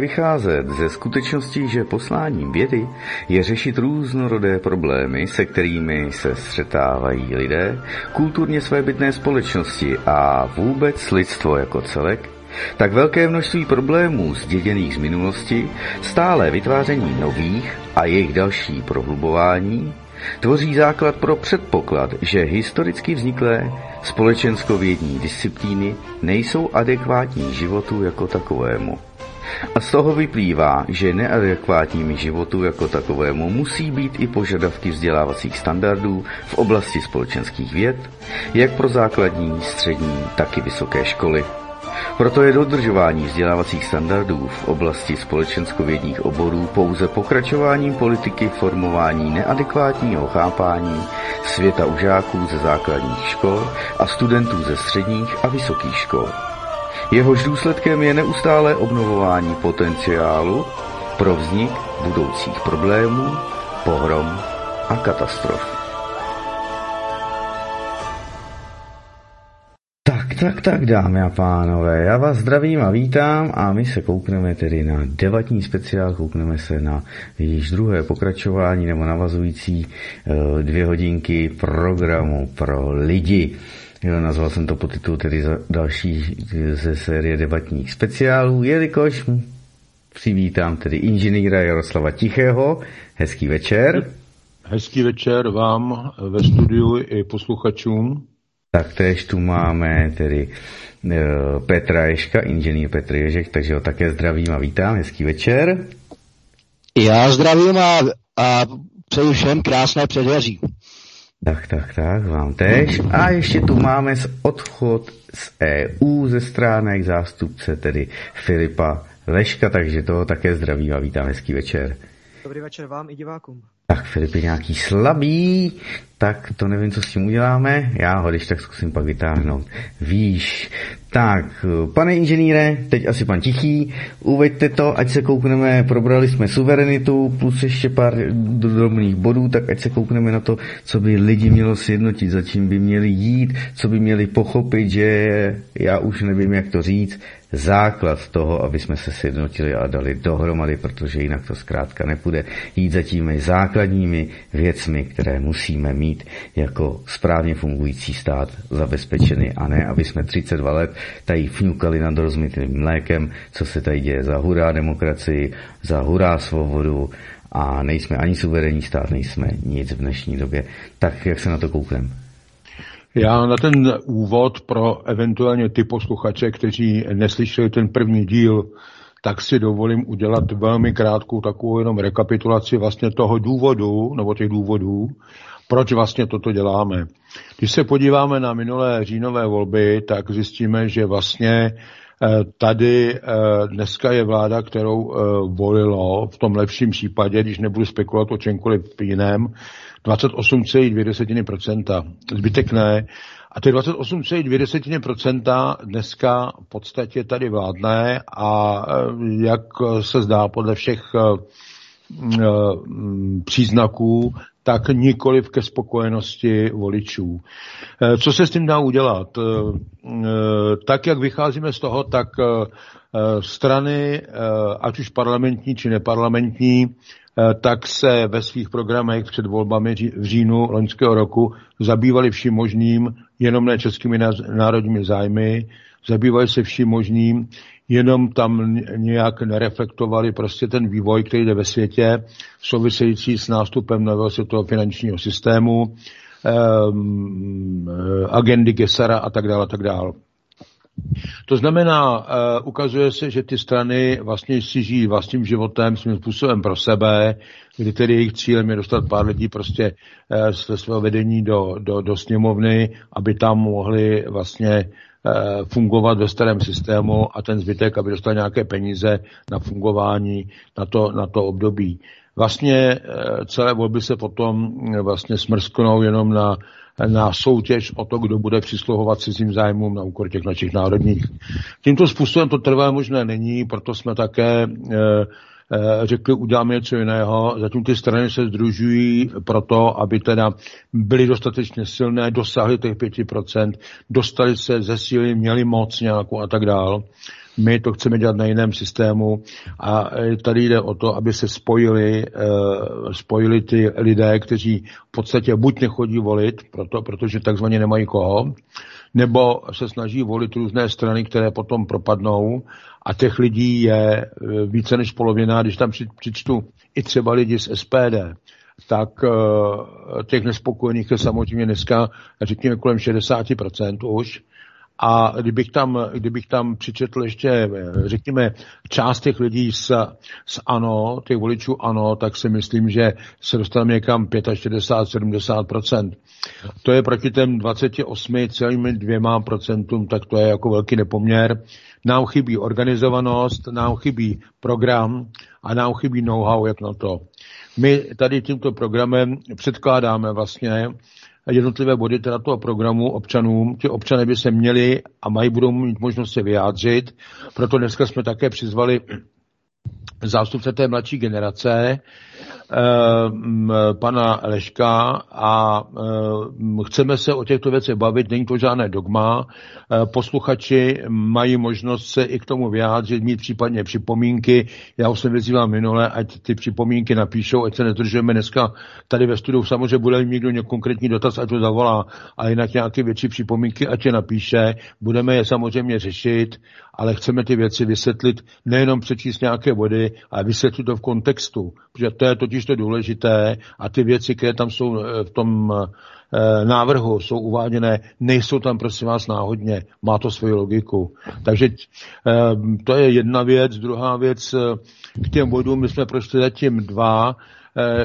Vycházet ze skutečnosti, že posláním vědy je řešit různorodé problémy, se kterými se střetávají lidé, kulturně svébytné společnosti a vůbec lidstvo jako celek, tak velké množství problémů zděděných z minulosti, stále vytváření nových a jejich další prohlubování, tvoří základ pro předpoklad, že historicky vzniklé společenskovědní disciplíny nejsou adekvátní životu jako takovému. A z toho vyplývá, že neadekvátními životu jako takovému musí být i požadavky vzdělávacích standardů v oblasti společenských věd, jak pro základní, střední, tak i vysoké školy. Proto je dodržování vzdělávacích standardů v oblasti společenskovědních oborů pouze pokračováním politiky formování neadekvátního chápání světa u žáků ze základních škol a studentů ze středních a vysokých škol. Jehož důsledkem je neustále obnovování potenciálu pro vznik budoucích problémů, pohrom a katastrof. Tak, tak, tak, dámy a pánové, já vás zdravím a vítám a my se koukneme tedy na debatní speciál, koukneme se na již druhé pokračování nebo navazující uh, dvě hodinky programu pro lidi. Jo, nazval jsem to po titul tedy za další ze série debatních speciálů, jelikož přivítám tedy inženýra Jaroslava Tichého. Hezký večer. Hezký večer vám ve studiu i posluchačům. Tak též tu máme tedy uh, Petra Ješka, inženýr Petr Ježek, takže ho také zdravím a vítám. Hezký večer. Já zdravím a, a přeji všem krásné předjaří. Tak, tak, tak, vám tež. A ještě tu máme z odchod z EU ze stránek zástupce, tedy Filipa Leška, takže toho také zdraví a vítám, hezký večer. Dobrý večer vám i divákům. Tak Filip je nějaký slabý, tak to nevím, co s tím uděláme. Já ho když tak zkusím pak vytáhnout. Víš, tak, pane inženýre, teď asi pan Tichý, uveďte to, ať se koukneme, probrali jsme suverenitu, plus ještě pár drobných bodů, tak ať se koukneme na to, co by lidi mělo sjednotit, za čím by měli jít, co by měli pochopit, že já už nevím, jak to říct, základ toho, aby jsme se sjednotili a dali dohromady, protože jinak to zkrátka nepůjde jít za těmi základními věcmi, které musíme mít jako správně fungující stát zabezpečeny a ne, aby jsme 32 let tady fňukali nad rozmitým mlékem, co se tady děje za hurá demokracii, za hurá svobodu a nejsme ani suverénní stát, nejsme nic v dnešní době. Tak jak se na to koukneme? Já na ten úvod pro eventuálně ty posluchače, kteří neslyšeli ten první díl, tak si dovolím udělat velmi krátkou takovou jenom rekapitulaci vlastně toho důvodu, nebo těch důvodů, proč vlastně toto děláme. Když se podíváme na minulé říjnové volby, tak zjistíme, že vlastně eh, tady eh, dneska je vláda, kterou eh, volilo v tom lepším případě, když nebudu spekulovat o čemkoliv jiném, 28,2%. Zbytek ne. A ty 28,2% dneska v podstatě tady vládne a jak se zdá podle všech příznaků, tak nikoli ke spokojenosti voličů. Eh, co se s tím dá udělat? Eh, eh, tak, jak vycházíme z toho, tak strany, ať už parlamentní či neparlamentní, tak se ve svých programech před volbami v říjnu loňského roku zabývali vším možným, jenom ne českými národními zájmy, zabývali se vším možným, jenom tam nějak nereflektovali prostě ten vývoj, který jde ve světě, související s nástupem nového světového finančního systému, um, agendy Gesara a tak dále, a tak dále. To znamená, uh, ukazuje se, že ty strany vlastně si žijí vlastním životem, svým způsobem pro sebe, kdy tedy jejich cílem je dostat pár lidí prostě uh, ze svého vedení do, do, do sněmovny, aby tam mohli vlastně Eh, fungovat ve starém systému a ten zbytek, aby dostal nějaké peníze na fungování na to, na to období. Vlastně eh, celé volby se potom eh, vlastně smrsknou jenom na, na soutěž o to, kdo bude přisluhovat cizím zájmům na úkor těch našich národních. Tímto způsobem to trvá možné není, proto jsme také Eh, řekli, uděláme něco jiného. Zatím ty strany se združují proto, aby teda byly dostatečně silné, dosáhly těch 5%, dostali se ze síly, měli moc nějakou a tak dál. My to chceme dělat na jiném systému a tady jde o to, aby se spojili, spojili ty lidé, kteří v podstatě buď nechodí volit, proto, protože takzvaně nemají koho, nebo se snaží volit různé strany, které potom propadnou a těch lidí je více než polovina, když tam přičtu i třeba lidi z SPD, tak uh, těch nespokojených je samozřejmě dneska, řekněme, kolem 60% už. A kdybych tam, kdybych tam přičetl ještě, řekněme, část těch lidí z, z ANO, těch voličů ANO, tak si myslím, že se dostaneme někam 65-70%. To je proti těm 28,2 procentům, tak to je jako velký nepoměr. Nám chybí organizovanost, nám chybí program a nám chybí know-how, jak na to. My tady tímto programem předkládáme vlastně jednotlivé body teda toho programu občanům. Ti občané by se měli a mají budou mít možnost se vyjádřit. Proto dneska jsme také přizvali zástupce té mladší generace, pana Leška a eh, chceme se o těchto věcech bavit, není to žádné dogma. Eh, posluchači mají možnost se i k tomu vyjádřit, mít případně připomínky. Já už jsem vyzýval minule, ať ty připomínky napíšou, ať se nedržujeme dneska tady ve studiu. Samozřejmě bude někdo konkrétní dotaz, ať to zavolá, a jinak nějaké větší připomínky, ať je napíše. Budeme je samozřejmě řešit ale chceme ty věci vysvětlit, nejenom přečíst nějaké body, ale vysvětlit to v kontextu, protože to je totiž to důležité a ty věci, které tam jsou eh, v tom eh, návrhu jsou uváděné, nejsou tam prosím vás náhodně, má to svoji logiku. Takže eh, to je jedna věc. Druhá věc, k těm bodům my jsme prošli zatím dva,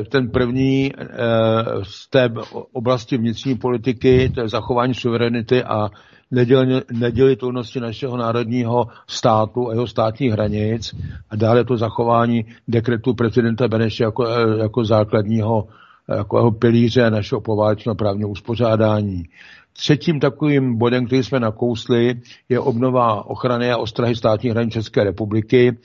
ten první z té oblasti vnitřní politiky, to je zachování suverenity a nedělitelnosti našeho národního státu a jeho státních hranic a dále to zachování dekretu prezidenta Beneše jako, jako základního jako jeho pilíře našeho poválečného právního uspořádání. Třetím takovým bodem, který jsme nakousli, je obnova ochrany a ostrahy státních hranic České republiky,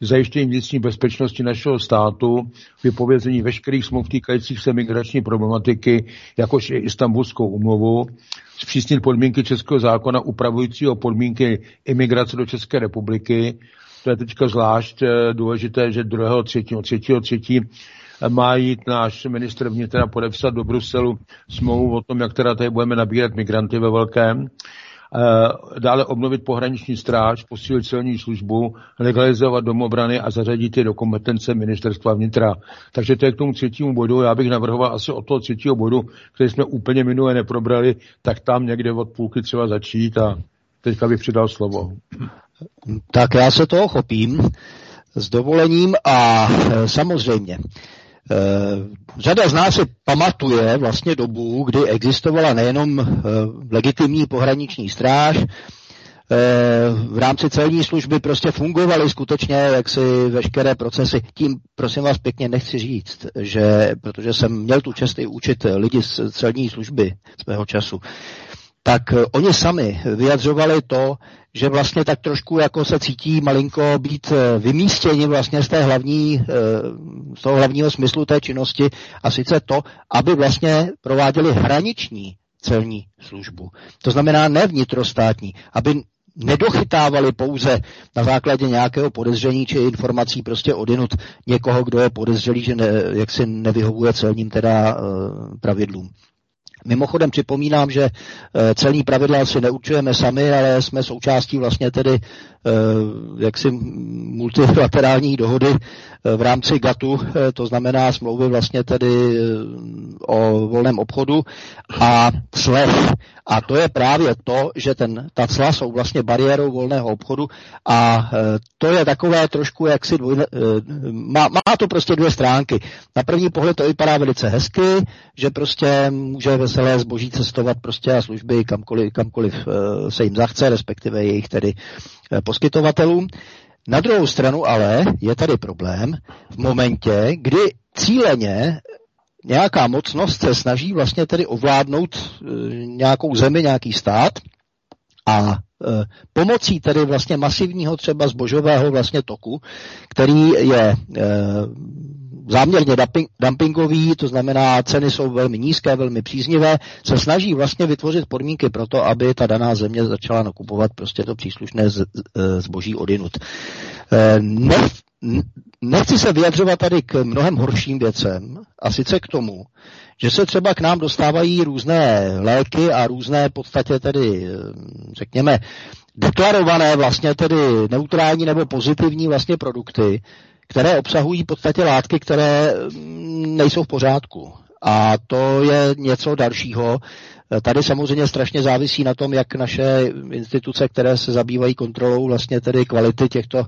zajištění vnitřní bezpečnosti našeho státu, vypovězení veškerých smluv týkajících se migrační problematiky, jakož i Istanbulskou umluvu, zpřísnit podmínky českého zákona upravujícího podmínky imigrace do České republiky. To je teďka zvlášť eh, důležité, že 2. 3. 3. 3. má jít náš ministr vnitra podepsat do Bruselu smlouvu o tom, jak teda tady budeme nabírat migranty ve velkém. Eh, dále obnovit pohraniční stráž, posílit celní službu, legalizovat domobrany a zařadit je do kompetence ministerstva vnitra. Takže to je k tomu třetímu bodu. Já bych navrhoval asi od toho třetího bodu, který jsme úplně minule neprobrali, tak tam někde od půlky třeba začít a teďka bych přidal slovo. Tak já se toho chopím s dovolením a eh, samozřejmě řada z nás si pamatuje vlastně dobu, kdy existovala nejenom eh, legitimní pohraniční stráž, eh, v rámci celní služby prostě fungovaly skutečně jaksi veškeré procesy. Tím, prosím vás, pěkně nechci říct, že, protože jsem měl tu čest i učit lidi z celní služby svého času, tak oni sami vyjadřovali to, že vlastně tak trošku jako se cítí malinko být eh, vymístěni vlastně z, té hlavní, eh, z toho hlavního smyslu té činnosti a sice to, aby vlastně prováděli hraniční celní službu. To znamená ne vnitrostátní, aby nedochytávali pouze na základě nějakého podezření či informací prostě odinut někoho, kdo je podezřelý, že ne, jaksi nevyhovuje celním teda uh, pravidlům. Mimochodem připomínám, že eh, celní pravidla si neurčujeme sami, ale jsme součástí vlastně tedy jaksi multilaterální dohody v rámci GATU, eh, to znamená smlouvy vlastně tedy o volném obchodu a clech. A to je právě to, že ten, ta cla jsou vlastně bariérou volného obchodu a to je takové trošku jaksi dvoj, má, má to prostě dvě stránky. Na první pohled to vypadá velice hezky, že prostě může veselé zboží cestovat prostě a služby kamkoliv, kamkoliv eh, se jim zachce, respektive jejich tedy eh, poskytovatelům. Na druhou stranu ale je tady problém v momentě, kdy cíleně nějaká mocnost se snaží vlastně tedy ovládnout eh, nějakou zemi, nějaký stát a pomocí tedy vlastně masivního třeba zbožového vlastně toku, který je záměrně dumpingový, to znamená ceny jsou velmi nízké, velmi příznivé, se snaží vlastně vytvořit podmínky pro to, aby ta daná země začala nakupovat prostě to příslušné zboží odinut. Nech, nechci se vyjadřovat tady k mnohem horším věcem, a sice k tomu, že se třeba k nám dostávají různé léky a různé podstatě tedy, řekněme, deklarované vlastně tedy neutrální nebo pozitivní vlastně produkty, které obsahují v podstatě látky, které mm, nejsou v pořádku. A to je něco dalšího. Tady samozřejmě strašně závisí na tom, jak naše instituce, které se zabývají kontrolou vlastně tedy kvality těchto,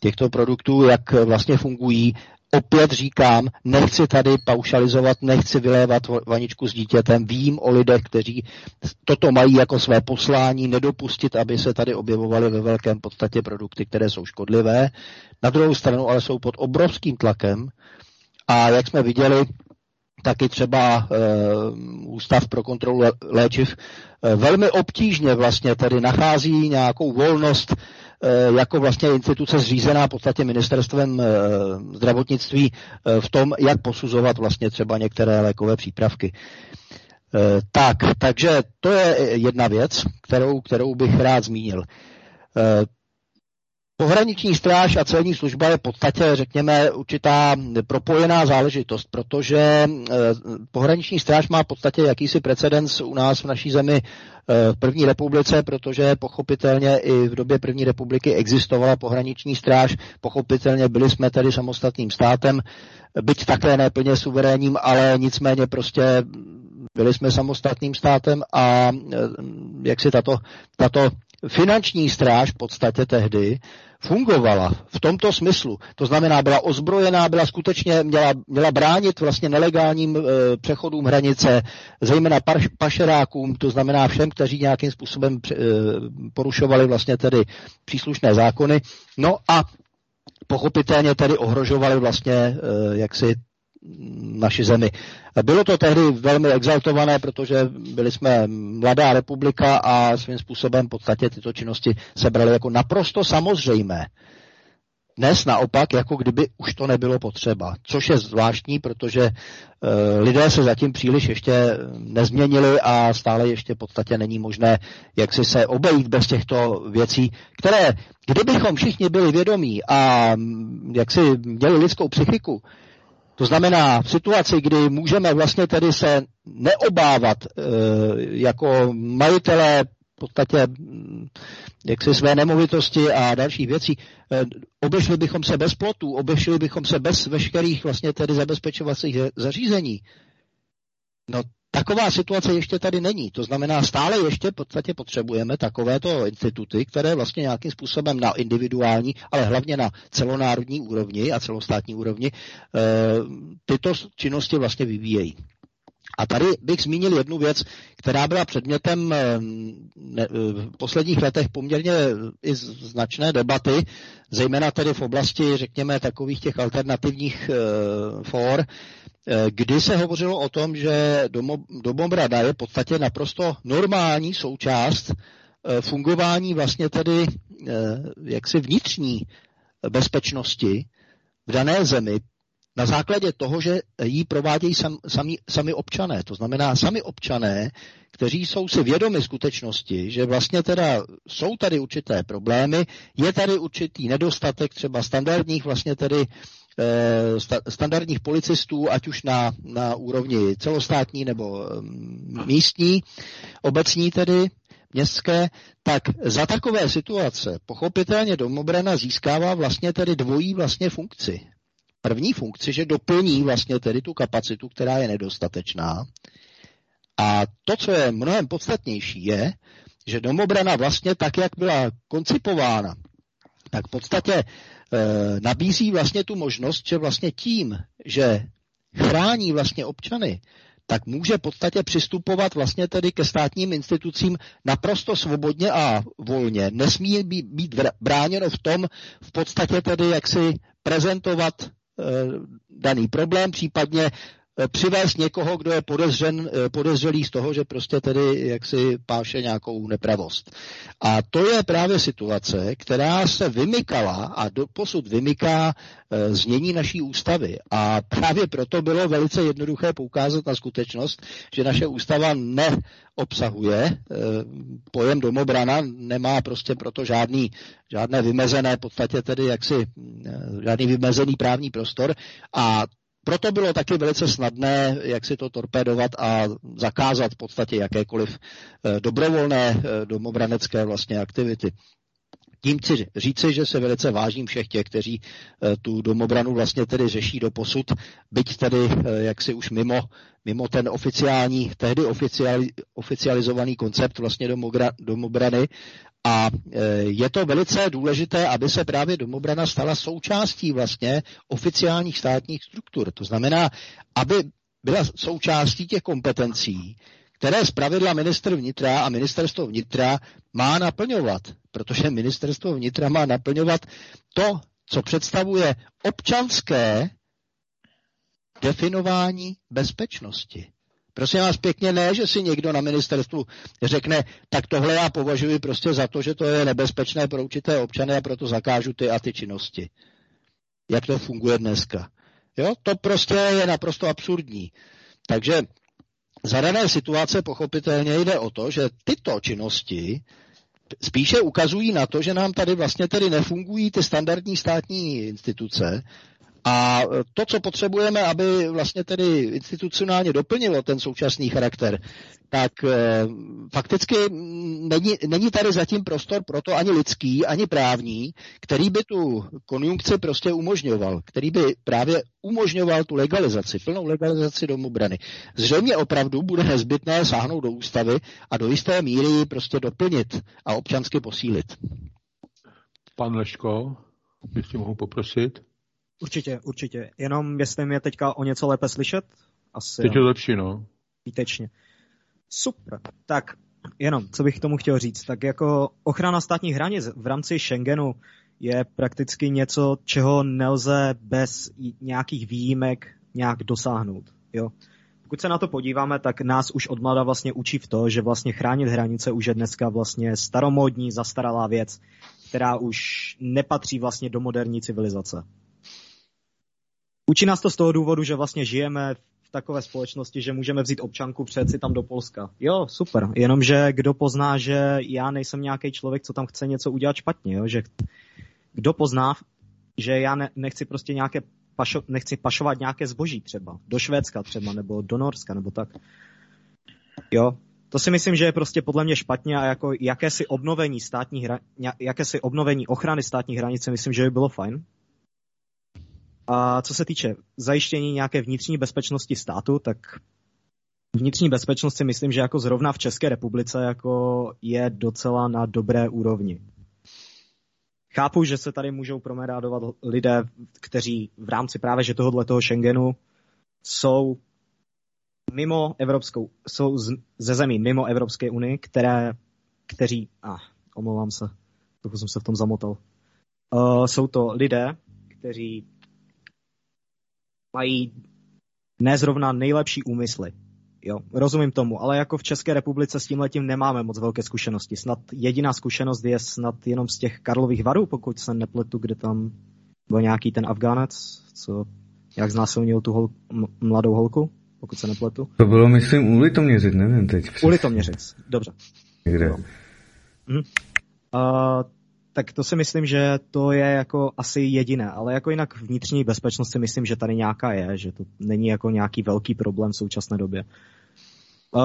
těchto produktů, jak vlastně fungují, opět říkám, nechci tady paušalizovat, nechci vylévat vaničku s dítětem, vím o lidech, kteří toto mají jako své poslání, nedopustit, aby se tady objevovaly ve velkém podstatě produkty, které jsou škodlivé. Na druhou stranu ale jsou pod obrovským tlakem a jak jsme viděli, taky třeba e, Ústav pro kontrolu léčiv e, velmi obtížně vlastně tady nachází nějakou volnost jako vlastně instituce zřízená v podstatě ministerstvem eh, zdravotnictví eh, v tom, jak posuzovat vlastně třeba některé lékové přípravky. Tak, takže to je jedna věc, kterou, kterou bych rád zmínil. Pohraniční stráž a celní služba je v podstatě, řekněme, určitá propojená záležitost, protože eh, pohraniční stráž má v podstatě jakýsi precedens u nás v naší zemi eh, v první republice, protože pochopitelně i v době první republiky existovala pohraniční stráž, pochopitelně byli jsme tedy samostatným státem, byť také neplně suverénním, ale nicméně prostě byli jsme samostatným státem a eh, jak si tato, tato finanční stráž v podstatě tehdy fungovala v tomto smyslu. To znamená, byla ozbrojená, byla skutečně, měla, měla bránit vlastně nelegálním e, přechodům hranice, zejména paš, pašerákům, to znamená všem, kteří nějakým způsobem e, porušovali vlastně tedy příslušné zákony. No a pochopitelně tedy ohrožovali vlastně e, jaksi naši zemi. Bylo to tehdy velmi exaltované, protože byli jsme mladá republika a svým způsobem v podstatě tyto činnosti se braly jako naprosto samozřejmé. Dnes naopak, jako kdyby už to nebylo potřeba, což je zvláštní, protože e, lidé se zatím příliš ještě nezměnili a stále ještě v podstatě není možné, jak si se obejít bez těchto věcí, které, kdybychom všichni byli vědomí a jak si měli lidskou psychiku, to znamená v situaci, kdy můžeme vlastně tedy se neobávat e, jako majitelé v podstatě mm, jak si své nemovitosti a dalších věcí, e, obešli bychom se bez plotů, obešli bychom se bez veškerých vlastně tedy zabezpečovacích zařízení. No Taková situace ještě tady není. To znamená, stále ještě v podstatě potřebujeme takovéto instituty, které vlastně nějakým způsobem na individuální, ale hlavně na celonárodní úrovni a celostátní úrovni eh, tyto činnosti vlastně vyvíjejí. A tady bych zmínil jednu věc, která byla předmětem eh, v posledních letech poměrně i značné debaty, zejména tedy v oblasti, řekněme, takových těch alternativních eh, for, Eh, kdy se hovořilo o tom, že domobrada je v podstatě naprosto normální součást eh, fungování vlastně tedy eh, jaksi vnitřní bezpečnosti v dané zemi na základě toho, že ji provádějí sam, sami, sami občané. To znamená sami občané, kteří jsou si vědomi skutečnosti, že vlastně teda jsou tady určité problémy, je tady určitý nedostatek třeba standardních vlastně tedy Eh, standardních policistů, ať už na, na úrovni celostátní nebo místní, obecní tedy, městské, tak za takové situace pochopitelně domobrana získává vlastně tedy dvojí vlastně funkci. První funkci, že doplní vlastně tedy tu kapacitu, která je nedostatečná. A to, co je mnohem podstatnější, je, že domobrana vlastně tak, jak byla koncipována, tak v podstatě nabízí vlastně tu možnost, že vlastně tím, že chrání vlastně občany, tak může v podstatě přistupovat vlastně tedy ke státním institucím naprosto svobodně a volně. Nesmí být bráněno v tom v podstatě tedy jak si prezentovat e, daný problém, případně přivést někoho, kdo je podezřen, eh, podezřelý z toho, že prostě tedy jaksi páše nějakou nepravost. A to je právě situace, která se vymykala a do posud vymyká znění naší ústavy. A právě proto bylo velice jednoduché poukázat na skutečnost, že naše ústava neobsahuje pojem domobrana, nemá prostě proto žádný, žádné vymezené, v podstatě tedy jaksi žádný vymezený právní prostor a proto bylo taky velice snadné, jak si to torpédovat a zakázat v podstatě jakékoliv eh, dobrovolné eh, domobranecké vlastně aktivity. Tím chci říci, že se velice vážím všech těch, kteří eh, tu domobranu vlastně tedy řeší do posud, byť tedy jaksi už mimo, mimo ten oficiální, tehdy oficiali, oficializovaný koncept vlastně domobrany a e, je to velice důležité, aby se právě domobrana stala součástí vlastně oficiálních státních struktur. To znamená, aby byla součástí těch kompetencí, které zpravidla minister vnitra a ministerstvo vnitra má naplňovat, protože ministerstvo vnitra má naplňovat to, co představuje občanské definování bezpečnosti. Prosím vás pěkně ne, že si někdo na ministerstvu řekne, tak tohle já považuji prostě za to, že to je nebezpečné pro určité občany a proto zakážu ty a ty činnosti. Jak to funguje dneska. Jo, to prostě je naprosto absurdní. Takže za dané situace pochopitelně jde o to, že tyto činnosti spíše ukazují na to, že nám tady vlastně tedy nefungují ty standardní státní instituce a to, co potřebujeme, aby vlastně tedy institucionálně doplnilo ten současný charakter, tak e, fakticky není, není tady zatím prostor pro to ani lidský, ani právní, který by tu konjunkci prostě umožňoval, který by právě umožňoval tu legalizaci, plnou legalizaci domobrany. Zřejmě opravdu bude nezbytné sáhnout do ústavy a do jisté míry prostě doplnit a občansky posílit. Pan Leško, jestli mohu poprosit. Určitě, určitě. Jenom jestli mě teďka o něco lépe slyšet? Asi Teď je lepší, no. Výtečně. Super. Tak, jenom, co bych k tomu chtěl říct. Tak jako ochrana státních hranic v rámci Schengenu je prakticky něco, čeho nelze bez nějakých výjimek nějak dosáhnout. Jo? Pokud se na to podíváme, tak nás už od mlada vlastně učí v to, že vlastně chránit hranice už je dneska vlastně staromódní, zastaralá věc, která už nepatří vlastně do moderní civilizace. Učí nás to z toho důvodu, že vlastně žijeme v takové společnosti, že můžeme vzít občanku, přeci tam do Polska. Jo, super. Jenomže kdo pozná, že já nejsem nějaký člověk, co tam chce něco udělat špatně, jo? že kdo pozná, že já ne, nechci prostě nějaké pašo, nechci pašovat nějaké zboží třeba, do Švédska třeba, nebo do Norska, nebo tak. Jo, to si myslím, že je prostě podle mě špatně a jako jakési obnovení státní hra, jakési obnovení ochrany státní hranice, myslím, že by bylo fajn, a co se týče zajištění nějaké vnitřní bezpečnosti státu, tak vnitřní bezpečnost si myslím, že jako zrovna v České republice jako je docela na dobré úrovni. Chápu, že se tady můžou promérádovat lidé, kteří v rámci právě že tohohle toho Schengenu jsou mimo Evropskou, jsou z, ze zemí mimo Evropské unii, které, kteří, a ah, omlouvám se, trochu jsem se v tom zamotal. Uh, jsou to lidé, kteří mají nezrovna nejlepší úmysly. Jo, rozumím tomu, ale jako v České republice s tím letím nemáme moc velké zkušenosti. Snad jediná zkušenost je snad jenom z těch Karlových varů, pokud se nepletu, kde tam byl nějaký ten Afgánec, co jak znásilnil tu hol, mladou holku, pokud se nepletu. To bylo, myslím, u Litoměřic, nevím teď. U Litoměřic, dobře. Kde? Mhm. Uh, tak to si myslím, že to je jako asi jediné, ale jako jinak vnitřní bezpečnost si myslím, že tady nějaká je, že to není jako nějaký velký problém v současné době. Uh,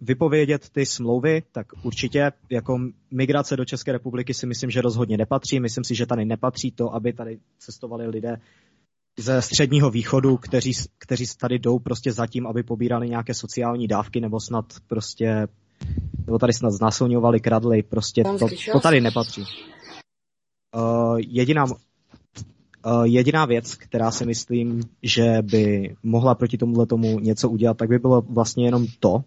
vypovědět ty smlouvy, tak určitě jako migrace do České republiky si myslím, že rozhodně nepatří. Myslím si, že tady nepatří to, aby tady cestovali lidé ze středního východu, kteří, kteří tady jdou prostě zatím, aby pobírali nějaké sociální dávky nebo snad prostě nebo tady snad znásilňovali, kradli, prostě to, to tady nepatří. Uh, jediná, uh, jediná věc, která si myslím, že by mohla proti tomuhle tomu něco udělat, tak by bylo vlastně jenom to,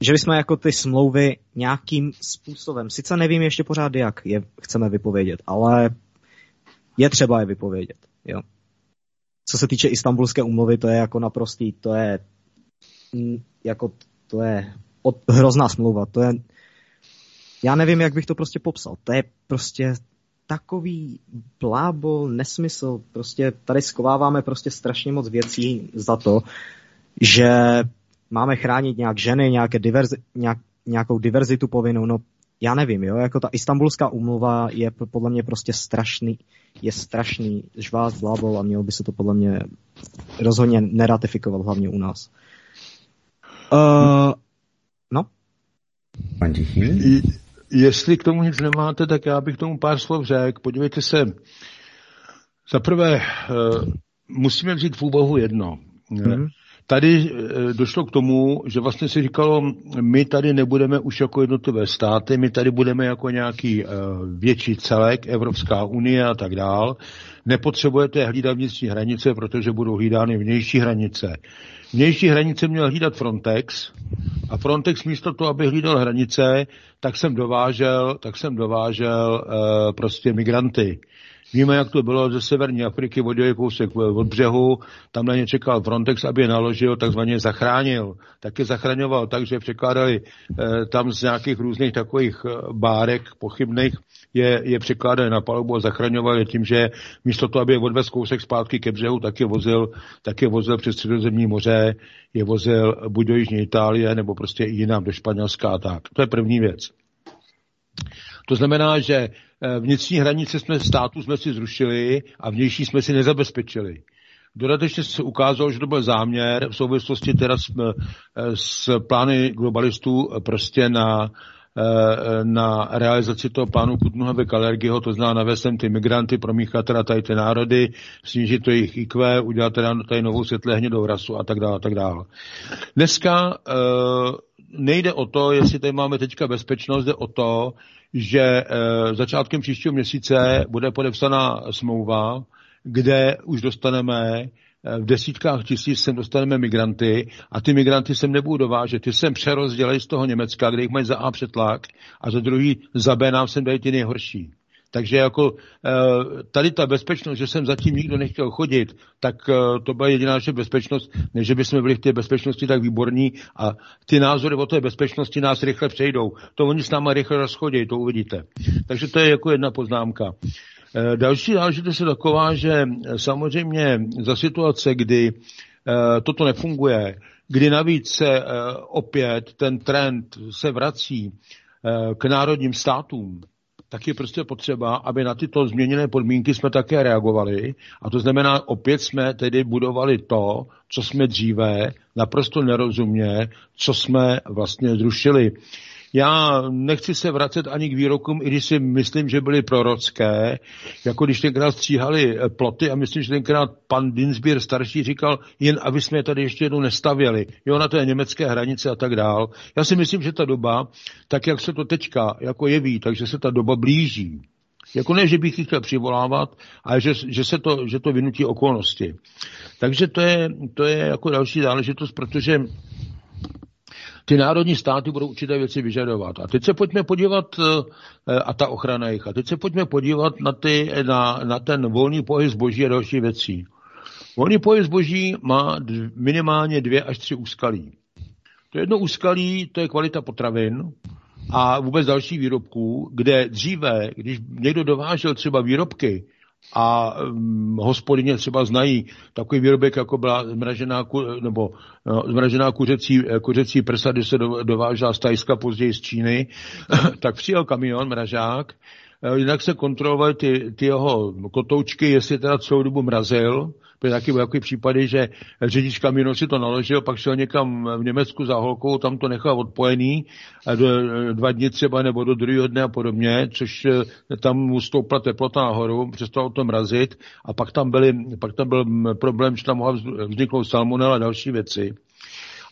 že bychom jako ty smlouvy nějakým způsobem, sice nevím ještě pořád, jak je chceme vypovědět, ale je třeba je vypovědět. Jo. co se týče istambulské umluvy, to je jako naprostý, to je mm, jako, to je od, hrozná smlouva, to je, já nevím, jak bych to prostě popsal, to je prostě takový blábol, nesmysl, prostě tady skováváme prostě strašně moc věcí za to, že máme chránit nějak ženy, nějaké diverzi, nějak, nějakou diverzitu povinnou, no já nevím, jo, jako ta istambulská umluva je podle mě prostě strašný, je strašný žvát, blábol a mělo by se to podle mě rozhodně neratifikovat, hlavně u nás. Uh, no? Jestli k tomu nic nemáte, tak já bych k tomu pár slov řekl. Podívejte se, za prvé uh, musíme vzít v úvahu jedno. Mm tady eh, došlo k tomu, že vlastně si říkalo, my tady nebudeme už jako jednotlivé státy, my tady budeme jako nějaký eh, větší celek, Evropská unie a tak dál. Nepotřebujete hlídat vnitřní hranice, protože budou hlídány vnější hranice. Vnější hranice měl hlídat Frontex a Frontex místo toho, aby hlídal hranice, tak jsem dovážel, tak jsem dovážel uh, prostě migranty. Víme, jak to bylo ze severní Afriky, vodil kousek od břehu, tam na ně čekal Frontex, aby je naložil, takzvaně zachránil. Taky zachraňoval tak, že překládali eh, tam z nějakých různých takových eh, bárek pochybných, je, je překládali na palubu a zachraňovali tím, že místo toho, aby je odvez kousek zpátky ke břehu, tak je vozil, tak je vozil přes středozemní moře, je vozil buď do Jižní Itálie, nebo prostě i jinam do Španělska a tak. To je první věc. To znamená, že eh, vnitřní hranice jsme státu jsme si zrušili a vnější jsme si nezabezpečili. Dodatečně se ukázalo, že to byl záměr v souvislosti teda s, eh, s plány globalistů prostě na, eh, na realizaci toho plánu Kutnuhave Kalergiho, to znamená navést sem ty migranty, promíchat teda tady ty národy, snížit to jejich IQ, udělat teda tady novou světle hnědou rasu a tak dále, a tak dále. Dneska nejde o to, jestli tady máme teďka bezpečnost, jde o to, že e, začátkem příštího měsíce bude podepsaná smlouva, kde už dostaneme eh, v desítkách tisíc sem dostaneme migranty a ty migranty sem nebudou dovážet. Ty sem přerozdělají z toho Německa, kde jich mají za A přetlak a za druhý za B nám sem dají ty nejhorší. Takže jako eh, tady ta bezpečnost, že jsem zatím nikdo nechtěl chodit, tak eh, to byla jediná naše bezpečnost, než by jsme byli v té bezpečnosti tak výborní a ty názory o té bezpečnosti nás rychle přejdou. To oni s náma rychle rozchodí, to uvidíte. Takže to je jako jedna poznámka. Eh, další záležitost je taková, že samozřejmě za situace, kdy toto nefunguje, kdy navíc se opět ten trend se vrací k národním státům, tak je prostě potřeba, aby na tyto změněné podmínky jsme také reagovali. A to znamená, opět jsme tedy budovali to, co jsme dříve naprosto nerozumně, co jsme vlastně zrušili. Já nechci se vracet ani k výrokům, i když si myslím, že byly prorocké, jako když tenkrát stříhali eh, ploty a myslím, že tenkrát pan Dinsbier starší říkal, jen aby jsme je tady ještě jednou nestavěli, jo, na té německé hranice a tak dál. Já si myslím, že ta doba, tak jak se to teďka jako jeví, takže se ta doba blíží. Jako ne, že bych ji chtěl přivolávat, ale že, že, se to, že to vynutí okolnosti. Takže to je, to je jako další záležitost, protože ty národní státy budou určité věci vyžadovat. A teď se pojďme podívat, eh, a ta ochrana jich, a teď se pojďme podívat na, ty, na, na ten volný pohyb zboží a další věcí. Volný pohyb zboží má minimálně dvě až tři úskalí. To jedno úskalí, to je kvalita potravin a vůbec dalších výrobků, kde dříve, když někdo dovážel třeba výrobky, a um, hospodyně třeba znají takový výrobek, jako byla zmražená, nebo no, zmražená kuřecí, kuřecí prsa, když se do, dovážela z Tajska, později z Číny, tak přijel kamion, mražák, eh, jinak se kontrolovaly ty, ty jeho kotoučky, jestli teda celou dobu mrazil, byly taky takový případy, že řidič kamionu si to naložil, pak šel někam v Německu za holkou, tam to nechal odpojený, a do, dva dny třeba nebo do druhého dne a podobně, což eh, tam mu stoupla teplota nahoru, přestalo to mrazit a pak tam, byly, pak tam byl problém, že tam mohla vzniknout salmonella a další věci.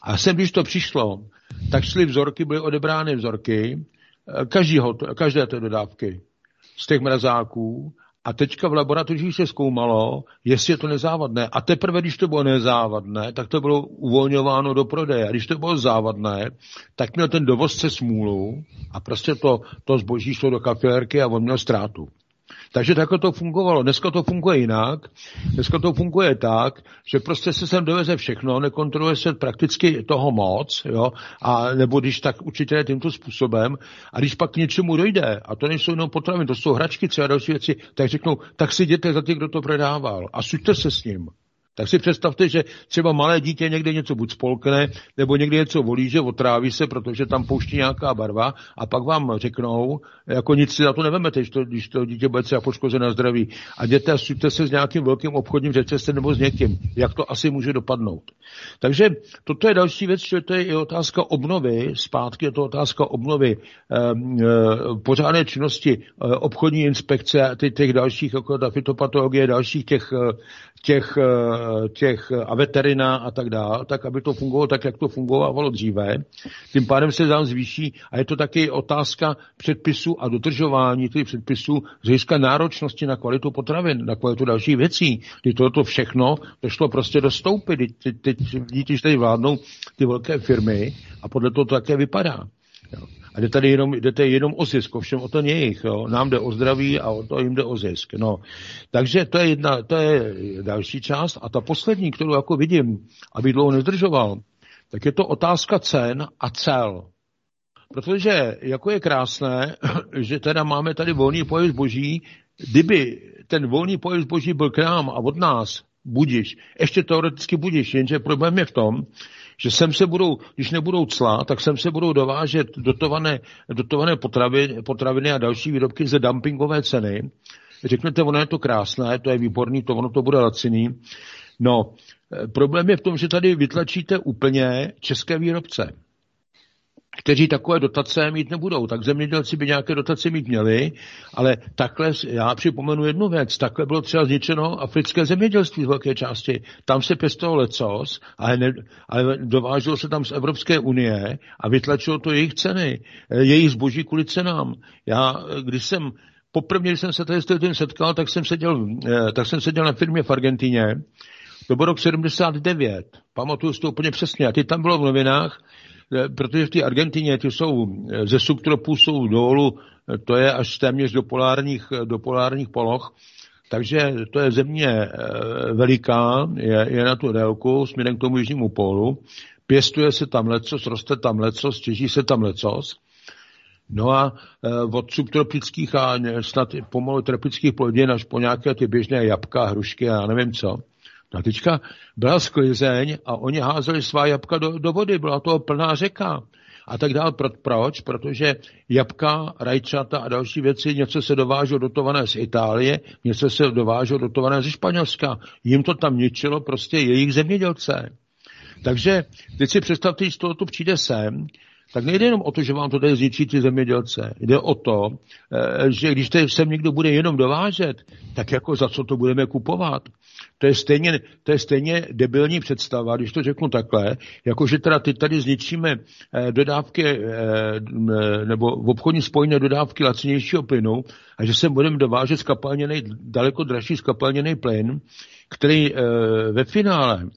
A sem, když to přišlo, tak šly vzorky, byly odebrány vzorky, eh, každýho, každé té dodávky z těch mrazáků a teďka v laboratořích se zkoumalo, jestli je to nezávadné. A teprve, když to bylo nezávadné, tak to bylo uvolňováno do prodeje. A když to bylo závadné, tak měl ten dovozce smůlu a prostě to, to zboží šlo do kafilerky a on měl ztrátu. Takže takhle to fungovalo. Dneska to funguje jinak. Dneska to funguje tak, že prostě se sem doveze všechno, nekontroluje se prakticky toho moc, jo, a nebo když tak určitě tímto způsobem, a když pak k něčemu dojde, a to nejsou jenom potraviny, to jsou hračky, třeba další věci, tak řeknou, tak si jděte za ty, kdo to prodával a suďte se s ním. Tak si představte, že třeba malé dítě někde něco buď spolkne, nebo někde něco volí, že otráví se, protože tam pouští nějaká barva a pak vám řeknou, jako nic si za to nevemete, když to, když to dítě bude třeba poškozené zdraví. A jděte a suďte se s nějakým velkým obchodním řetězcem nebo s někým. Jak to asi může dopadnout. Takže toto je další věc, že to je i otázka obnovy, zpátky je to otázka obnovy eh, pořádné činnosti eh, obchodní inspekce těch, těch dalších, jako ta fitopatologie, dalších těch eh, těch, těch a veterina a tak dále, tak aby to fungovalo tak, jak to fungovalo dříve. Tím pádem se tam zvýší a je to taky otázka předpisů a dodržování těch předpisů z hlediska náročnosti na kvalitu potravin, na kvalitu dalších věcí. Kdy toto všechno to šlo prostě dostoupit. Teď, teď, teď, teď vládnou ty velké firmy a podle toho to také vypadá. Jo. A jde tady jenom, jde jenom o zisk, ovšem o to jejich. Jo. Nám jde o zdraví a o to jim jde o zisk. No. Takže to je, jedna, to je další část. A ta poslední, kterou jako vidím, aby dlouho nezdržoval, tak je to otázka cen a cel. Protože jako je krásné, že teda máme tady volný pohyb zboží, kdyby ten volný pohyb zboží byl k nám a od nás, budiš, ještě teoreticky budiš, jenže problém je v tom, že sem se budou, když nebudou cla, tak sem se budou dovážet dotované, dotované potraviny, potraviny a další výrobky ze dumpingové ceny. Řeknete, ono je to krásné, to je výborný, to ono to bude laciný. No, eh, problém je v tom, že tady vytlačíte úplně české výrobce kteří takové dotace mít nebudou. Tak zemědělci by nějaké dotace mít měli, ale takhle, já připomenu jednu věc, takhle bylo třeba zničeno africké zemědělství v velké části. Tam se pěstovalo lecos, ale, ne, ale dováželo se tam z Evropské unie a vytlačilo to jejich ceny, eh, jejich zboží kvůli cenám. Já, když jsem poprvé, když jsem se tady s tím setkal, tak jsem seděl, eh, tak jsem seděl na firmě v Argentině, to byl rok 79, pamatuju si to úplně přesně. A teď tam bylo v novinách, Eh, protože v té Argentině ty jsou eh, ze subtropů jsou dolů, eh, to je až téměř do polárních, do polárních poloh, takže to je země veliká, je, je na tu délku směrem k tomu jižnímu pólu, pěstuje se tam lecos, roste tam lecos, těží se tam lecos. No a od subtropických a snad pomalu tropických plodin až po nějaké ty běžné jabka, hrušky a nevím co, a teďka byla sklizeň a oni házeli svá jabka do, do vody, byla to plná řeka a tak dál. Pro, proč? Protože jabka, rajčata a další věci, něco se dováželo dotované z Itálie, něco se dováželo dotované ze Španělska. Jim to tam ničilo prostě jejich zemědělce. Takže teď si představte, že z toho tu přijde sem, tak nejde jenom o to, že vám to tady zničí ty zemědělce. Jde o to, eh, že když tady sem někdo bude jenom dovážet, tak jako za co to budeme kupovat? To je stejně, to je stejně debilní představa, když to řeknu takhle, jako že teda ty tady zničíme eh, dodávky eh, nebo v obchodní spojené dodávky lacinějšího plynu a že sem budeme dovážet skapalněný, daleko dražší skapalněný plyn, který ve finále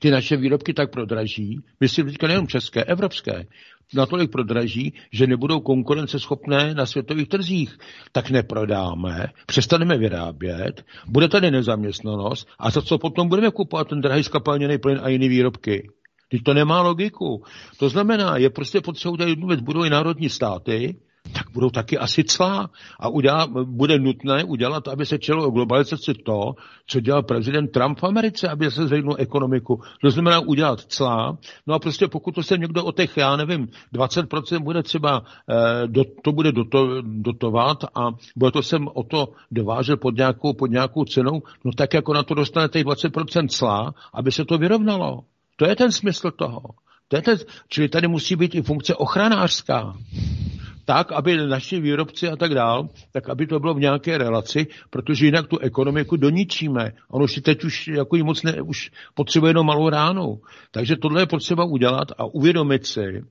ty naše výrobky tak prodraží, myslím teďka nejenom české, evropské, natolik prodraží, že nebudou konkurenceschopné na světových trzích. Tak neprodáme, přestaneme vyrábět, bude tady nezaměstnanost a za co potom budeme kupovat ten drahý skapalněný plyn a jiné výrobky? Teď to nemá logiku. To znamená, je prostě potřeba udělat jednu věc, budou i národní státy, tak budou taky asi clá. A udělá, bude nutné udělat, aby se čelo globalizaci to, co dělal prezident Trump v Americe, aby se zvednul ekonomiku. To znamená udělat clá. No a prostě pokud to se někdo o těch, já nevím, 20% bude třeba, eh, do, to bude doto, dotovat a bude to sem o to dovážet pod nějakou, pod nějakou cenou, no tak jako na to dostane těch 20% clá, aby se to vyrovnalo. To je ten smysl toho. To je ten, čili tady musí být i funkce ochranářská tak, aby naši výrobci a tak dál, tak aby to bylo v nějaké relaci, protože jinak tu ekonomiku doničíme. Ono si teď už jako moc ne, už potřebuje jenom malou ránu. Takže tohle je potřeba udělat a uvědomit si,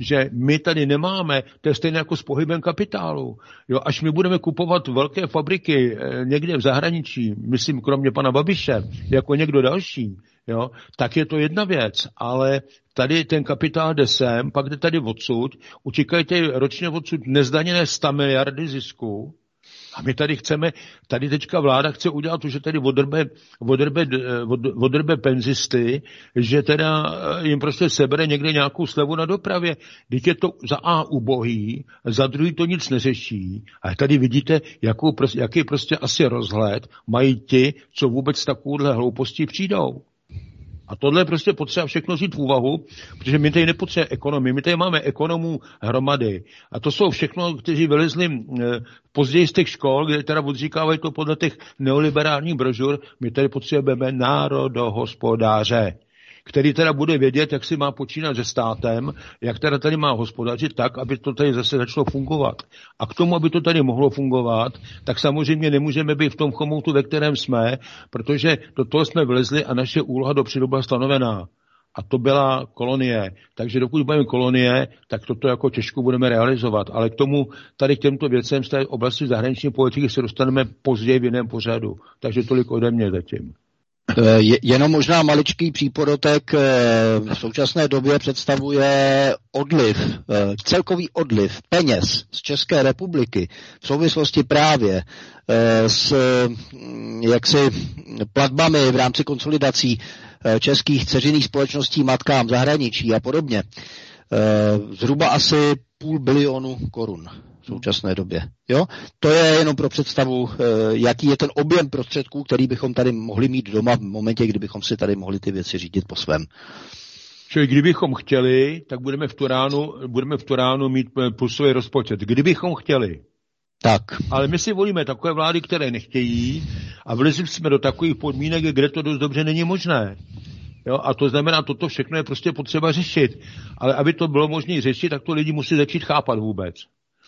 že my tady nemáme, to je stejné jako s pohybem kapitálu. Jo, až my budeme kupovat velké fabriky eh, někde v zahraničí, myslím kromě pana Babiše, jako někdo další, jo, tak je to jedna věc, ale tady ten kapitál jde sem, pak jde tady odsud, utíkají ročně odsud nezdaněné 100 miliardy zisku, A my tady chceme, tady teďka vláda chce udělat to, že tady odrbe, odrbe, odrbe penzisty, že teda eh, jim prostě sebere někde nějakou slevu na dopravě. Teď je to za A ubohý, za druhý to nic neřeší. A tady vidíte, jakou, jaký prostě asi rozhled mají ti, co vůbec takovouhle hloupostí přijdou. A tohle je prostě potřeba všechno vzít v úvahu, protože my tady nepotřebujeme ekonomii, my tady máme ekonomů hromady. A to jsou všechno, kteří vylezli eh, později z těch škol, kde teda odříkávají to podle těch neoliberálních brožur, my tady potřebujeme národohospodáře který teda bude vědět, jak si má počínat se státem, jak teda tady má hospodařit tak, aby to tady zase začalo fungovat. A k tomu, aby to tady mohlo fungovat, tak samozřejmě nemůžeme být v tom chomoutu, ve kterém jsme, protože do toho jsme vlezli a naše úloha do byla stanovená. A to byla kolonie. Takže dokud budeme kolonie, tak toto jako těžko budeme realizovat. Ale k tomu, tady k těmto věcem z té oblasti zahraniční politiky se dostaneme později v jiném pořadu. Takže tolik ode mě zatím. Eh, jenom možná maličký přípodotek eh, v současné době představuje odliv, eh, celkový odliv peněz z České republiky v souvislosti právě s mm, jaksi platbami v rámci konsolidací českých ceřiných společností matkám zahraničí a podobně. Zhruba asi půl bilionu korun v současné době. Jo? To je jenom pro představu, eh, jaký je ten objem prostředků, který bychom tady mohli mít doma v momentě, kdybychom si tady mohli ty věci řídit po svém. Čili kdybychom chtěli, tak budeme v Turánu, budeme v Turánu mít eh, plusový rozpočet. Kdybychom chtěli. Tak. Ale my si volíme takové vlády, které nechtějí a vlezli jsme do takových podmínek, kde to dost dobře není možné. Jo, a to znamená, toto všechno je prostě potřeba řešit. Ale aby to bylo možné řešit, tak to lidi musí začít chápat vůbec.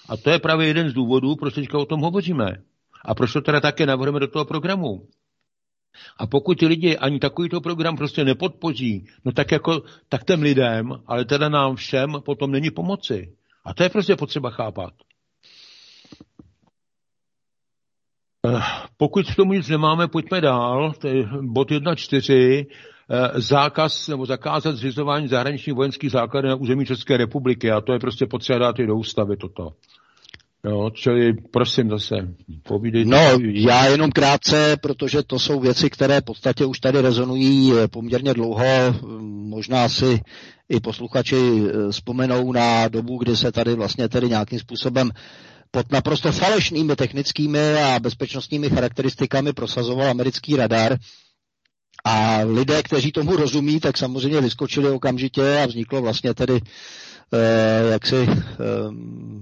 A to je právě jeden z důvodů, proč teďka o tom hovoříme. A proč to teda také navrhujeme do toho programu. A pokud ti lidi ani takovýto program prostě nepodpoří, no tak jako, tak těm lidem, ale teda nám všem potom není pomoci. A to je prostě potřeba chápat. Eh, pokud v tomu nic nemáme, pojďme dál. To je bod 1.4. Eh, zákaz nebo zakázat zřizování zahraničních vojenských základů na území České republiky. A to je prostě potřeba dát i do ústavy toto. Jo, čili prosím zase, povídejte. No, já jenom krátce, protože to jsou věci, které v podstatě už tady rezonují eh, poměrně dlouho. Možná si i posluchači eh, vzpomenou na dobu, kdy se tady vlastně tedy nějakým způsobem pod naprosto falešnými technickými a bezpečnostními charakteristikami prosazoval americký radar. A lidé, kteří tomu rozumí, tak samozřejmě vyskočili okamžitě a vzniklo vlastně tedy Eh, jaksi eh,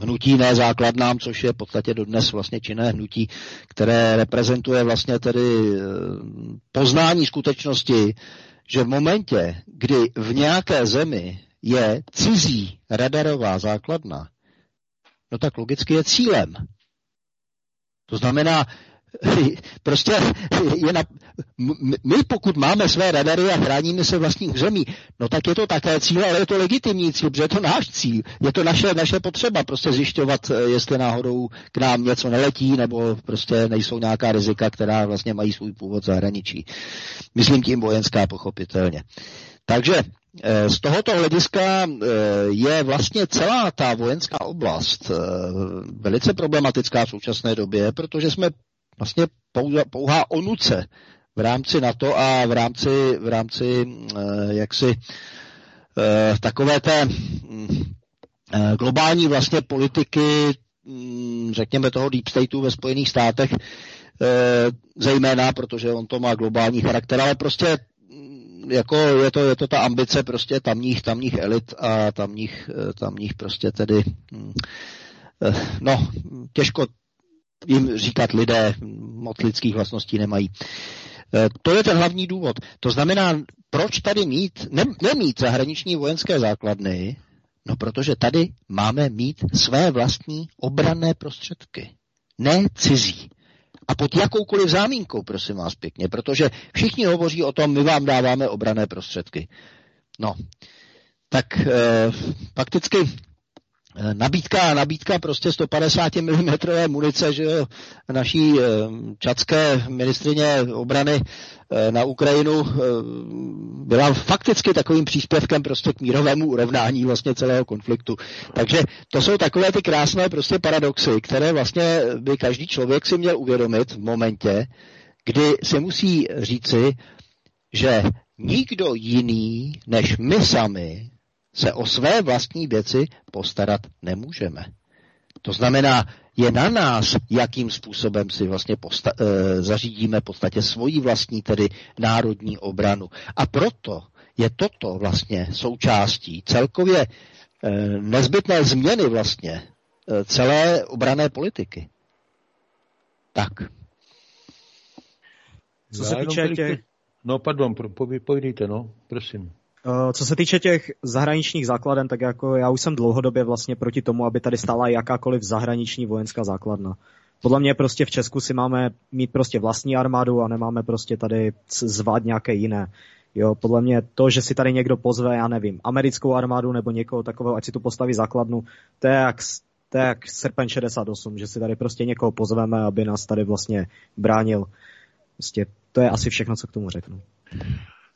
hnutí ne základnám, což je v podstatě dodnes vlastně činné hnutí, které reprezentuje vlastně tedy eh, poznání skutečnosti, že v momentě, kdy v nějaké zemi je cizí radarová základna, no tak logicky je cílem. To znamená, prostě je na, my pokud máme své radary a chráníme se vlastní území, no tak je to také cíl, ale je to legitimní cíl, protože je to náš cíl, je to naše, naše potřeba prostě zjišťovat, eh, jestli náhodou k nám něco neletí, nebo prostě nejsou nějaká rizika, která vlastně mají svůj původ zahraničí. Myslím tím vojenská pochopitelně. Takže eh, z tohoto hlediska eh, je vlastně celá ta vojenská oblast velice problematická v současné době, protože jsme vlastně pouhá, onuce v rámci NATO a v rámci, v rámci uh, jaksi uh, takové té uh, globální vlastně politiky, um, řekněme toho deep stateu ve Spojených státech, zejména, protože on to má globální charakter, ale prostě mm, jako je to, je to ta ambice prostě tamních, tamních elit a tamních, tamních prostě tedy mm, no, těžko, jim říkat lidé moc lidských vlastností nemají. E, to je ten hlavní důvod. To znamená, proč tady mít, ne, nemít zahraniční vojenské základny, no protože tady máme mít své vlastní obranné prostředky, ne cizí. A pod jakoukoliv zámínkou, prosím vás pěkně, protože všichni hovoří o tom, my vám dáváme obrané prostředky. No, tak e, fakticky nabídka, nabídka prostě 150 mm munice, že jo, naší eh, čacké ministrině obrany eh, na Ukrajinu byla fakticky takovým příspěvkem prostě k mírovému urovnání vlastně celého konfliktu. Takže to jsou takové ty krásné prostě paradoxy, které vlastně by každý člověk si měl uvědomit v momentě, kdy si musí říci, že nikdo jiný než my sami se o své vlastní věci postarat nemůžeme. To znamená, je na nás, jakým způsobem si vlastně posta- e, zařídíme v podstatě svoji vlastní tedy národní obranu. A proto je toto vlastně součástí celkově e, nezbytné změny vlastně e, celé obrané politiky. Tak. Co se týče těch... No, pardon, povídejte, no, prosím. Eh, co se týče těch zahraničních základen, tak jako já už jsem dlouhodobě vlastně proti tomu, aby tady stála jakákoliv zahraniční vojenská základna. Podle mě prostě v Česku si máme mít prostě vlastní armádu a nemáme prostě tady zvát nějaké jiné. Jo, podle mě to, že si tady někdo pozve, já nevím, americkou armádu nebo někoho takového, ať si tu postaví základnu, to je jak, to je jak srpen 68, že si tady prostě někoho pozveme, aby nás tady vlastně bránil. Prostě to je asi všechno, co k tomu řeknu.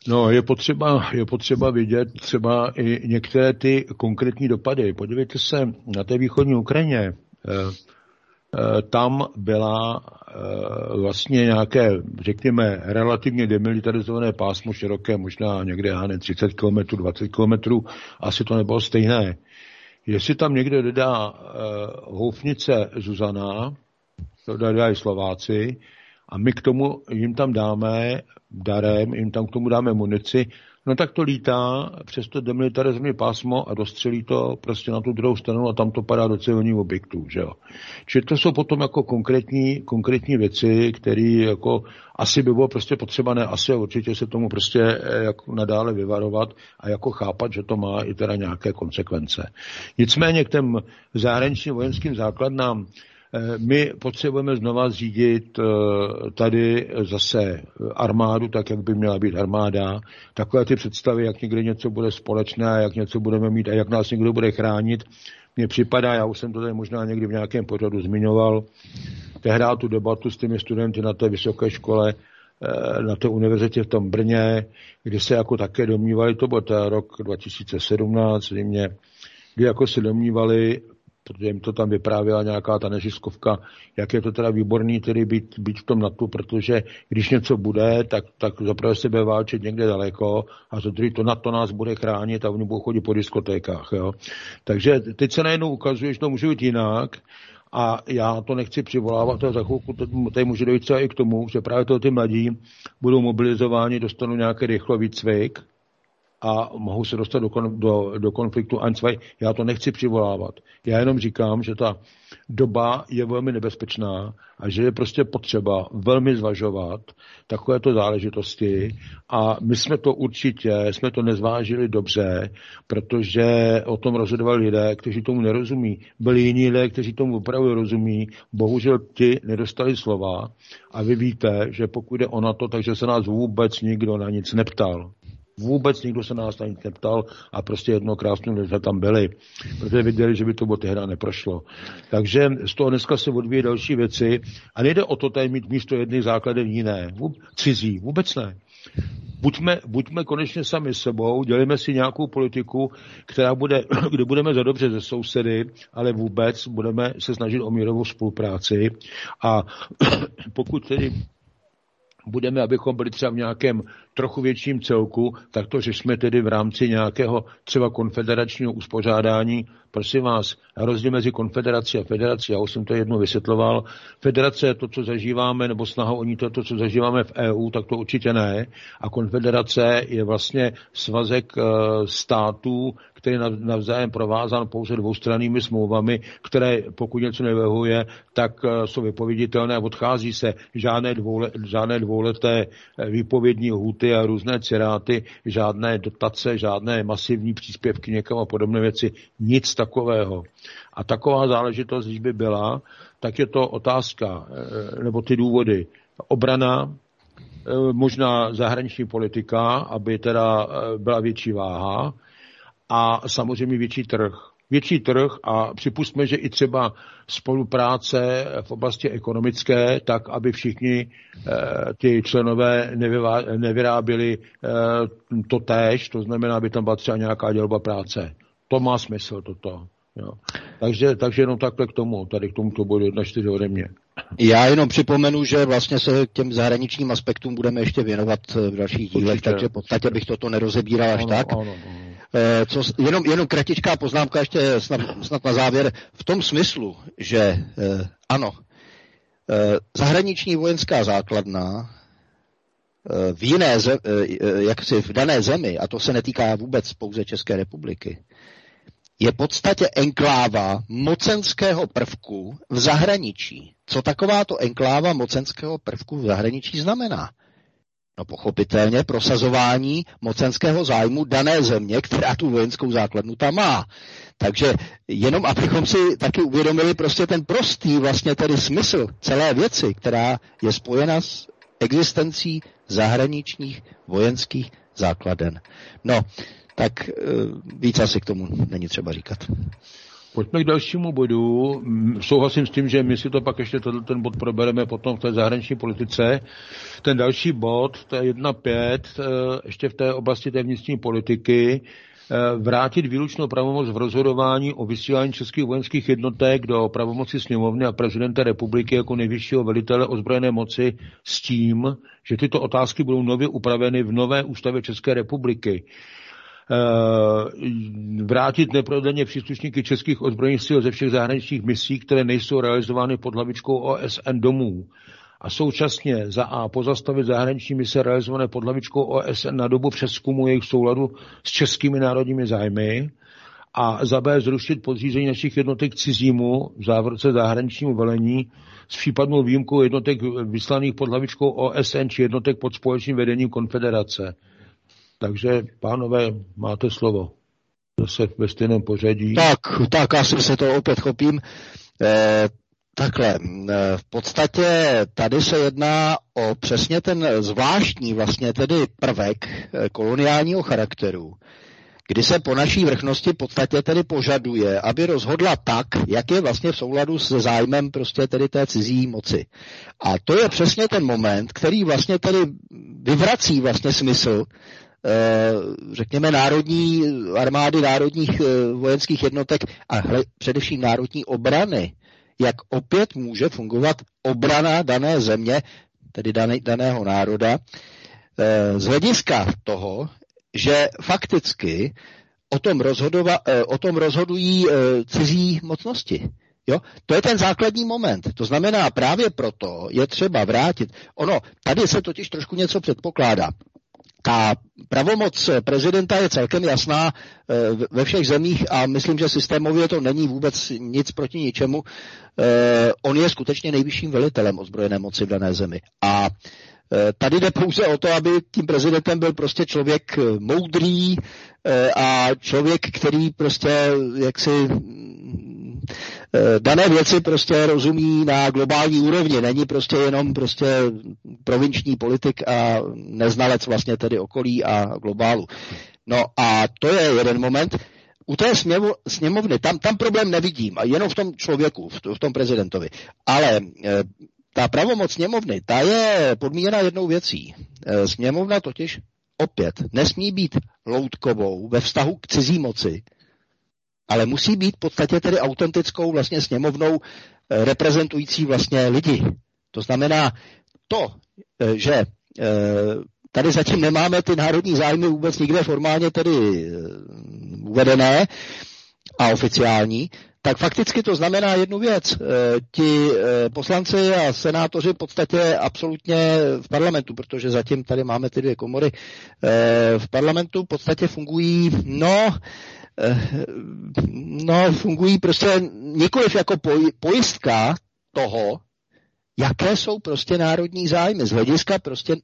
No, je potřeba, je potřeba vidět třeba i některé ty konkrétní dopady. Podívejte se na té východní Ukrajině. Eh, eh, tam byla eh, vlastně nějaké, řekněme, relativně demilitarizované pásmo široké, možná někde, já ne, 30 km, 20 km, asi to nebylo stejné. Jestli tam někdo dodá houfnice Zuzana, to dají Slováci, a my k tomu jim tam dáme darem, jim tam k tomu dáme munici, no tak to lítá přes to demilitarizmní pásmo a dostřelí to prostě na tu druhou stranu a tam to padá do civilních objektů, že jo. Čili to jsou potom jako konkrétní, konkrétní věci, které jako asi by bylo prostě potřeba, ne asi a určitě se tomu prostě eh, jako nadále vyvarovat a jako chápat, že to má i teda nějaké konsekvence. Nicméně k těm zahraničním vojenským základnám, my potřebujeme znova zřídit eh, tady zase armádu, tak jak by měla být armáda. Takové ty představy, jak někde něco bude společné, jak něco budeme mít a jak nás někdo bude chránit, mně připadá, já už jsem to tady možná někdy v nějakém pořadu zmiňoval, tehdy tu debatu s těmi studenty na té vysoké škole, eh, na té univerzitě v tom Brně, kdy se jako také domnívali, to byl rok 2017, kdy mě kdy jako se domnívali, protože jim to tam vyprávěla nějaká ta nežiskovka, jak je to teda výborný tedy být, být v tom NATO, protože když něco bude, tak, tak zaprvé se bude válčit někde daleko a za druhý to NATO nás bude chránit a oni budou chodit po diskotékách. Jo. Takže teď se najednou ukazuje, že to může být jinak a já to nechci přivolávat a za chvilku tady může dojít třeba i k tomu, že právě to ty mladí budou mobilizováni, dostanou nějaký rychlový cvik, a mohou se dostat do, do, do konfliktu Einstein. Já to nechci přivolávat. Já jenom říkám, že ta doba je velmi nebezpečná a že je prostě potřeba velmi zvažovat takovéto záležitosti a my jsme to určitě, jsme to nezvážili dobře, protože o tom rozhodovali lidé, kteří tomu nerozumí. Byli jiní lidé, kteří tomu opravdu rozumí, bohužel ti nedostali slova a vy víte, že pokud jde o na to, takže se nás vůbec nikdo na nic neptal. Vůbec nikdo se nás tam neptal a prostě jedno krásnou jsme tam byli, protože viděli, že by to od hra neprošlo. Takže z toho dneska se odvíjí další věci a nejde o to tady mít místo jedných základen jiné, cizí, vůbec ne. Buďme, buďme konečně sami sebou, dělíme si nějakou politiku, která bude, kde budeme za dobře ze sousedy, ale vůbec budeme se snažit o mírovou spolupráci a pokud tedy budeme, abychom byli třeba v nějakém trochu větším celku, tak to řešíme tedy v rámci nějakého třeba konfederačního uspořádání. Prosím vás, rozdíl mezi konfederací a federací, já už jsem to jednou vysvětloval. Federace je to, co zažíváme, nebo snaha o ní to, co zažíváme v EU, tak to určitě ne. A konfederace je vlastně svazek uh, států, který je navzájem provázán pouze dvoustrannými smlouvami, které pokud něco nevyhuje, tak eh, jsou vypověditelné a odchází se žádné, dvoule, žádné dvouleté eh, výpovědní huty a různé ciráty, žádné dotace, žádné masivní příspěvky někam a podobné věci, nic takového. A taková záležitost, když by byla, tak je to otázka, eh, nebo ty důvody. Obrana, možná zahraniční politika, aby teda byla větší váha, a samozřejmě větší trh. Větší trh a připustme, že i třeba spolupráce v oblasti ekonomické, tak aby všichni ty členové nevyráběli to též, to znamená, aby tam byla třeba nějaká dělba práce. To má smysl toto. Jo. Takže, takže jenom takhle k tomu, tady k tomuto bodu 1.4 ode mě. Já jenom připomenu, že vlastně se k těm zahraničním aspektům budeme ještě věnovat v dalších dílech, Určitě. takže v podstatě bych toto nerozebíral až ano, tak. Ano, ano. Eh, co, jenom, jenom kratičká poznámka ještě snad, snad na závěr. V tom smyslu, že eh, ano, eh, zahraniční vojenská základna v jiné, jak si v dané zemi, a to se netýká vůbec pouze České republiky, je v podstatě enkláva mocenského prvku v zahraničí. Co takováto enkláva mocenského prvku v zahraničí znamená? No pochopitelně prosazování mocenského zájmu dané země, která tu vojenskou základnu tam má. Takže jenom abychom si taky uvědomili prostě ten prostý vlastně tedy smysl celé věci, která je spojena s existencí zahraničních vojenských základen. No, tak eh, víc asi k tomu není třeba říkat. Pojďme k dalšímu bodu. Souhlasím s tím, že my si to pak ještě ten bod probereme potom v té zahraniční politice. Ten další bod, to je 1.5, eh, ještě v té oblasti té vnitřní politiky, eh, vrátit výlučnou pravomoc v rozhodování o vysílání českých vojenských jednotek do pravomoci sněmovny a prezidenta republiky jako nejvyššího velitele ozbrojené moci s tím, že tyto otázky budou nově upraveny v nové ústavě České republiky. Eh, vrátit neprodleně příslušníky českých ozbrojených sil ze všech zahraničních misí, které nejsou realizovány pod hlavičkou OSN domů a současně za A pozastavit zahraniční mise realizované pod hlavičkou OSN na dobu přeskumu jejich souladu s českými národními zájmy a za B zrušit podřízení našich jednotek cizímu v závorce zahraničnímu velení s případnou výjimkou jednotek vyslaných pod hlavičkou OSN či jednotek pod společným vedením konfederace. Takže, pánové, máte slovo. Zase ve stejném pořadí. Tak, tak asi se to opět chopím. Eh, takhle, eh, v podstatě tady se jedná o přesně ten zvláštní vlastně tedy prvek eh, koloniálního charakteru, kdy se po naší vrchnosti v podstatě tedy požaduje, aby rozhodla tak, jak je vlastně v souladu se zájmem prostě tedy té cizí moci. A to je přesně ten moment, který vlastně tedy vyvrací vlastně smysl řekněme, národní armády, národních eh, vojenských jednotek a především národní obrany, jak opět může fungovat obrana dané země, tedy dané, daného národa, eh, z hlediska toho, že fakticky o tom, rozhodova, o tom rozhodují cizí mocnosti. Jo? To je ten základní moment. To znamená, právě proto je třeba vrátit. Ono, tady se totiž trošku něco předpokládá. Ta pravomoc prezidenta je celkem jasná eh, ve všech zemích a myslím, že systémově to není vůbec nic proti ničemu. Eh, on je skutečně nejvyšším velitelem ozbrojené moci v dané zemi. A eh, Tady jde pouze o to, aby tím prezidentem byl prostě člověk moudrý a člověk, který prostě jaksi Eh, dané věci prostě rozumí na globální úrovni. Není prostě jenom prostě provinční politik a neznalec vlastně tedy okolí a globálu. No a to je jeden moment. U té sněmovny, tam, tam problém nevidím, a jenom v tom člověku, v, v tom prezidentovi. Ale e, ta pravomoc sněmovny, ta je podmíněna jednou věcí. Sněmovna totiž opět nesmí být loutkovou ve vztahu k cizí moci, ale musí být v podstatě tedy autentickou vlastně sněmovnou eh, reprezentující vlastně lidi. To znamená to, eh, že eh, tady zatím nemáme ty národní zájmy vůbec nikde formálně tedy uvedené a oficiální, tak fakticky to znamená jednu věc. Ti poslanci a senátoři v podstatě absolutně v parlamentu, protože zatím tady máme ty dvě komory, v parlamentu v podstatě fungují, no, Eh, no, fungují prostě nikoliv jako poj, pojistka toho, jaké jsou prostě národní zájmy z hlediska prostě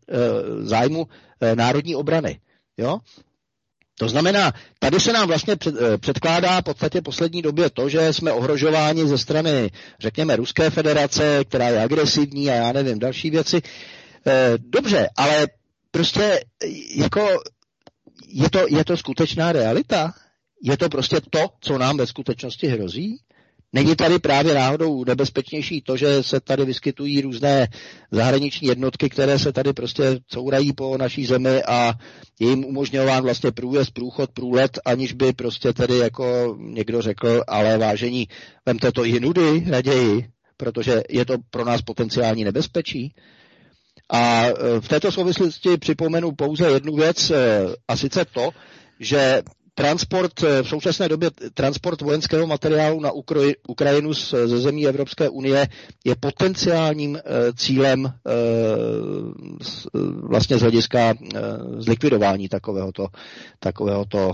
zájmu národní obrany. Jo? To znamená, tady se nám vlastně před, e, předkládá v podstatě poslední době to, že jsme ohrožováni ze strany, řekněme, Ruské federace, která je agresivní a já nevím, další věci. E, dobře, ale prostě jako je to, je to skutečná realita? je to prostě to, co nám ve skutečnosti hrozí? Není tady právě náhodou nebezpečnější to, že se tady vyskytují různé zahraniční jednotky, které se tady prostě courají po naší zemi a je jim umožňován vlastně průjezd, průchod, průlet, aniž by prostě tady jako někdo řekl, ale vážení, vemte to i nudy raději, protože je to pro nás potenciální nebezpečí. A e, v této souvislosti připomenu pouze jednu věc, e, a sice to, že transport, eh, v současné době transport vojenského materiálu na Ukrajinu ze zemí Evropské unie je potenciálním eh, cílem eh, vlastně z hlediska zlikvidování takovéhoto, takovéhoto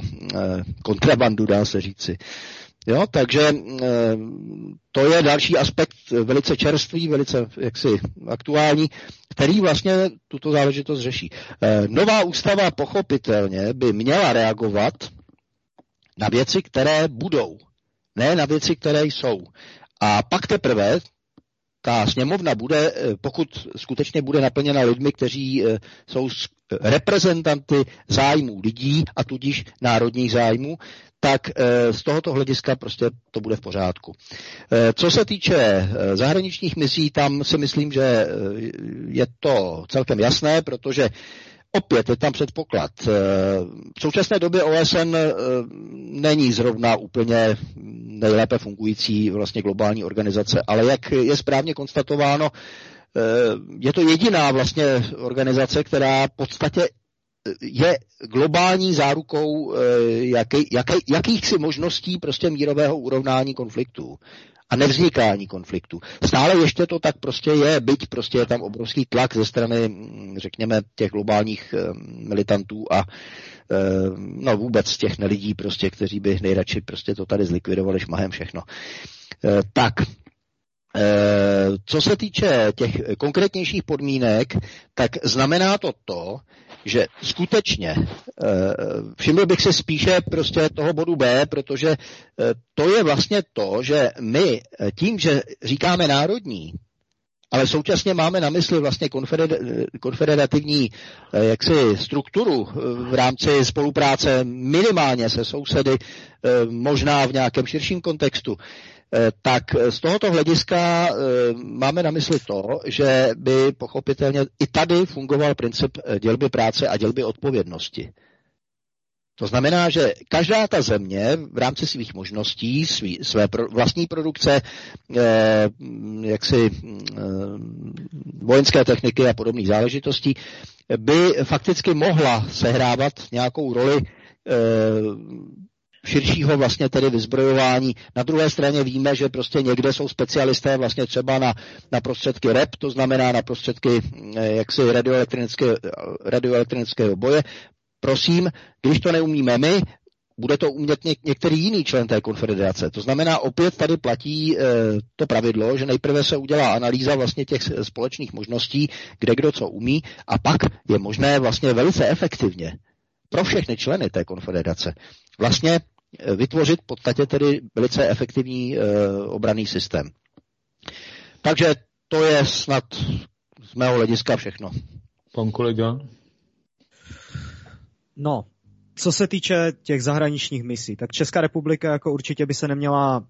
kontrabandu, dá se říci. Jo, takže to je další aspekt velice čerstvý, velice jaksi aktuální, který vlastně tuto záležitost řeší. Nová ústava pochopitelně by měla reagovat na věci, které budou, ne na věci, které jsou. A pak teprve ta sněmovna bude, eh, pokud skutečně bude naplněna lidmi, kteří eh, jsou reprezentanty zájmů lidí a tudíž národních zájmů, tak eh, z tohoto hlediska prostě to bude v pořádku. Co se týče zahraničních misí, tam si myslím, že je to celkem jasné, protože Opět je tam předpoklad. Eh, v současné době OSN eh, není zrovna úplně nejlépe fungující vlastně globální organizace, ale jak je správně konstatováno, eh, je to jediná vlastně organizace, která v podstatě je globální zárukou jaký, jaký, jakýchsi možností prostě mírového urovnání konfliktů a nevznikání konfliktu. Stále ještě to tak prostě je, byť prostě je tam obrovský tlak ze strany, mm, řekněme, těch globálních eh, militantů a eh, no vůbec těch nelidí prostě, kteří by nejradši prostě to tady zlikvidovali šmahem všechno. Eh, tak, co se týče těch konkrétnějších podmínek, tak znamená to to, že skutečně eh, všiml bych se spíše prostě toho bodu B, protože eh, to je vlastně to, že my eh, tím, že říkáme národní, ale současně máme na mysli vlastně konfederativní jaksi strukturu v rámci spolupráce minimálně se sousedy, možná v nějakém širším kontextu, tak z tohoto hlediska eh, máme na mysli to, že by pochopitelně i tady fungoval princip eh, dělby práce a dělby odpovědnosti. To znamená, že každá ta země v rámci svých možností, svý, své pro, vlastní produkce, eh, jaksi eh, vojenské techniky a podobných záležitostí, by fakticky mohla sehrávat nějakou roli eh, širšího vlastně tedy vyzbrojování. Na druhé straně víme, že prostě někde jsou specialisté vlastně třeba na, na prostředky REP, to znamená na prostředky eh, jaksi radioelektronické, radioelektronického boje. Prosím, když to neumíme my, bude to umět něk- některý jiný člen té konfederace. To znamená, opět tady platí e, to pravidlo, že nejprve se udělá analýza vlastně těch společných možností, kde kdo co umí, a pak je možné vlastně velice efektivně pro všechny členy té konfederace vlastně vytvořit v podstatě tedy velice efektivní e, obraný systém. Takže to je snad z mého hlediska všechno. Pan kolega? No, co se týče těch zahraničních misí, tak Česká republika jako určitě by se neměla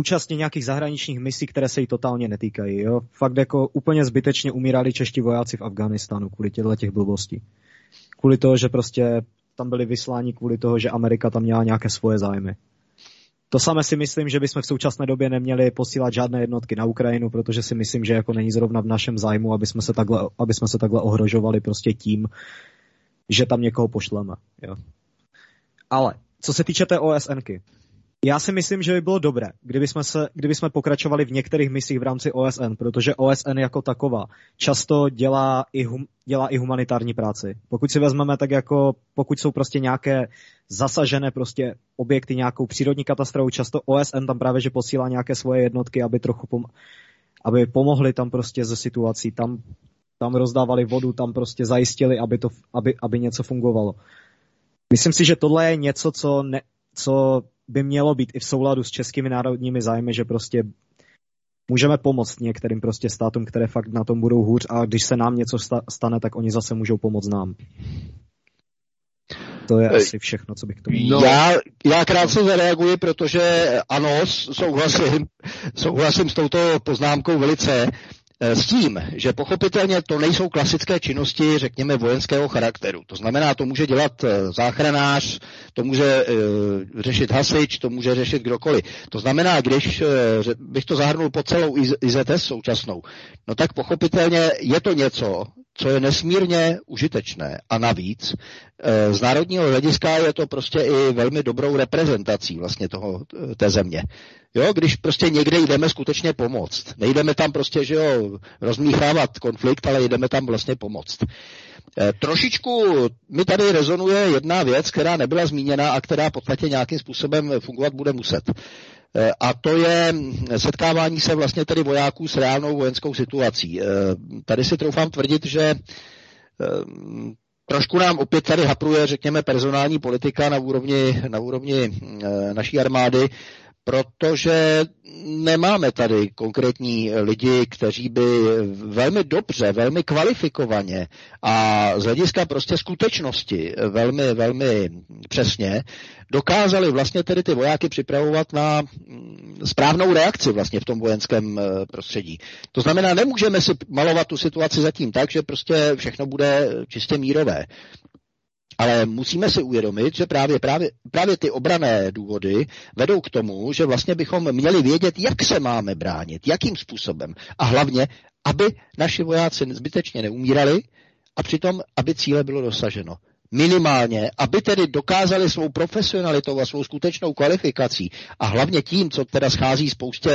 účastnit nějakých zahraničních misí, které se jí totálně netýkají. Jo? Fakt jako úplně zbytečně umírali čeští vojáci v Afganistánu kvůli těchto těch blbostí. Kvůli toho, že prostě tam byli vysláni kvůli toho, že Amerika tam měla nějaké svoje zájmy. To samé si myslím, že bychom v současné době neměli posílat žádné jednotky na Ukrajinu, protože si myslím, že jako není zrovna v našem zájmu, aby jsme se takhle, aby jsme se takhle ohrožovali prostě tím, že tam někoho pošleme. Jo. Ale co se týče té OSNky, já si myslím, že by bylo dobré, kdyby jsme, se, kdyby jsme pokračovali v některých misích v rámci OSN, protože OSN jako taková často dělá i, hum, dělá i humanitární práci. Pokud si vezmeme tak jako, pokud jsou prostě nějaké zasažené prostě objekty nějakou přírodní katastrofou, často OSN tam právě, že posílá nějaké svoje jednotky, aby trochu pom- aby pomohli tam prostě ze situací, tam, tam rozdávali vodu, tam prostě zajistili, aby, to, aby, aby něco fungovalo. Myslím si, že tohle je něco, co, ne, co by mělo být i v souladu s českými národními zájmy, že prostě můžeme pomoct některým prostě státům, které fakt na tom budou hůř a když se nám něco stane, tak oni zase můžou pomoct nám. To je asi všechno, co bych tomu no. Já, já krátce zareaguji, protože ano, souhlasím, souhlasím s touto poznámkou velice. Eh, s tím, že pochopitelně to nejsou klasické činnosti, řekněme, vojenského charakteru. To znamená, to může dělat eh, záchranář, to může uh, řešit hasič, to může řešit kdokoliv. To znamená, když bych to zahrnul po celou IZS současnou, no tak pochopitelně je to něco, co je nesmírně užitečné. A navíc z národního hlediska je to prostě i velmi dobrou reprezentací vlastně toho, té země. Jo, když prostě někde jdeme skutečně pomoct. Nejdeme tam prostě, že jo, rozmíchávat konflikt, ale jdeme tam vlastně pomoct. E, trošičku mi tady rezonuje jedna věc, která nebyla zmíněna a která v podstatě nějakým způsobem fungovat bude muset. E, a to je setkávání se vlastně tedy vojáků s reálnou vojenskou situací. E, tady si troufám tvrdit, že trošku nám opět tady hapruje, řekněme, personální politika na úrovni, na úrovni naší armády, protože nemáme tady konkrétní lidi, kteří by velmi dobře, velmi kvalifikovaně a z hlediska prostě skutečnosti velmi, velmi přesně dokázali vlastně tedy ty vojáky připravovat na mm, správnou reakci vlastně v tom vojenském eh, prostředí. To znamená, nemůžeme si malovat tu situaci zatím tak, že prostě všechno bude čistě mírové. Ale musíme si uvědomit, že právě, právě, právě ty obrané důvody vedou k tomu, že vlastně bychom měli vědět, jak se máme bránit, jakým způsobem. A hlavně, aby naši vojáci zbytečně neumírali a přitom, aby cíle bylo dosaženo. Minimálně, aby tedy dokázali svou profesionalitou a svou skutečnou kvalifikací a hlavně tím, co teda schází spoustě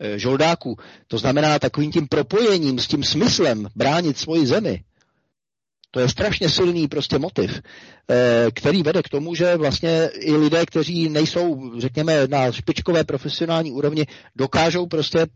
e, žoldáků, to znamená takovým tím propojením s tím smyslem bránit svoji zemi, to je strašně silný prostě motiv, eh, který vede k tomu, že vlastně i lidé, kteří nejsou, řekněme, na špičkové profesionální úrovni, dokážou prostě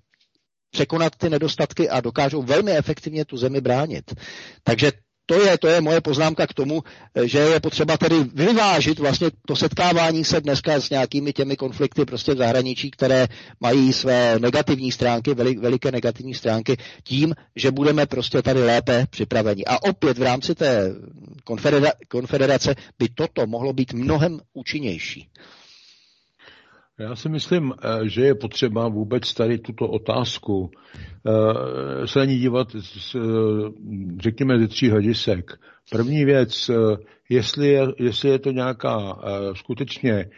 překonat ty nedostatky a dokážou velmi efektivně tu zemi bránit. Takže to je, to je moje poznámka k tomu, že je potřeba tedy vyvážit vlastně to setkávání se dneska s nějakými těmi konflikty prostě v zahraničí, které mají své negativní stránky, velik, veliké negativní stránky, tím, že budeme prostě tady lépe připraveni. A opět v rámci té konfedera, konfederace by toto mohlo být mnohem účinnější. Já si myslím, eh, že je potřeba vůbec tady tuto otázku eh, se na ní dívat, eh, řekněme, ze tří hledisek. První věc, jestli je, jestli je to nějaká skutečně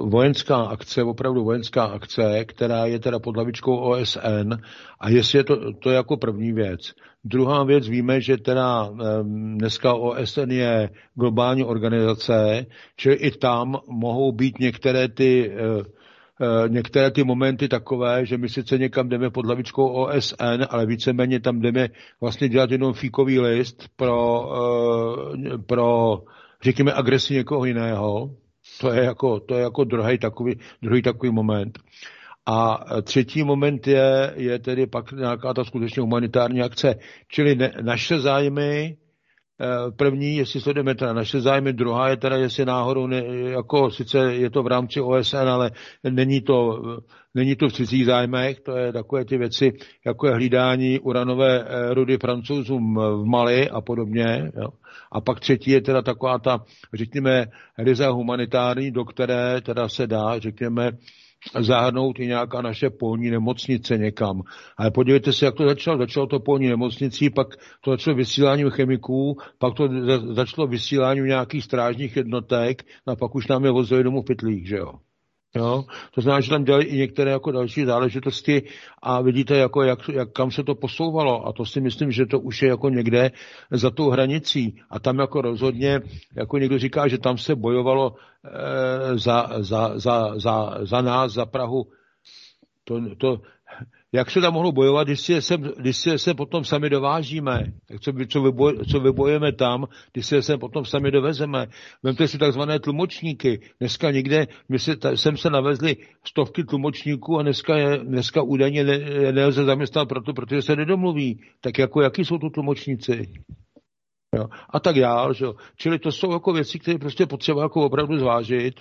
vojenská akce, opravdu vojenská akce, která je teda pod hlavičkou OSN a jestli je to, to jako první věc. Druhá věc, víme, že teda dneska OSN je globální organizace, čili i tam mohou být některé ty eh, eh, některé ty momenty takové, že my sice někam jdeme pod hlavičkou OSN, ale víceméně tam jdeme vlastně dělat jenom fíkový list pro, eh, pro řekněme, agresi někoho jiného. To je jako, to je jako druhý takový, druhý takový moment. A třetí moment je, je tedy pak nějaká ta skutečně humanitární akce. Čili ne, naše zájmy, eh, první, jestli sledujeme teda naše zájmy, druhá je teda, jestli náhodou, ne, jako sice je to v rámci OSN, ale není to, není to v cizích zájmech, to je takové ty věci, jako je hlídání uranové eh, rudy francouzům v Mali a podobně. Jo. A pak třetí je teda taková ta, řekněme, ryze humanitární, do které teda se dá, řekněme, zahrnout i nějaká naše polní nemocnice někam. Ale podívejte se, jak to začalo. Začalo to polní nemocnicí, pak to začalo vysíláním chemiků, pak to začalo vysíláním nějakých strážních jednotek a pak už nám je vozili domů v pytlích, že jo. Jo? To znamená, že tam dělali i některé jako další záležitosti a vidíte, jako jak, jak, kam se to posouvalo. A to si myslím, že to už je jako někde za tou hranicí. A tam jako rozhodně, jako někdo říká, že tam se bojovalo e, za, za, za, za, za nás, za Prahu. To, to, jak se tam mohlo bojovat, když si je sem, když si je sem potom sami dovážíme, tak co, co, vyboj, co vybojeme tam, když si je sem potom sami dovezeme. Vemte si takzvané tlumočníky. Dneska někde, my si, ta, sem se navezli stovky tlumočníků a dneska, je, dneska údajně ne, nelze zaměstnat proto, protože se nedomluví. Tak jako, jaký jsou to tlumočníci? Jo. A tak dál. Že? Čili to jsou jako věci, které prostě potřeba jako opravdu zvážit.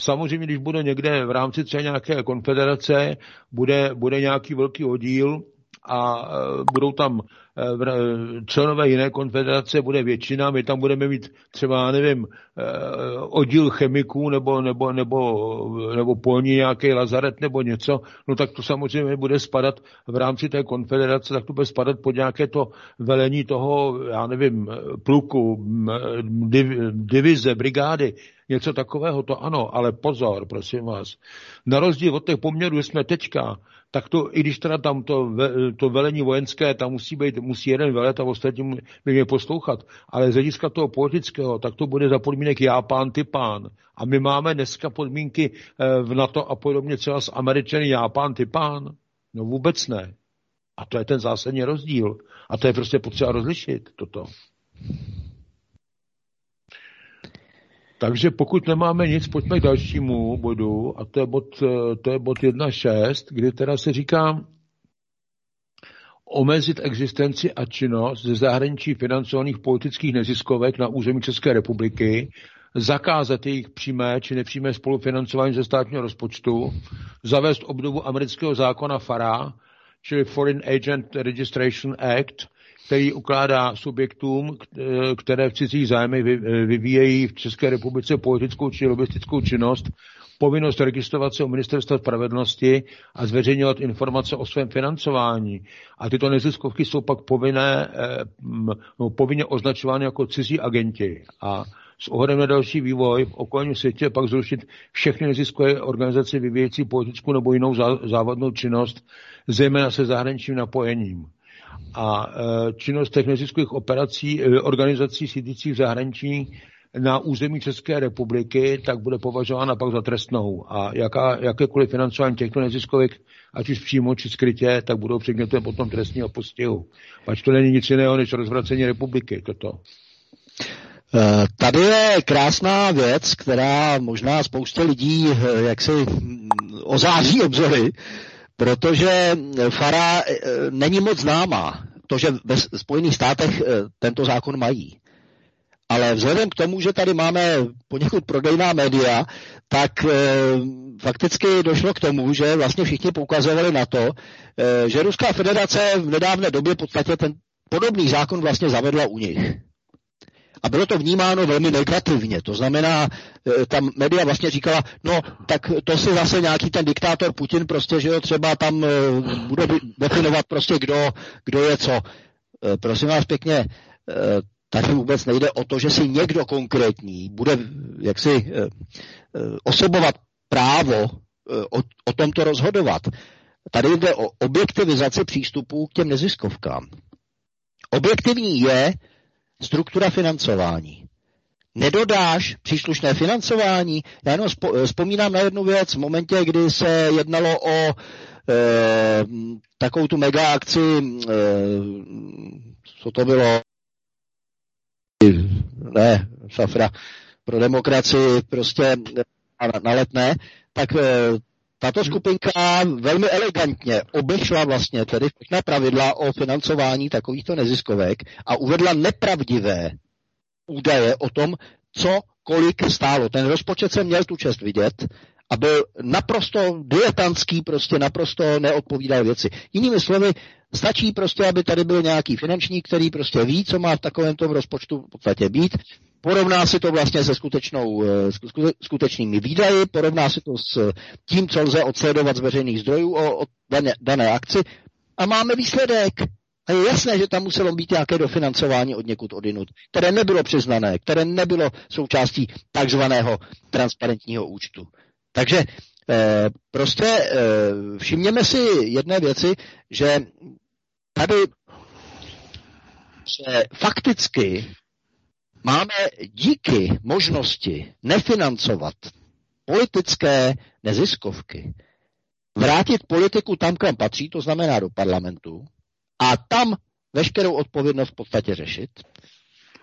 Samozřejmě, když bude někde v rámci třeba nějaké konfederace, bude, bude nějaký velký oddíl a budou tam členové jiné konfederace, bude většina, my tam budeme mít třeba, nevím, oddíl chemiků nebo, nebo, nebo, nebo polní nějaký lazaret nebo něco, no tak to samozřejmě bude spadat v rámci té konfederace, tak to bude spadat pod nějaké to velení toho, já nevím, pluku, div, divize, brigády, něco takového, to ano, ale pozor, prosím vás. Na rozdíl od těch poměrů, jsme teďka, tak to, i když teda tam to, to velení vojenské, tam musí být, musí jeden velet a ostatní by mě poslouchat, ale z hlediska toho politického, tak to bude za podmínek já pán, ty pán. A my máme dneska podmínky eh, v NATO a podobně třeba s Američany já pán, ty pán. No vůbec ne. A to je ten zásadní rozdíl. A to je prostě potřeba rozlišit toto. Takže pokud nemáme nic, pojďme k dalšímu bodu, a to je bod, to je bod 1.6, kdy teda se říká omezit existenci a činnost ze zahraničí financovaných politických neziskovek na území České republiky, zakázat jejich přímé či nepřímé spolufinancování ze státního rozpočtu, zavést obdobu amerického zákona FARA, čili Foreign Agent Registration Act, který ukládá subjektům, které v cizích zájmech vyvíjejí v České republice politickou či lobistickou činnost, povinnost registrovat se u ministerstva spravedlnosti a zveřejňovat informace o svém financování. A tyto neziskovky jsou pak povinné, eh, no, povinně označovány jako cizí agenti. A s ohledem na další vývoj v okolním světě pak zrušit všechny neziskové organizace vyvíjející politickou nebo jinou závadnou činnost, zejména se zahraničním napojením a e, činnost těch neziskových operací, e, organizací sídlících v zahraničí na území České republiky, tak bude považována pak za trestnou. A jaká, jakékoliv financování těchto neziskových, ať už přímo či skrytě, tak budou předmětem potom trestního postihu. Ať to není nic jiného než rozvracení republiky, toto. E, tady je krásná věc, která možná spousta lidí jak si mm, ozáří obzory, protože Fara eh, není moc známá. To, že ve Spojených státech eh, tento zákon mají. Ale vzhledem k tomu, že tady máme poněkud prodejná média, tak e, fakticky došlo k tomu, že vlastně všichni poukazovali na to, e, že Ruská federace v nedávné době v podstatě ten podobný zákon vlastně zavedla u nich. A bylo to vnímáno velmi negativně. To znamená, e, tam média vlastně říkala, no tak to si zase nějaký ten diktátor Putin prostě, že jo, třeba tam e, bude definovat prostě kdo, kdo je co. E, prosím vás pěkně, tady vůbec nejde o to, že si někdo konkrétní bude jaksi osobovat právo o, o tomto rozhodovat. Tady jde o objektivizaci přístupů k těm neziskovkám. Objektivní je, struktura financování. Nedodáš příslušné financování? Já jenom vzpomínám na jednu věc v momentě, kdy se jednalo o e, takovou tu mega akci, e, co to bylo, ne, Safra, pro demokracii prostě na, na letné, tak e, tato hmm. skupinka velmi elegantně obešla vlastně tedy všechna pravidla o financování takovýchto neziskovek a uvedla nepravdivé údaje o tom, co kolik stálo. Ten rozpočet se měl tu čest vidět a byl naprosto diletantský, prostě naprosto neodpovídal věci. Jinými slovy, stačí prostě, aby tady byl nějaký finančník, který prostě ví, co má v takovém tom rozpočtu v podstatě být, porovná si to vlastně se skutečnou, eh, skutečnými výdaji, porovná si to s tím, co lze odsledovat z veřejných zdrojů o, o dané, dané akci a máme výsledek. A je jasné, že tam muselo být nějaké dofinancování od někud odinut, které nebylo přiznané, které nebylo součástí takzvaného transparentního účtu. Takže eh, prostě eh, všimněme si jedné věci, že tady že fakticky máme díky možnosti nefinancovat politické neziskovky, vrátit politiku tam, kam patří, to znamená do parlamentu, a tam veškerou odpovědnost v podstatě řešit.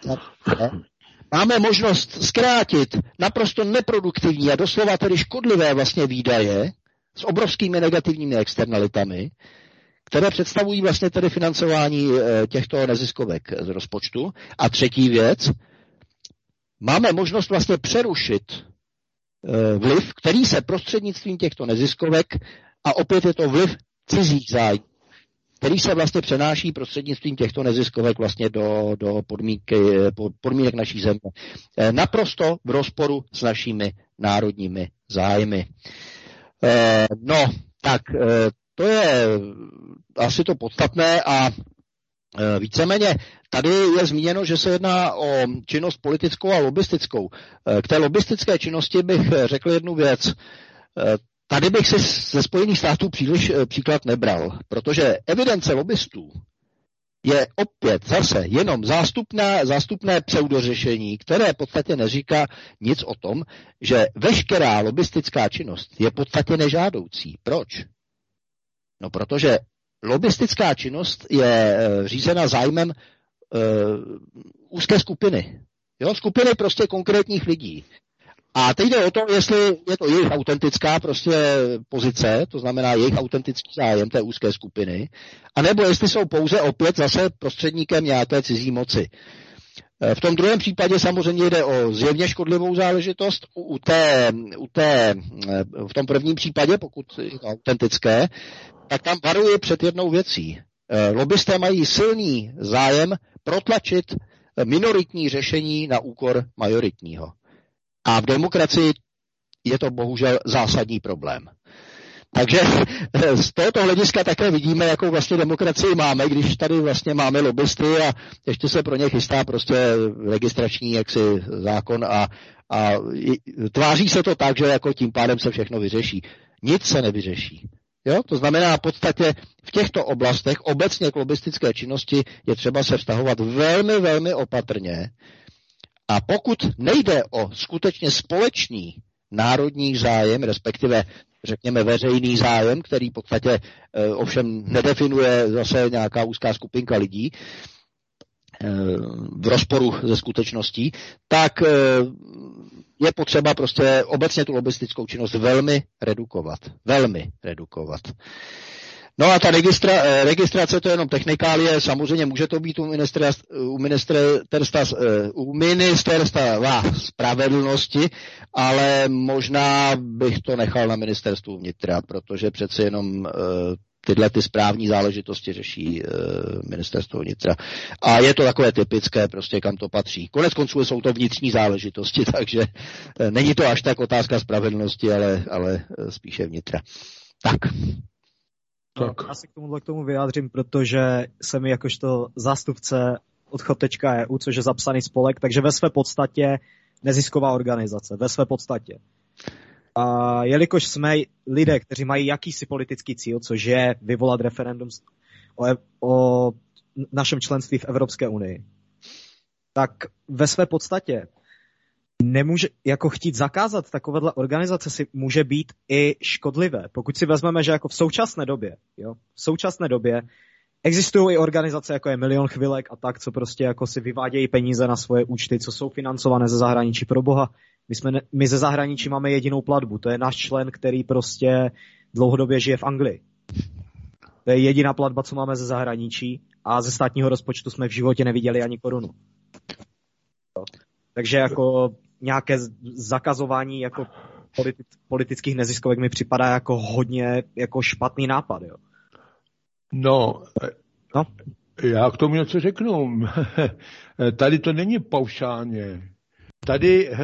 Máme možnost zkrátit naprosto neproduktivní a doslova tedy škodlivé vlastně výdaje s obrovskými negativními externalitami, které představují vlastně tedy financování eh, těchto neziskovek z rozpočtu. A třetí věc, máme možnost vlastně přerušit eh, vliv, který se prostřednictvím těchto neziskovek, a opět je to vliv cizích zájmů, který se vlastně přenáší prostřednictvím těchto neziskovek vlastně do, do podmínky, podmínek naší země. Eh, naprosto v rozporu s našimi národními zájmy. Eh, no, tak to je asi to podstatné a víceméně tady je zmíněno, že se jedná o činnost politickou a lobistickou. K té lobistické činnosti bych řekl jednu věc. Tady bych si ze Spojených států příliš eh, příklad nebral, protože evidence lobbystů je opět zase jenom zástupná, zástupné pseudořešení, které v podstatě neříká nic o tom, že veškerá lobistická činnost je v podstatě nežádoucí. Proč? No protože lobistická činnost je eh, řízena zájmem uh, úzké skupiny. Jo, skupiny prostě konkrétních lidí. A teď jde o to, jestli je to jejich autentická prostě pozice, to znamená jejich autentický zájem té úzké skupiny, anebo jestli jsou pouze opět zase prostředníkem nějaké cizí moci. E, v tom druhém případě samozřejmě jde o zjevně škodlivou záležitost. U té, u té, e, v tom prvním případě, pokud je to autentické, tak tam varuje před jednou věcí. E, lobbysté mají silný zájem protlačit minoritní řešení na úkor majoritního. A v demokracii je to bohužel zásadní problém. Takže z tohoto hlediska také vidíme, jakou vlastně demokracii máme, když tady vlastně máme lobbysty a ještě se pro ně chystá prostě registrační jaksi zákon a, a tváří se to tak, že jako tím pádem se všechno vyřeší. Nic se nevyřeší. Jo? To znamená v podstatě v těchto oblastech obecně k lobistické činnosti je třeba se vztahovat velmi, velmi opatrně, a pokud nejde o skutečně společný národní zájem, respektive řekněme veřejný zájem, který v podstatě e, ovšem nedefinuje zase nějaká úzká skupinka lidí, e, v rozporu ze skutečností, tak e, je potřeba prostě obecně tu lobistickou činnost velmi redukovat. Velmi redukovat. No a ta registra, eh, registrace to je jenom technikálie, samozřejmě může to být u ministerstva, u ministerstva, eh, u spravedlnosti, ale možná bych to nechal na ministerstvu vnitra, protože přece jenom eh, tyhle ty správní záležitosti řeší ministerstvo vnitra. A je to takové typické, prostě kam to patří. Konec konců jsou to vnitřní záležitosti, takže není to až tak otázka spravedlnosti, ale, ale spíše vnitra. Tak. Tak. Já se k tomuhle k tomu vyjádřím, protože jsem jakožto zástupce odchod.eu, což je zapsaný spolek, takže ve své podstatě nezisková organizace, ve své podstatě. A jelikož jsme lidé, kteří mají jakýsi politický cíl, což je vyvolat referendum o, o našem členství v Evropské unii, tak ve své podstatě nemůže, jako chtít zakázat takovéhle organizace si může být i škodlivé. Pokud si vezmeme, že jako v současné době, jo, v současné době existují i organizace, jako je Milion chvilek a tak, co prostě jako si vyvádějí peníze na svoje účty, co jsou financované ze zahraničí. Pro boha, my, jsme my ze zahraničí máme jedinou platbu, to je náš člen, který prostě dlouhodobě žije v Anglii. To je jediná platba, co máme ze zahraničí a ze státního rozpočtu jsme v životě neviděli ani korunu. Takže jako nějaké zakazování jako politi- politických neziskovek mi připadá jako hodně jako špatný nápad. Jo. No, no, já k tomu něco řeknu. Tady to není paušálně. Tady eh,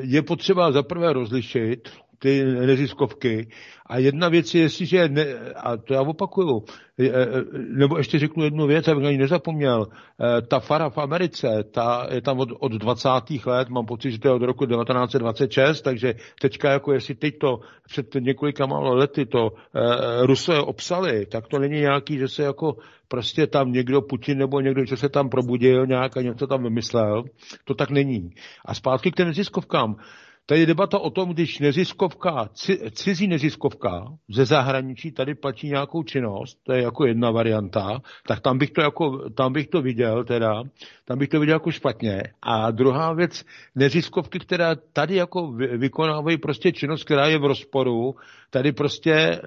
je potřeba zaprvé rozlišit ty neziskovky. A jedna věc je, jestliže, ne, a to já opakuju, e, e, nebo ještě řeknu jednu věc, abych ani nezapomněl, e, ta fara v Americe, ta je tam od, od 20. let, mám pocit, že to je od roku 1926, takže teďka jako jestli teď to před několika málo lety to Rusové obsali, tak to není nějaký, že se jako prostě tam někdo, Putin nebo někdo, co se tam probudil nějak a něco tam vymyslel. To tak není. A zpátky k těm neziskovkám. Tady je debata o tom, když neziskovka, cizí neziskovka ze zahraničí tady platí nějakou činnost, to je jako jedna varianta, tak tam bych to, jako, tam bych to viděl teda, tam bych to viděl jako špatně. A druhá věc, neziskovky, která tady jako vykonávají prostě činnost, která je v rozporu, tady prostě, e,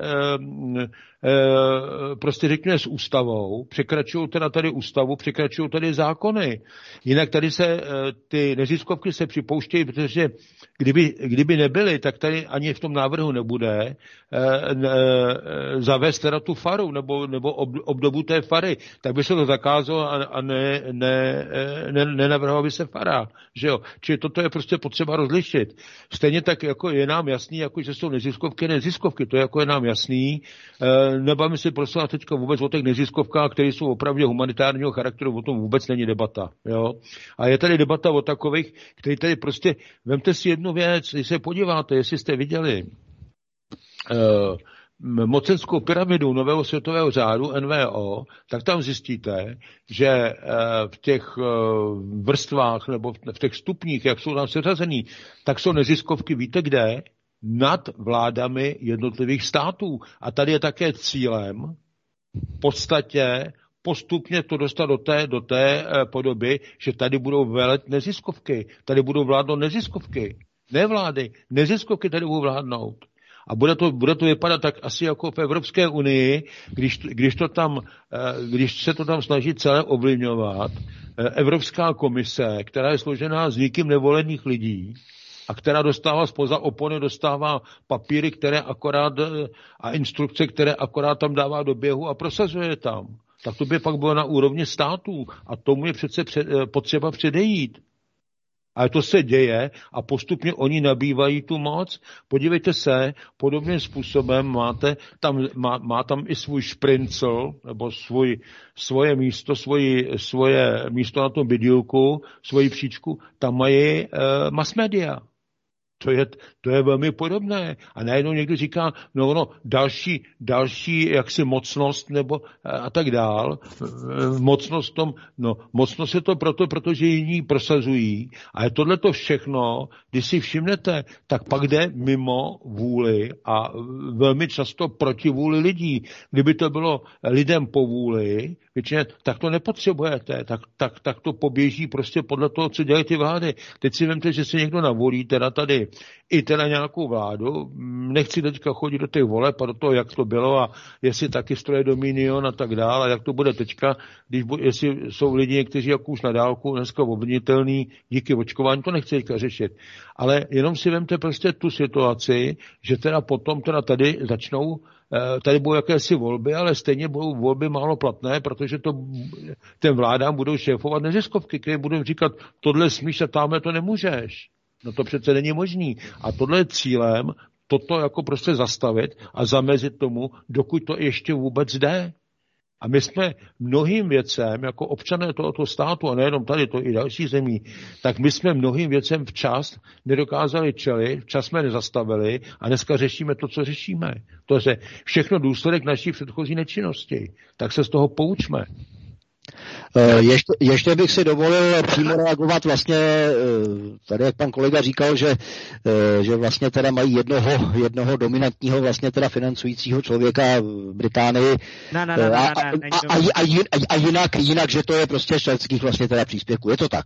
e, prostě řekněme s ústavou, překračují teda tady ústavu, překračují tady zákony. Jinak tady se e, ty neziskovky se připouštějí, protože kdyby kdyby, kdyby nebyly, tak tady ani v tom návrhu nebude ne, eh, zavést teda tu faru nebo, nebo ob, obdobu té fary, tak by se to zakázalo a, a ne, ne, eh, ne, nenavrhoval by se fara. Že jo? Čili toto je prostě potřeba rozlišit. Stejně tak jako je nám jasný, jako že jsou neziskovky neziskovky, to je jako je nám jasný. Eh, nebavíme si prostě teďka vůbec o těch neziskovkách, které jsou opravdu humanitárního charakteru, o tom vůbec není debata. Jo? A je tady debata o takových, který tady prostě, vemte si jednu věc, když se podíváte, jestli jste viděli uh, mocenskou pyramidu Nového světového řádu NVO, tak tam zjistíte, že uh, v těch uh, vrstvách nebo v těch stupních, jak jsou tam seřazený, tak jsou neziskovky, víte kde? Nad vládami jednotlivých států. A tady je také cílem v podstatě postupně to dostat do té, do té podoby, že tady budou velet neziskovky, tady budou vládnout neziskovky ne vlády, neziskovky tady budou vládnout. A bude to, bude to vypadat tak asi jako v Evropské unii, když, když, to tam, eh, když se to tam snaží celé ovlivňovat, eh, Evropská komise, která je složená z nikým nevolených lidí, a která dostává spoza opony, dostává papíry, které akorát eh, a instrukce, které akorát tam dává do běhu a prosazuje tam. Tak to by pak bylo na úrovni států a tomu je přece potřeba předejít. Ale to se děje a postupně oni nabývají tu moc. Podívejte se, podobným způsobem máte tam, má, má tam i svůj šprincel, nebo svůj, svoje místo, svoji, svoje místo na tom bydílku, svoji příčku, tam mají uh, mass media. To je, to je velmi podobné. A najednou někdo říká, no no, další, další jaksi mocnost nebo a tak dál. Mocnost tom, no, mocnost je to proto, protože jiní prosazují. A je tohle to všechno, když si všimnete, tak pak jde mimo vůli a velmi často proti vůli lidí. Kdyby to bylo lidem po vůli, většině, tak to nepotřebujete, tak, tak, tak to poběží prostě podle toho, co dělají ty vlády. Teď si vemte, že si někdo navolí, teda tady i teda nějakou vládu, nechci teďka chodit do těch voleb a do toho, jak to bylo a jestli taky stroje Dominion a tak dále, a jak to bude teďka, když bu, jestli jsou lidi kteří jako už na dálku dneska obvinitelný díky očkování, to nechci teďka řešit. Ale jenom si vemte prostě tu situaci, že teda potom teda tady začnou Eh, tady budou jakési volby, ale stejně budou volby málo platné, protože to ten vládám budou šéfovat neziskovky, které budou říkat, tohle smíš a tamhle to nemůžeš. No to přece není možný. A tohle je cílem toto jako prostě zastavit a zamezit tomu, dokud to ještě vůbec jde. A my jsme mnohým věcem, jako občané tohoto státu, a nejenom tady, to i další zemí, tak my jsme mnohým věcem včas nedokázali čelit, včas jsme nezastavili a dneska řešíme to, co řešíme. To je všechno důsledek naší předchozí nečinnosti. Tak se z toho poučme. Eh, ještě, ještě bych si dovolil přímo reagovat vlastně, eh, tady jak pan kolega říkal, že, eh, že vlastně teda mají jednoho, jednoho dominantního vlastně teda financujícího člověka v Británii a, a, a, a, a jinak, jinak, že to je prostě členských vlastně teda příspěvků. Je to tak?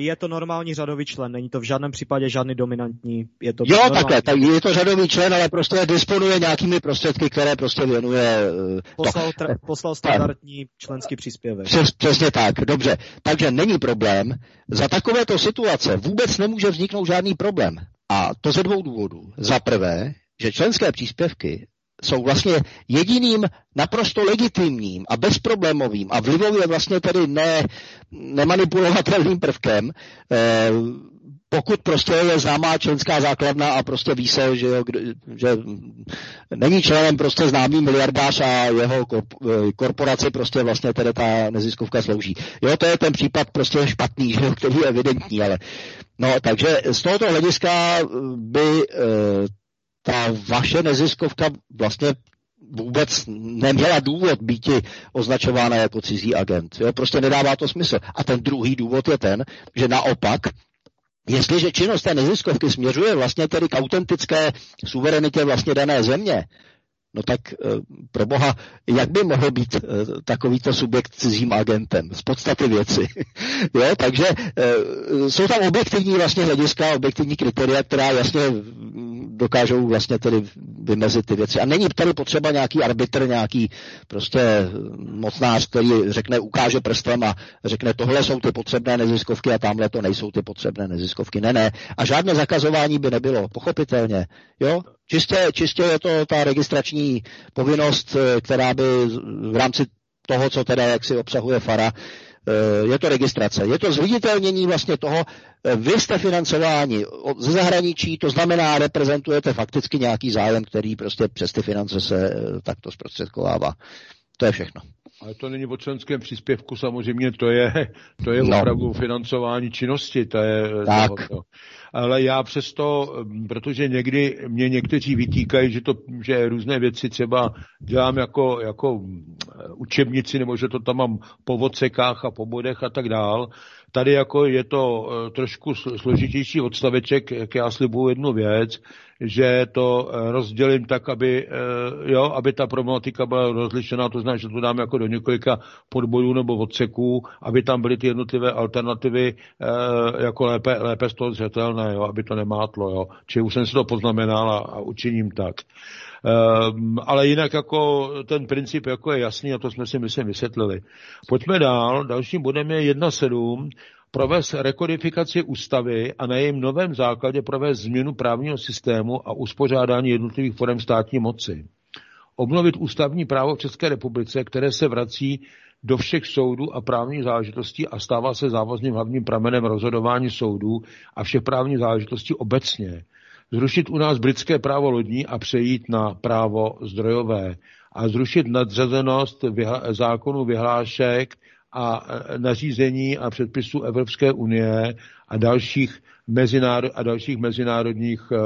Je to normální řadový člen, není to v žádném případě žádný dominantní. Je to jo, normální. takhle, tak je to řadový člen, ale prostě disponuje nějakými prostředky, které prostě věnuje. Uh, poslal, tra- poslal standardní tak. členský příspěvek. Přes, přesně tak, dobře. Takže není problém. Za takovéto situace vůbec nemůže vzniknout žádný problém. A to ze dvou důvodů. Za prvé, že členské příspěvky jsou vlastně jediným naprosto legitimním a bezproblémovým a vlivově vlastně tedy ne, nemanipulovatelným prvkem, eh, pokud prostě je známá členská základna a prostě ví se, že, že není členem prostě známý miliardář a jeho eh, korporaci prostě vlastně tedy ta neziskovka slouží. Jo, to je ten případ prostě špatný, že jo, který je evidentní, ale no, takže z tohoto hlediska by eh, ta vaše neziskovka vlastně vůbec neměla důvod být označována jako cizí agent. Jo? Prostě nedává to smysl. A ten druhý důvod je ten, že naopak Jestliže činnost té neziskovky směřuje vlastně tedy k autentické suverenitě vlastně dané země, No tak pro boha, jak by mohl být takovýto subjekt cizím agentem? Z podstaty věci. jo, takže jsou tam objektivní vlastně hlediska, objektivní kritéria, která jasně dokážou vlastně tedy vymezit ty věci. A není tady potřeba nějaký arbitr, nějaký prostě mocnář, který řekne, ukáže prstem a řekne, tohle jsou ty potřebné neziskovky a tamhle to nejsou ty potřebné neziskovky. Ne, ne. A žádné zakazování by nebylo, pochopitelně. Jo? Čistě, čistě je to ta registrační povinnost, která by v rámci toho, co teda jak si obsahuje FARA, Eh, je to registrace, je to zviditelnění vlastně toho, eh, vy jste financováni ze zahraničí, to znamená, reprezentujete fakticky nějaký zájem, který prostě přes ty finance se eh, takto zprostředkovává. To je všechno. Ale to není o členském příspěvku, samozřejmě to je, to je no. opravdu financování činnosti. To je, tak. To, ale já přesto, protože někdy mě někteří vytýkají, že, to, že různé věci třeba dělám jako, jako učebnici, nebo že to tam mám po vodsekách a po bodech a tak dál, Tady jako je to eh, trošku složitější odstaveček, jak já slibuju jednu věc, že to eh, rozdělím tak, aby, eh, jo, aby ta problematika byla rozlišená, to znamená, že to dám jako do několika podbojů nebo odseků, aby tam byly ty jednotlivé alternativy jako lépe, lépe z toho zřetelné, jo, aby to nemátlo. Jo. Čili už jsem si to poznamenal a, a učiním tak. Um, ale jinak jako ten princip jako je jasný a to jsme si myslím vysvětlili. Pojďme dál. Dalším bodem je 1.7 provést rekodifikaci ústavy a na jejím novém základě provést změnu právního systému a uspořádání jednotlivých forem státní moci. Obnovit ústavní právo v České republice, které se vrací do všech soudů a právních záležitostí a stává se závazným hlavním pramenem rozhodování soudů a všech právních záležitostí obecně zrušit u nás britské právo lodní a přejít na právo zdrojové a zrušit nadřazenost vyhla- zákonů vyhlášek a e, nařízení a předpisů Evropské unie a dalších, mezinárod, a dalších mezinárodních uh,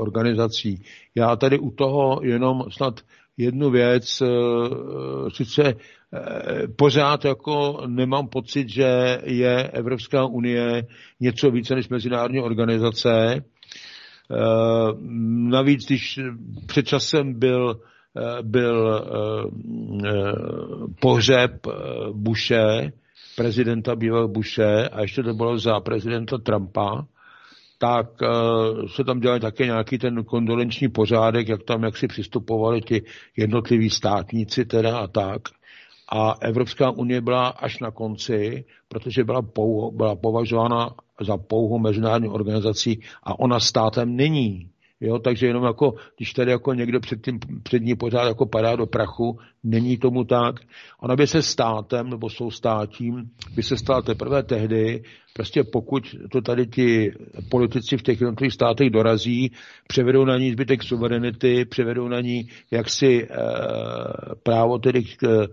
organizací. Já tady u toho jenom snad jednu věc, uh, sice uh, pořád jako nemám pocit, že je Evropská unie něco více než mezinárodní organizace, navíc, když před časem byl, byl eh, pohřeb Bushe, prezidenta bývalého Bushe, a ještě to bylo za prezidenta Trumpa, tak se tam dělal také nějaký ten kondolenční pořádek, jak tam jak si přistupovali ti jednotliví státníci teda a tak. A Evropská unie byla až na konci, protože byla, pou, byla považována za pouhou mezinárodní organizací a ona státem není. Jo, takže jenom jako, když tady jako někdo před, tím, před ní pořád jako padá do prachu, není tomu tak. Ona by se státem nebo sou státím by se stala teprve tehdy, prostě pokud to tady ti politici v těch jednotlivých státech dorazí, převedou na ní zbytek suverenity, převedou na ní jaksi e, právo tedy k,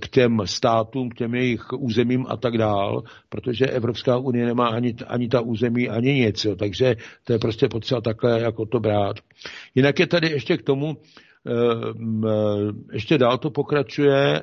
k těm státům, k těm jejich územím a tak dál, protože Evropská unie nemá ani, ani ta území, ani nic. Jo. Takže to je prostě potřeba takhle jako to brát. Jinak je tady ještě k tomu, eh, ještě dál to pokračuje. Eh,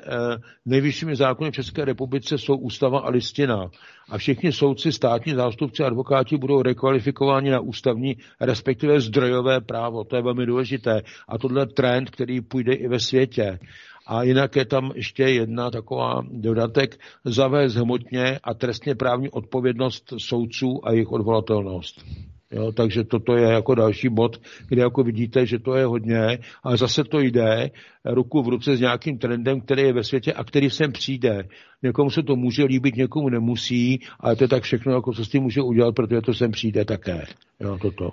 nejvyššími zákony v České republice jsou ústava a listina. A všichni soudci, státní zástupci a advokáti budou rekvalifikováni na ústavní, respektive zdrojové právo. To je velmi důležité. A tohle je trend, který půjde i ve světě. A jinak je tam ještě jedna taková dodatek, zavést hmotně a trestně právní odpovědnost soudců a jejich odvolatelnost. Jo, takže toto je jako další bod, kde jako vidíte, že to je hodně, ale zase to jde ruku v ruce s nějakým trendem, který je ve světě a který sem přijde. Někomu se to může líbit, někomu nemusí, ale to je tak všechno, jako co s tím může udělat, protože to sem přijde také. Jo, toto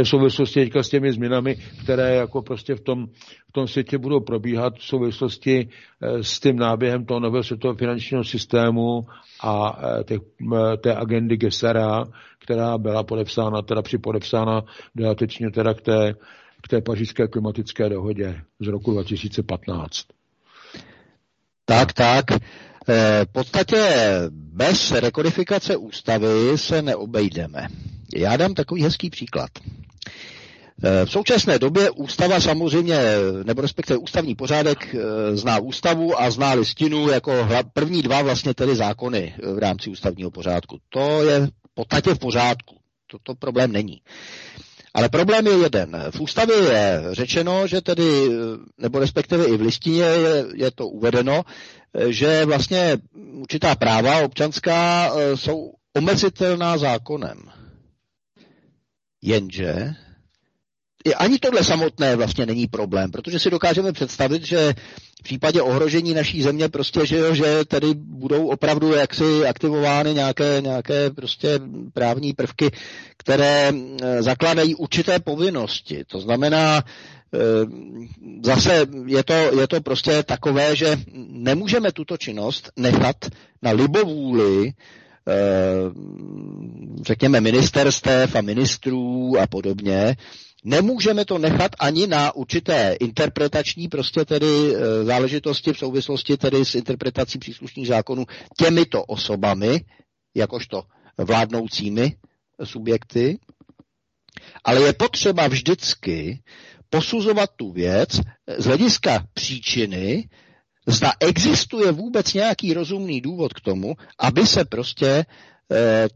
v souvislosti teďka s těmi změnami, které jako prostě v tom, v tom světě budou probíhat v souvislosti eh, s tím náběhem toho nového světového finančního systému a eh, těch, eh, té agendy Gesera, která byla podepsána, teda připodepsána dodatečně teda k té, k té pařížské klimatické dohodě z roku 2015. Tak, tak. V podstatě bez rekodifikace ústavy se neobejdeme. Já dám takový hezký příklad. E, v současné době ústava samozřejmě, nebo respektive ústavní pořádek e, zná ústavu a zná listinu jako první dva vlastně tedy zákony v rámci ústavního pořádku. To je v podstatě v pořádku. To, to problém není. Ale problém je jeden. V ústavě je řečeno, že tedy, nebo respektive i v listině je, je to uvedeno, že vlastně určitá práva občanská jsou omezitelná zákonem. Jenže ani tohle samotné vlastně není problém, protože si dokážeme představit, že v případě ohrožení naší země prostě, že, že tady budou opravdu jaksi aktivovány nějaké, nějaké prostě právní prvky, které eh, zakládají určité povinnosti. To znamená, eh, zase je to, je to prostě takové, že nemůžeme tuto činnost nechat na libovůli řekněme ministerstev a ministrů a podobně, Nemůžeme to nechat ani na určité interpretační prostě tedy e, záležitosti v souvislosti tedy s interpretací příslušných zákonů těmito osobami, jakožto vládnoucími subjekty, ale je potřeba vždycky posuzovat tu věc z hlediska příčiny, zda existuje vůbec nějaký rozumný důvod k tomu, aby se prostě e,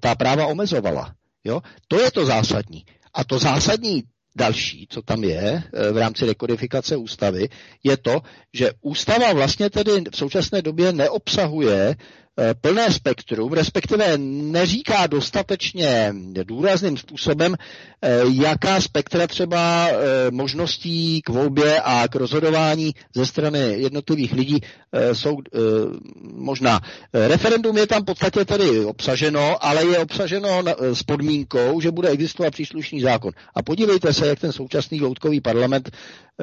ta práva omezovala. Jo? To je to zásadní. A to zásadní další, co tam je eh, v rámci rekodifikace ústavy, je to, že ústava vlastně tedy v současné době neobsahuje plné spektrum, respektive neříká dostatečně důrazným způsobem, eh, jaká spektra třeba eh, možností k volbě a k rozhodování ze strany jednotlivých lidí jsou možná. Referendum je tam v podstatě tedy obsaženo, ale je obsaženo s podmínkou, že bude existovat příslušný zákon. A podívejte se, jak ten současný loutkový parlament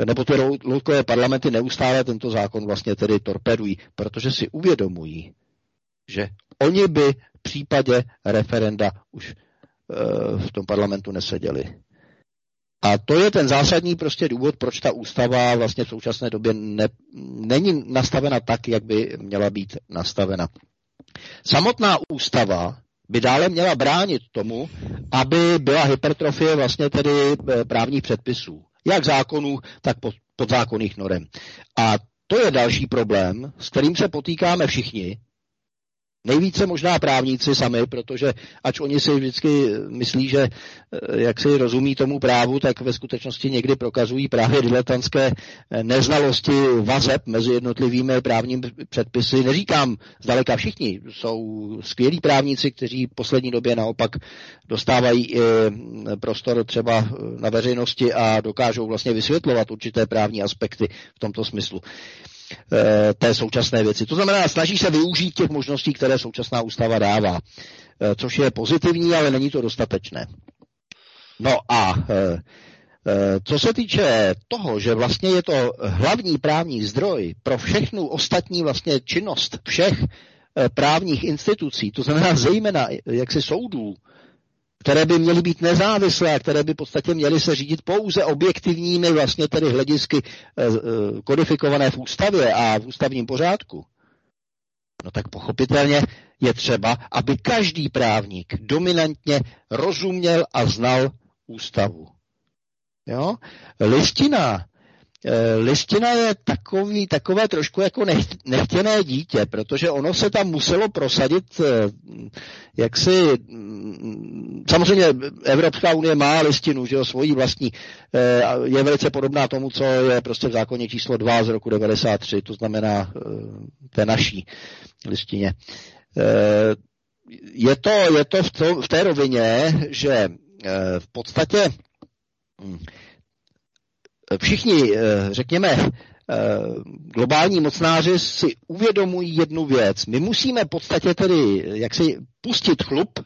nebo ty loutkové parlamenty neustále tento zákon vlastně tedy torpedují, protože si uvědomují, že oni by v případě referenda už e, v tom parlamentu neseděli. A to je ten zásadní prostě důvod, proč ta ústava vlastně v současné době ne, není nastavena tak, jak by měla být nastavena. Samotná ústava by dále měla bránit tomu, aby byla hypertrofie vlastně tedy e, právních předpisů. Jak zákonů, tak podzákonných norem. A to je další problém, s kterým se potýkáme všichni, Nejvíce možná právníci sami, protože ač oni si vždycky myslí, že eh, jak si rozumí tomu právu, tak ve skutečnosti někdy prokazují právě diletantské eh, neznalosti vazeb mezi jednotlivými právními předpisy. Neříkám zdaleka všichni, jsou skvělí právníci, kteří v poslední době naopak dostávají i prostor třeba na veřejnosti a dokážou vlastně vysvětlovat určité právní aspekty v tomto smyslu. Eh, té současné věci. To znamená, snaží se využít těch možností, které současná ústava dává, eh, což je pozitivní, ale není to dostatečné. No a eh, co se týče toho, že vlastně je to hlavní právní zdroj pro všechnu ostatní vlastně činnost všech právních institucí, to znamená zejména jaksi soudů, které by měly být nezávislé, které by v podstatě měly se řídit pouze objektivními vlastně tedy hledisky eh, eh, kodifikované v ústavě a v ústavním pořádku, no tak pochopitelně je třeba, aby každý právník dominantně rozuměl a znal ústavu. Jo? Listina listina je takový, takové trošku jako nechtěné dítě, protože ono se tam muselo prosadit, eh, jak si, mm, samozřejmě Evropská unie má listinu, že jo, svoji vlastní, eh, je velice podobná tomu, co je prostě v zákoně číslo 2 z roku 93, to znamená té naší listině. Je to, je to v, to, v té rovině, že v podstatě hm, všichni, eh, řekněme, eh, globální mocnáři si uvědomují jednu věc. My musíme v podstatě tedy jaksi pustit chlup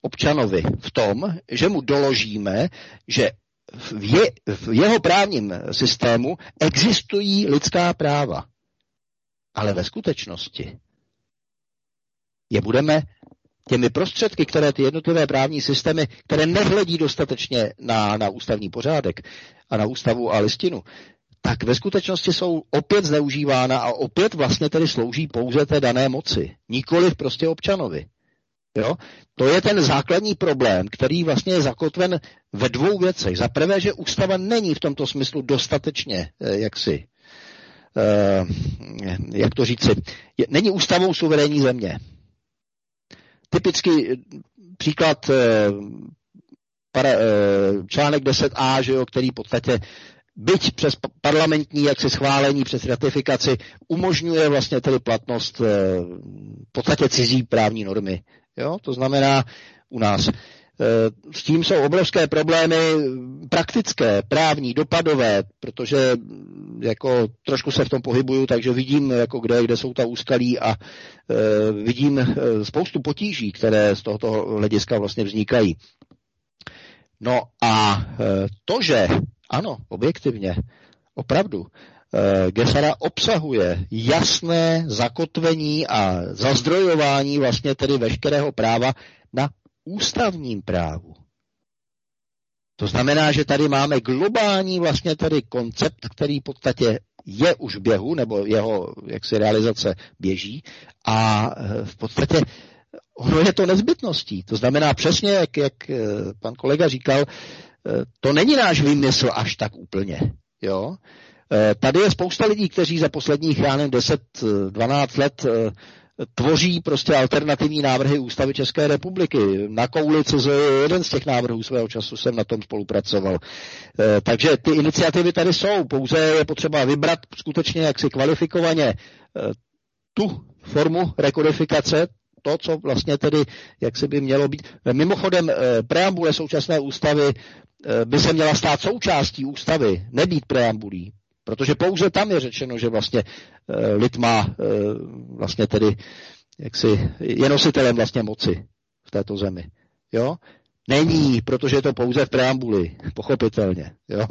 občanovi v tom, že mu doložíme, že v, je, v jeho právním systému existují lidská práva. Ale ve skutečnosti je budeme těmi prostředky, které ty jednotlivé právní systémy, které nehledí dostatečně na, na ústavní pořádek a na ústavu a listinu, tak ve skutečnosti jsou opět zneužívána a opět vlastně tedy slouží pouze té dané moci, nikoli prostě občanovi. Jo? To je ten základní problém, který vlastně je zakotven ve dvou věcech. Za prvé, že ústava není v tomto smyslu dostatečně eh, jaksi, eh, jak to říci, není ústavou suverénní země. Typicky příklad eh, para, eh, článek 10a, že jo, který v podstatě byť přes parlamentní jaksi schválení, přes ratifikaci, umožňuje vlastně tedy platnost v podstatě cizí právní normy. Jo? To znamená u nás. S tím jsou obrovské problémy praktické, právní, dopadové, protože jako trošku se v tom pohybuju, takže vidím, jako kde, kde jsou ta úskalí a e, vidím e, spoustu potíží, které z tohoto hlediska vlastně vznikají. No a to, že ano, objektivně, opravdu, Gesara obsahuje jasné zakotvení a zazdrojování vlastně tedy veškerého práva na ústavním právu. To znamená, že tady máme globální vlastně tady koncept, který v podstatě je už v běhu, nebo jeho jaksi realizace běží a eh, v podstatě ono je to nezbytností. To znamená přesně, jak, jak eh, pan kolega říkal, eh, to není náš výmysl až tak úplně. Jo? Tady je spousta lidí, kteří za posledních, já nevím, 10-12 let tvoří prostě alternativní návrhy ústavy České republiky. Na kouli je jeden z těch návrhů svého času jsem na tom spolupracoval. E, takže ty iniciativy tady jsou, pouze je potřeba vybrat skutečně jaksi kvalifikovaně e, tu formu rekodifikace, to, co vlastně tedy, jak se by mělo být. Mimochodem, e, preambule současné ústavy by se měla stát součástí ústavy, nebýt preambulí. Protože pouze tam je řečeno, že vlastně e, lid má e, vlastně tedy jaksi, je nositelem vlastně moci v této zemi. Jo? Není, protože je to pouze v preambuli, pochopitelně. Jo?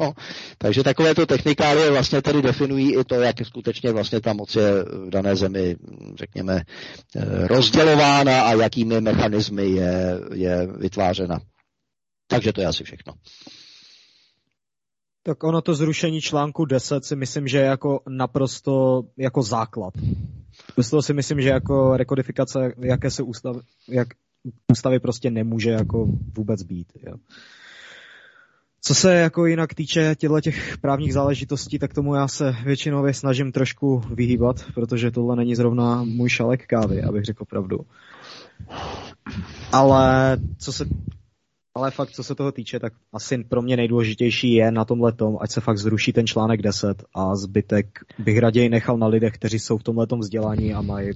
Takže takovéto technikálie vlastně tedy definují i to, jak skutečně vlastně ta moc je v dané zemi, řekněme, e, rozdělována a jakými mechanismy je, je vytvářena. Takže to je asi všechno. Tak ono to zrušení článku 10 si myslím, že je jako naprosto jako základ. Bez toho si myslím, že jako rekodifikace jakési ústav, jak ústavy prostě nemůže jako vůbec být. Jo. Co se jako jinak týče těchto těch právních záležitostí, tak tomu já se většinově snažím trošku vyhýbat, protože tohle není zrovna můj šalek kávy, abych řekl pravdu. Ale co se ale fakt, co se toho týče, tak asi pro mě nejdůležitější je na tom, ať se fakt zruší ten článek 10 a zbytek bych raději nechal na lidech, kteří jsou v tomhle vzdělání a mají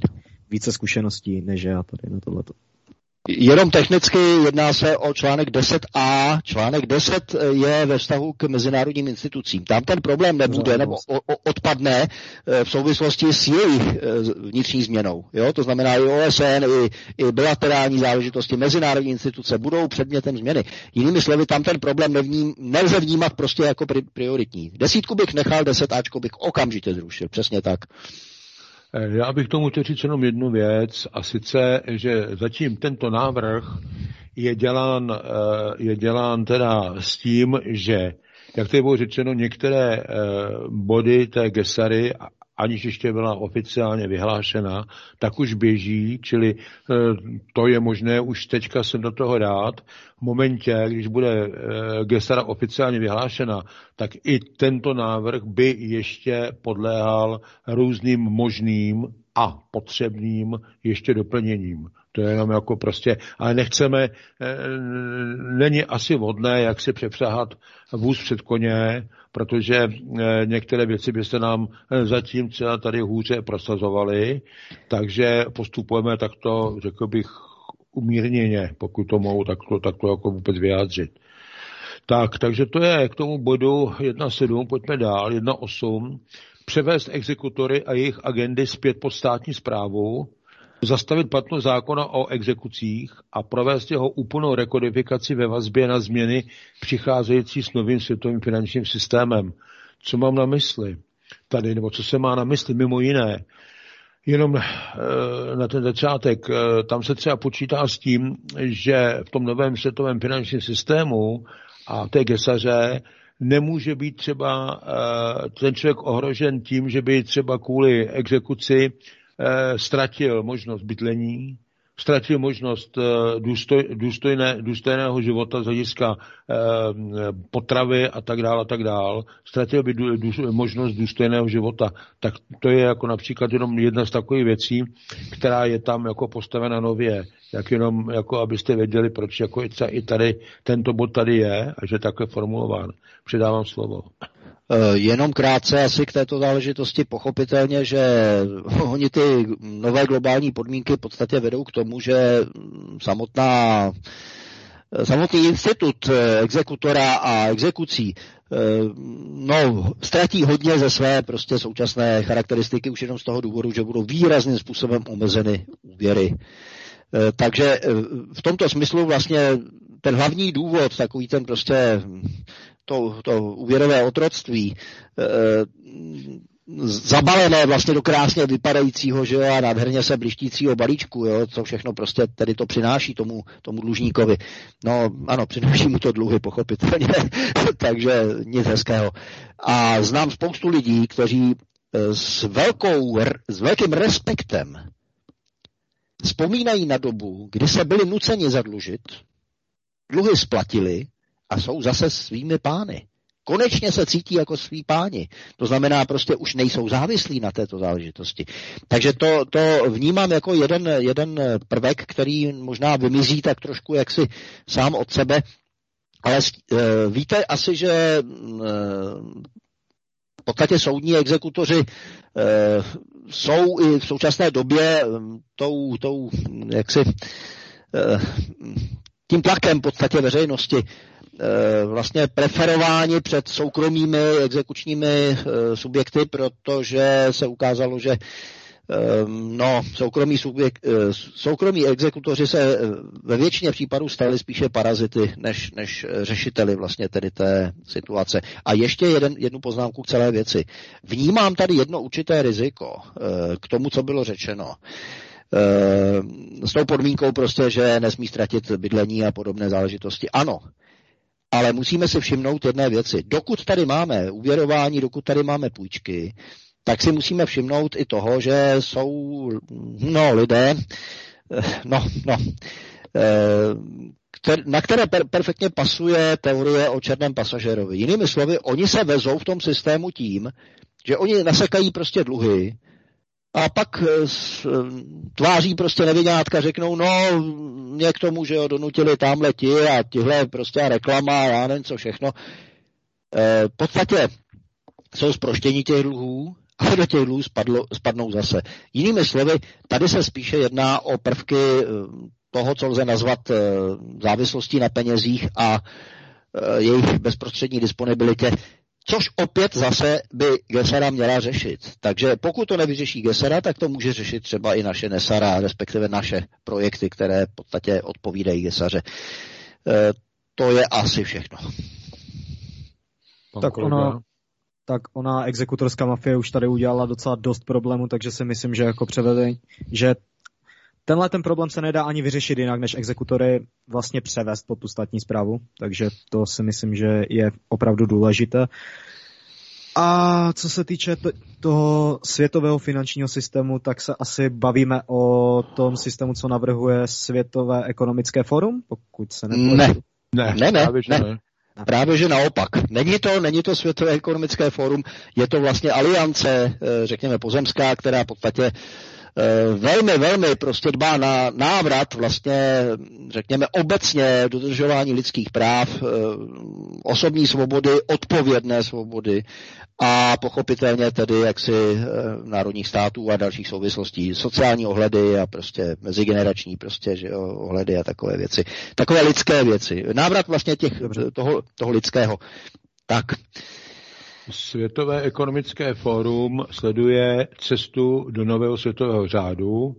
více zkušeností, než já tady na tohleto. Jenom technicky jedná se o článek 10a. Článek 10 je ve vztahu k mezinárodním institucím. Tam ten problém nebude no, nebo o, o, odpadne eh, v souvislosti s jejich eh, vnitřní změnou. Jo? To znamená i OSN, i, i bilaterální záležitosti, mezinárodní instituce budou předmětem změny. Jinými slovy, tam ten problém nevním, nelze vnímat prostě jako prioritní. Desítku bych nechal, deset Ačko bych okamžitě zrušil. Přesně tak. Eh, já bych tomu chtěl říct jenom jednu věc, a sice, že zatím tento návrh je dělán, eh, je dělán teda s tím, že, jak tady bylo řečeno, některé eh, body té Gesary aniž ještě byla oficiálně vyhlášena, tak už běží, čili eh, to je možné už teďka sem do toho dát. V momentě, když bude eh, Gesara oficiálně vyhlášena, tak i tento návrh by ještě podléhal různým možným a potřebným ještě doplněním. To je jenom jako prostě, ale nechceme, eh, není asi vhodné, jak si přepřáhat vůz před koně, protože eh, některé věci by se nám eh, zatím třeba tady hůře prosazovaly, takže postupujeme takto, řekl bych, umírněně, pokud to mohu takto, takto jako vůbec vyjádřit. Tak, takže to je k tomu bodu 1.7, pojďme dál, 1.8. Převést exekutory a jejich agendy zpět pod státní zprávu, zastavit platnost zákona o exekucích a provést jeho úplnou rekodifikaci ve vazbě na změny přicházející s novým světovým finančním systémem. Co mám na mysli tady, nebo co se má na mysli mimo jiné? Jenom e, na ten začátek, e, tam se třeba počítá s tím, že v tom novém světovém finančním systému a té gesaře nemůže být třeba e, ten člověk ohrožen tím, že by třeba kvůli exekuci Eh, ztratil možnost bydlení, ztratil možnost eh, důstoj, důstojné, důstojného života z hlediska eh, potravy a tak dále a tak dále, ztratil by dů, dů, možnost důstojného života. Tak to je jako například jenom jedna z takových věcí, která je tam jako postavena nově. Jak jenom, jako abyste věděli, proč jako i tady tento bod tady je a že takhle formulován. Předávám slovo. Eh, jenom krátce asi k této záležitosti pochopitelně, že oni ty nové globální podmínky v podstatě vedou k tomu, že samotná samotný institut eh, exekutora a exekucí eh, no, ztratí hodně ze své prostě současné charakteristiky už jenom z toho důvodu, že budou výrazným způsobem omezeny úvěry. Takže v tomto smyslu vlastně ten hlavní důvod, takový ten prostě to, to úvěrové otroctví, e, zabalené vlastně do krásně vypadajícího, že jo, a nádherně se blištícího balíčku, jo, co všechno prostě tedy to přináší tomu, tomu dlužníkovi. No, ano, přináší mu to dluhy, pochopitelně, takže nic hezkého. A znám spoustu lidí, kteří e, s, velkou, s velkým respektem vzpomínají na dobu, kdy se byli nuceni zadlužit, dluhy splatili a jsou zase svými pány. Konečně se cítí jako svý páni. To znamená, prostě už nejsou závislí na této záležitosti. Takže to, to vnímám jako jeden, jeden prvek, který možná vymizí tak trošku jaksi sám od sebe. Ale uh, víte asi, že uh, v podstatě soudní exekutoři uh, jsou i v současné době tou, tou jaksi, uh, tím tlakem v podstatě veřejnosti vlastně preferováni před soukromými exekučními eh, subjekty, protože se ukázalo, že ehm, No, soukromí, subjekt, eh, soukromí exekutoři se ve většině případů stali spíše parazity než, než řešiteli vlastně tedy té situace. A ještě jeden, jednu poznámku k celé věci. Vnímám tady jedno určité riziko k tomu, co bylo řečeno. S tou podmínkou prostě, že nesmí ztratit bydlení a podobné záležitosti. Ano, ale musíme si všimnout jedné věci. Dokud tady máme uvěrování, dokud tady máme půjčky, tak si musíme všimnout i toho, že jsou no, lidé, eh, no, no, eh, na které per, perfektně pasuje teorie o černém pasažerovi. Jinými slovy, oni se vezou v tom systému tím, že oni nasekají prostě dluhy, a pak eh, s, tváří prostě nevinátka, řeknou, no, mě k tomu, že jo, donutili tam leti a tihle prostě reklama a já nevím co všechno. E, v podstatě jsou zproštění těch dluhů, ale do těch dluhů spadlo, spadnou zase. Jinými slovy, tady se spíše jedná o prvky eh, toho, co lze nazvat závislostí na penězích a jejich bezprostřední disponibilitě. Což opět zase by Gesera měla řešit. Takže pokud to nevyřeší Gesera, tak to může řešit třeba i naše Nesara, respektive naše projekty, které v podstatě odpovídají Gesaře. E, to je asi všechno. tak ona, tak ona exekutorská mafie už tady udělala docela dost problémů, takže si myslím, že jako převedení, že tenhle ten problém se nedá ani vyřešit jinak, než exekutory vlastně převést pod tu státní zprávu, takže to si myslím, že je opravdu důležité. A co se týče t- toho světového finančního systému, tak se asi bavíme o tom systému, co navrhuje Světové ekonomické forum, pokud se nepletu. Ne, ne, ne, ne, právě, ne. ne. Právě, že naopak. Není to, není to Světové ekonomické fórum, je to vlastně aliance, eh, řekněme, pozemská, která v podstatě velmi, velmi prostě dbá na návrat vlastně, řekněme, obecně dodržování lidských práv, eh, osobní svobody, odpovědné svobody a pochopitelně tedy jaksi eh, národních států a dalších souvislostí, sociální ohledy a prostě mezigenerační prostě, že jo, ohledy a takové věci. Takové lidské věci. Návrat vlastně těch, toho, toho lidského. Tak. Světové ekonomické fórum sleduje cestu do nového světového řádu,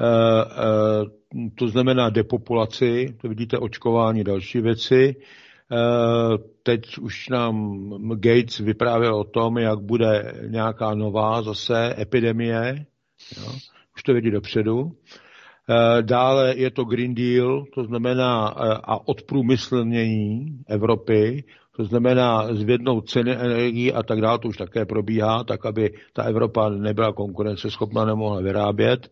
e, e, to znamená depopulaci, to vidíte očkování, další věci. E, teď už nám Gates vyprávěl o tom, jak bude nějaká nová zase epidemie, jo, už to vidí dopředu. Dále je to Green Deal, to znamená a odprůmyslnění Evropy, to znamená zvědnout ceny energií a tak dále, to už také probíhá, tak aby ta Evropa nebyla konkurenceschopná, nemohla vyrábět.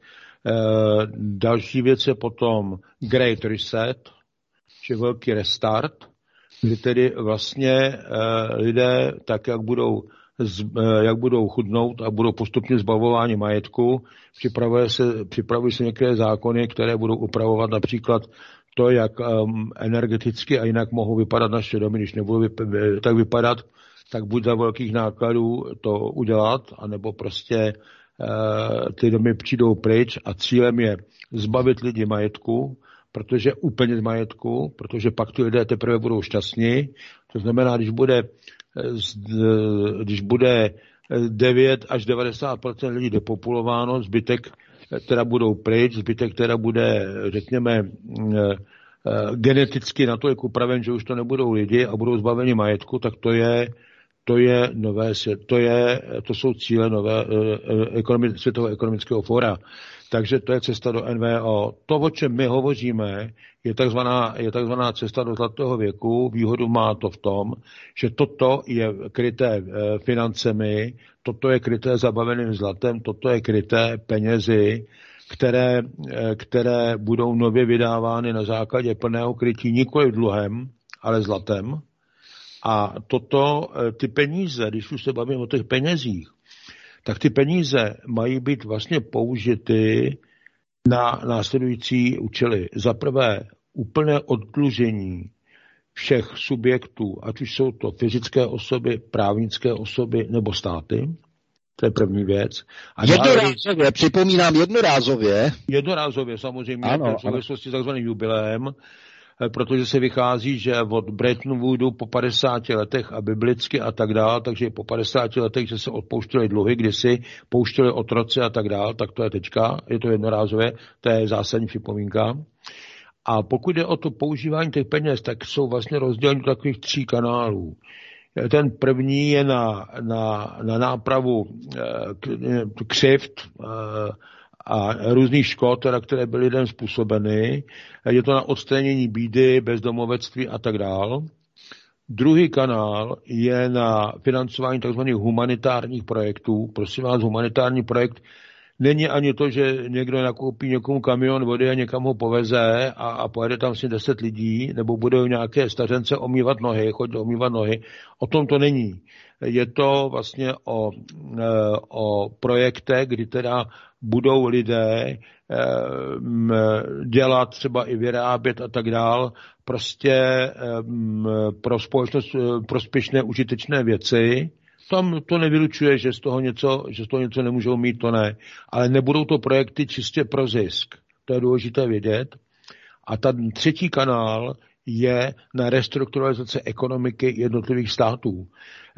další věc je potom Great Reset, či velký restart, kdy tedy vlastně lidé, tak jak budou jak budou chudnout a budou postupně zbavováni majetku. Připravuje se, připravují se některé zákony, které budou upravovat například to, jak um, energeticky a jinak mohou vypadat naše domy, když nebudou vyp- tak vypadat, tak buď za velkých nákladů to udělat, anebo prostě uh, ty domy přijdou pryč a cílem je zbavit lidi majetku, protože úplně z majetku, protože pak ty lidé teprve budou šťastní. To znamená, když bude, eh, když bude 9 až 90% lidí depopulováno, zbytek teda budou pryč, zbytek teda bude, řekněme, eh, geneticky natolik upraven, že už to nebudou lidi a budou zbaveni majetku, tak to je, to je nové to, je, to jsou cíle nové, ekonomi, Světového ekonomického fóra. Takže to je cesta do NVO. To, o čem my hovoříme, je takzvaná, je takzvaná cesta do zlatého věku. Výhodu má to v tom, že toto je kryté eh, financemi, toto je kryté zabaveným zlatem, toto je kryté penězi, které, eh, které budou nově vydávány na základě plného krytí nikoli dluhem, ale zlatem. A toto, eh, ty peníze, když už se bavím o těch penězích, tak ty peníze mají být vlastně použity na následující účely. Za prvé úplné oddlužení všech subjektů, ať už jsou to fyzické osoby, právnické osoby nebo státy. To je první věc. A jednorázově, připomínám jednorázově. Jednorázově samozřejmě, ano, v souvislosti s takzvaným jubileem, Eh, protože se vychází, že od Bretton Woodu po 50 letech a biblicky a tak dál, takže po 50 letech, že se odpouštěly dluhy, kdysi pouštěli otroci a tak dál, tak to je tečka, je to jednorázové, to je zásadní připomínka. A pokud jde o to používání těch peněz, tak jsou vlastně rozděleny do takových tří kanálů. Eh, ten první je na, na, na nápravu eh, křivt, a různých škod, teda, které byly lidem způsobeny. Je to na odstranění bídy, bezdomovectví a tak dál. Druhý kanál je na financování tzv. humanitárních projektů. Prosím vás, humanitární projekt není ani to, že někdo nakoupí někomu kamion vody a někam ho poveze a, a pojede tam si deset lidí, nebo budou nějaké stařence omývat nohy, chodit omývat nohy. O tom to není. Je to vlastně o, e, o projektech, kdy teda budou lidé e, dělat, třeba i vyrábět a tak dál, prostě e, pro společnost prospěšné, užitečné věci, tam to nevylučuje, že z toho něco, že z toho něco nemůžou mít, to ne. Ale nebudou to projekty čistě pro zisk. To je důležité vědět. A ten třetí kanál je na restrukturalizaci ekonomiky jednotlivých států.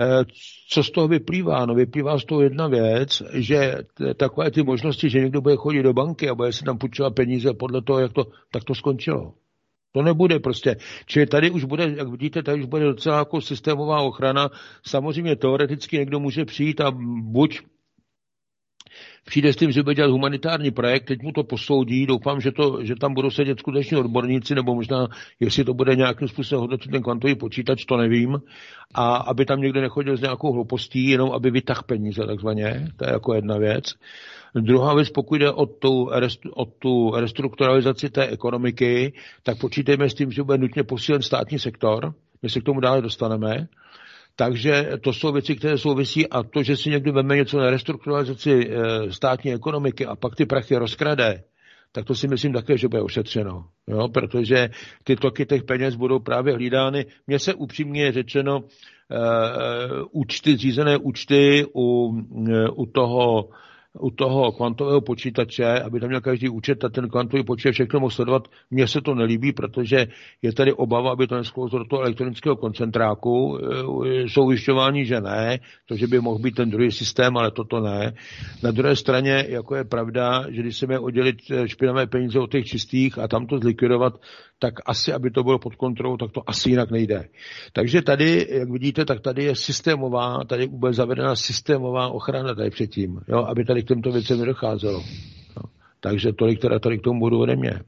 Eh, co z toho vyplývá? No vyplývá z toho jedna věc, že takové ty možnosti, že někdo bude chodit do banky a bude si tam půjčovat peníze podle toho, jak to, tak to skončilo. To nebude prostě. Čili tady už bude, jak vidíte, tady už bude docela jako systémová ochrana. Samozřejmě teoreticky někdo může přijít a buď přijde s tím, že bude dělat humanitární projekt, teď mu to posoudí, doufám, že, to, že tam budou sedět skutečně odborníci, nebo možná, jestli to bude nějakým způsobem hodnotit ten kvantový počítač, to nevím, a aby tam někdo nechodil s nějakou hloupostí, jenom aby vytah peníze, takzvaně, to je jako jedna věc. Druhá věc, pokud jde o tu, o tu restrukturalizaci té ekonomiky, tak počítejme s tím, že bude nutně posílen státní sektor, my se k tomu dále dostaneme, takže to jsou věci, které souvisí a to, že si někdo veme něco na restrukturalizaci e, státní ekonomiky a pak ty prachy rozkrade, tak to si myslím také, že bude ošetřeno. Jo? Protože ty toky těch peněz budou právě hlídány. Mně se upřímně řečeno, e, účty, řízené účty u, e, u toho u toho kvantového počítače, aby tam měl každý účet a ten kvantový počítač všechno mohl sledovat. Mně se to nelíbí, protože je tady obava, aby to nesklouzlo do toho elektronického koncentráku. E, jsou ujišťování, že ne, to, že by mohl být ten druhý systém, ale toto ne. Na druhé straně, jako je pravda, že když se má oddělit e, špinavé peníze od těch čistých a tam to zlikvidovat, tak asi, aby to bylo pod kontrolou, tak to asi jinak nejde. Takže tady, jak vidíte, tak tady je systémová, tady bude zavedena systémová ochrana tady předtím, jo, aby tady k těmto věcem nedocházelo. No. Takže tolik teda tady k tomu budu ode mě.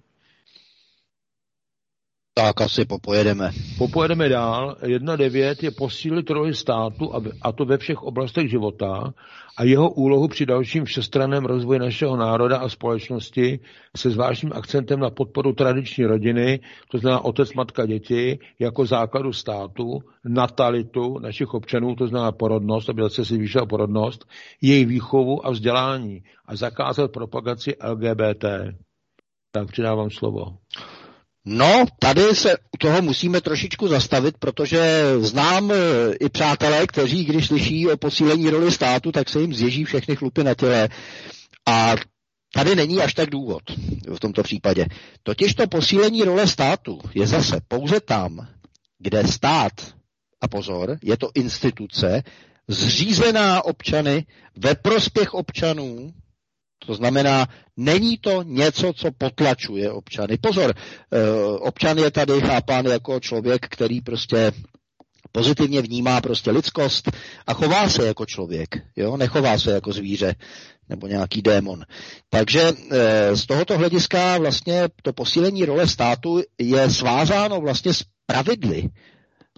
Tak asi popojedeme. Popojedeme dál. 1.9 je posílit roli státu a to ve všech oblastech života a jeho úlohu při dalším všestraném rozvoji našeho národa a společnosti se zvláštním akcentem na podporu tradiční rodiny, to znamená otec, matka, děti, jako základu státu, natalitu našich občanů, to znamená porodnost, aby se si zvýšila porodnost, jejich výchovu a vzdělání a zakázat propagaci LGBT. Tak přidávám slovo. No, tady se u toho musíme trošičku zastavit, protože znám e, i přátelé, kteří, když slyší o posílení roli státu, tak se jim zježí všechny chlupy na těle. A tady není až tak důvod v tomto případě. Totiž to posílení role státu je zase pouze tam, kde stát, a pozor, je to instituce, zřízená občany ve prospěch občanů, to znamená, není to něco, co potlačuje občany. Pozor, eh, občan je tady chápán jako člověk, který prostě pozitivně vnímá prostě lidskost a chová se jako člověk, jo? nechová se jako zvíře nebo nějaký démon. Takže eh, z tohoto hlediska vlastně to posílení role státu je svázáno vlastně s pravidly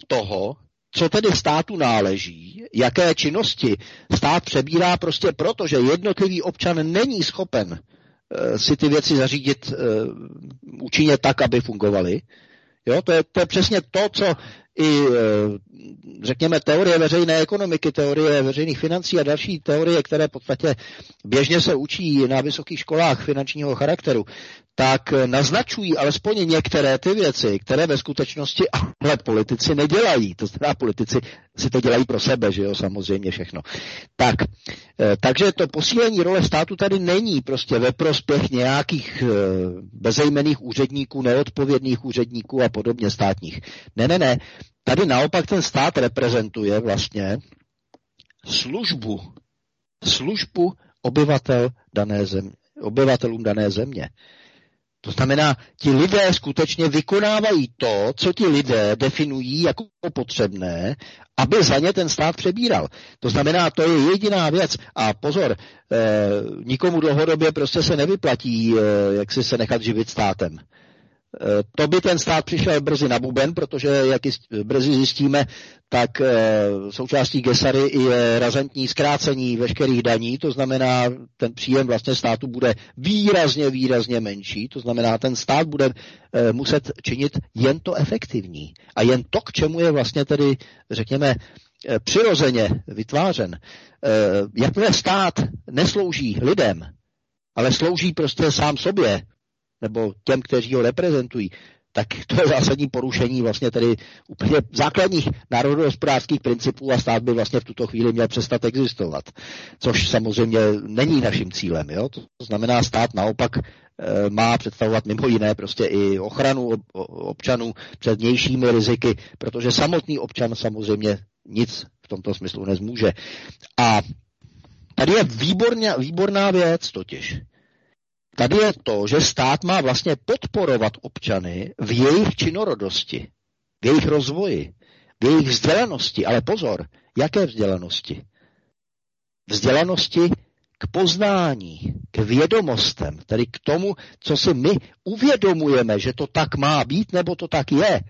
toho, co tedy státu náleží, jaké činnosti stát přebírá prostě proto, že jednotlivý občan není schopen uh, si ty věci zařídit uh, účinně tak, aby fungovaly. Jo, to, je, to je přesně to, co i, uh, řekněme, teorie veřejné ekonomiky, teorie veřejných financí a další teorie, které v podstatě běžně se učí na vysokých školách finančního charakteru, tak naznačují alespoň některé ty věci, které ve skutečnosti ale politici nedělají. To znamená, politici si to dělají pro sebe, že jo, samozřejmě všechno. Tak, eh, takže to posílení role státu tady není prostě ve prospěch nějakých eh, bezejmených úředníků, neodpovědných úředníků a podobně státních. Ne, ne, ne. Tady naopak ten stát reprezentuje vlastně službu, službu obyvatel dané země, obyvatelům dané země. To znamená, ti lidé skutečně vykonávají to, co ti lidé definují jako potřebné, aby za ně ten stát přebíral. To znamená, to je jediná věc. A pozor, eh, nikomu dlouhodobě prostě se nevyplatí, eh, jak si se nechat živit státem. Eh, to by ten stát přišel brzy na buben, protože, jak brzy zjistíme, tak eh, součástí Gesary je razentní zkrácení veškerých daní, to znamená, ten příjem vlastně státu bude výrazně, výrazně menší, to znamená, ten stát bude eh, muset činit jen to efektivní a jen to, k čemu je vlastně tedy, řekněme, přirozeně vytvářen. Jakmile stát neslouží lidem, ale slouží prostě sám sobě, nebo těm, kteří ho reprezentují, tak to je zásadní porušení vlastně tedy úplně základních národohospodářských principů a stát by vlastně v tuto chvíli měl přestat existovat. Což samozřejmě není naším cílem. Jo? To znamená, stát naopak e, má představovat mimo jiné prostě i ochranu občanů před vnějšími riziky, protože samotný občan samozřejmě nic v tomto smyslu nezmůže. A tady je výborná, výborná věc totiž. Tady je to, že stát má vlastně podporovat občany v jejich činorodosti, v jejich rozvoji, v jejich vzdělanosti. Ale pozor, jaké vzdělanosti? Vzdělanosti k poznání, k vědomostem, tedy k tomu, co si my uvědomujeme, že to tak má být, nebo to tak je.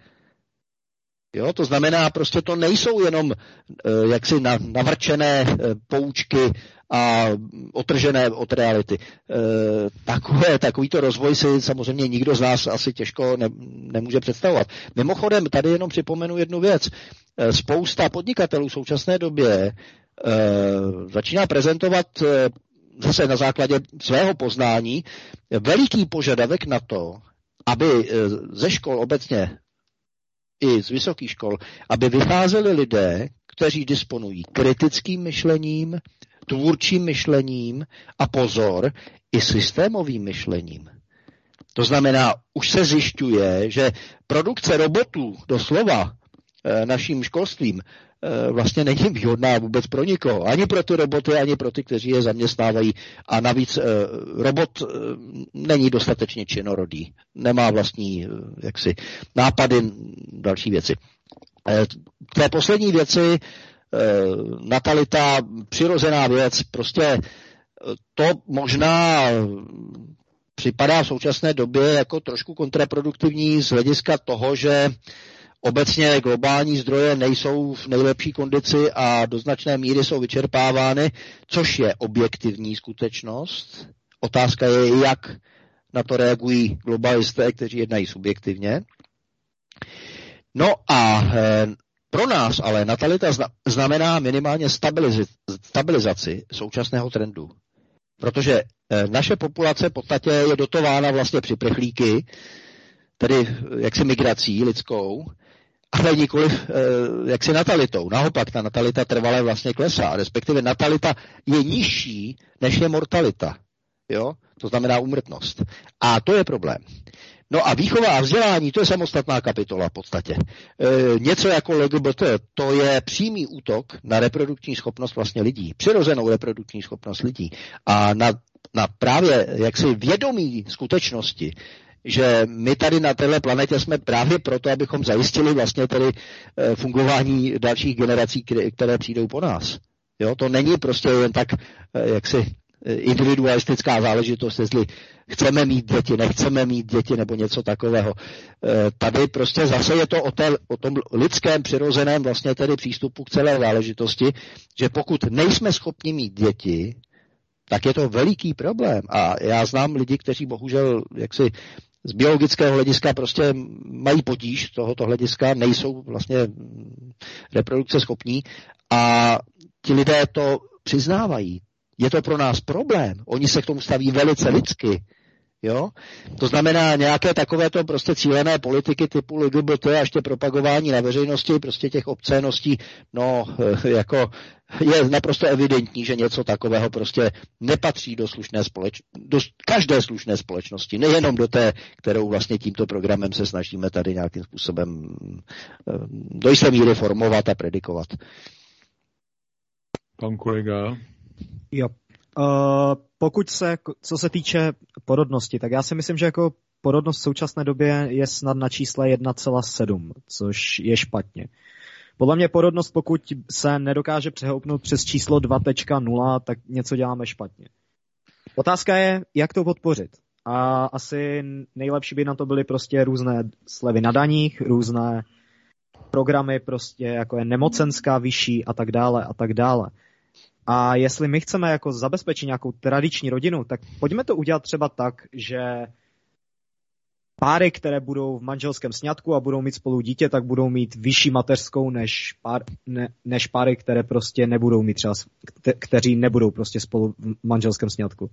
Jo, to znamená, prostě to nejsou jenom uh, jaksi navrčené uh, poučky a otržené od reality. E, takové, takovýto rozvoj si samozřejmě nikdo z nás asi těžko ne, nemůže představovat. Mimochodem, tady jenom připomenu jednu věc. E, spousta podnikatelů v současné době e, začíná prezentovat zase na základě svého poznání veliký požadavek na to, aby ze škol obecně i z vysokých škol, aby vycházeli lidé, kteří disponují kritickým myšlením, tvůrčím myšlením a pozor, i systémovým myšlením. To znamená, už se zjišťuje, že produkce robotů doslova e, naším školstvím e, vlastně není výhodná vůbec pro nikoho. Ani pro ty roboty, ani pro ty, kteří je zaměstnávají. A navíc e, robot není dostatečně činorodý. Nemá vlastní jaksi, nápady, další věci. K té poslední věci Eh, natalita, přirozená věc, prostě eh, to možná připadá v současné době jako trošku kontraproduktivní z hlediska toho, že obecně globální zdroje nejsou v nejlepší kondici a do značné míry jsou vyčerpávány, což je objektivní skutečnost. Otázka je, jak na to reagují globalisté, kteří jednají subjektivně. No a pro nás ale natalita znamená minimálně stabilizaci současného trendu. Protože e, naše populace v podstatě je dotována vlastně při prchlíky, tedy jaksi migrací lidskou, ale nikoliv e, jaksi natalitou. Naopak ta natalita trvale vlastně klesá, respektive natalita je nižší, než je mortalita. Jo? To znamená umrtnost. A to je problém. No a výchova a vzdělání, to je samostatná kapitola v podstatě. E, něco jako LGBT, to je přímý útok na reprodukční schopnost vlastně lidí, přirozenou reprodukční schopnost lidí a na, na právě jaksi vědomí skutečnosti, že my tady na této planetě jsme právě proto, abychom zajistili vlastně tedy e, fungování dalších generací, které přijdou po nás. Jo, to není prostě jen tak, e, jak si individualistická záležitost, jestli chceme mít děti, nechceme mít děti nebo něco takového. E, tady prostě zase je to o, té, o tom lidském přirozeném vlastně tedy přístupu k celé záležitosti, že pokud nejsme schopni mít děti, tak je to veliký problém. A já znám lidi, kteří bohužel jaksi z biologického hlediska prostě mají potíž tohoto hlediska, nejsou vlastně reprodukce schopní a ti lidé to přiznávají. Je to pro nás problém. Oni se k tomu staví velice lidsky. Jo? To znamená nějaké takovéto prostě cílené politiky typu LGBT a ještě propagování na veřejnosti prostě těch obcéností, no jako je naprosto evidentní, že něco takového prostě nepatří do slušné společ... do každé slušné společnosti, nejenom do té, kterou vlastně tímto programem se snažíme tady nějakým způsobem eh, do jisté míry formovat a predikovat. Pan kolega. Jo. Uh, pokud se, co se týče porodnosti, tak já si myslím, že jako porodnost v současné době je snad na čísle 1,7, což je špatně. Podle mě porodnost, pokud se nedokáže přehoupnout přes číslo 2.0, tak něco děláme špatně. Otázka je, jak to podpořit. A asi nejlepší by na to byly prostě různé slevy na daních, různé programy prostě jako je nemocenská vyšší a tak dále a tak dále. A jestli my chceme jako zabezpečit nějakou tradiční rodinu, tak pojďme to udělat třeba tak, že páry, které budou v manželském sňatku a budou mít spolu dítě, tak budou mít vyšší mateřskou než, pár, ne, než páry, které prostě nebudou mít třeba, kte, kteří nebudou prostě spolu v manželském sňatku.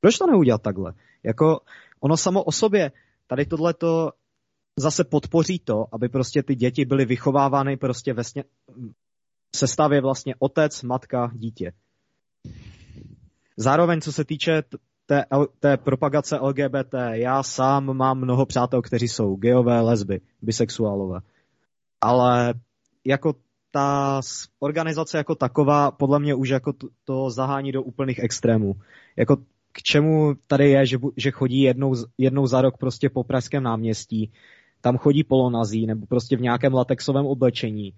Proč to neudělat takhle? Jako ono samo o sobě, tady tohle to zase podpoří to, aby prostě ty děti byly vychovávány prostě ve sně, sestavě vlastně otec, matka, dítě. Zároveň, co se týče té, té propagace LGBT, já sám mám mnoho přátel, kteří jsou geové, lesby, bisexuálové. Ale jako ta organizace jako taková podle mě už jako to, to zahání do úplných extrémů. Jako k čemu tady je, že, že chodí jednou, jednou za rok prostě po pražském náměstí, tam chodí polonazí nebo prostě v nějakém latexovém oblečení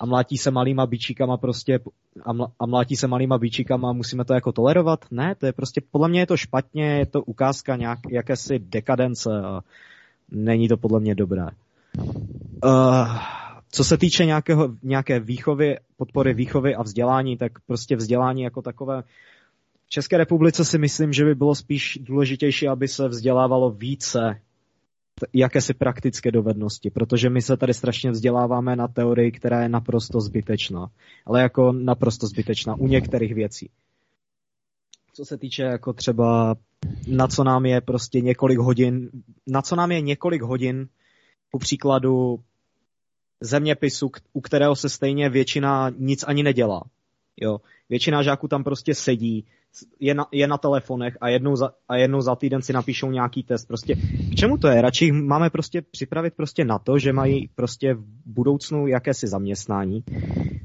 a mlátí se malýma bičíkama prostě a, ml, a mlátí se malýma bičíkama musíme to jako tolerovat? Ne, to je prostě, podle mě je to špatně, je to ukázka nějak, jakési dekadence a není to podle mě dobré. Uh, co se týče nějakého, nějaké výchovy, podpory výchovy a vzdělání, tak prostě vzdělání jako takové v České republice si myslím, že by bylo spíš důležitější, aby se vzdělávalo více jakési praktické dovednosti, protože my se tady strašně vzděláváme na teorii, která je naprosto zbytečná, ale jako naprosto zbytečná u některých věcí. Co se týče jako třeba na co nám je prostě několik hodin, na co nám je několik hodin, ku příkladu zeměpisu, u kterého se stejně většina nic ani nedělá. Jo. Většina žáků tam prostě sedí, je na, je na telefonech a jednou, za, a jednou za týden si napíšou nějaký test. Prostě k čemu to je? Radši máme prostě připravit prostě na to, že mají prostě v budoucnu jakési zaměstnání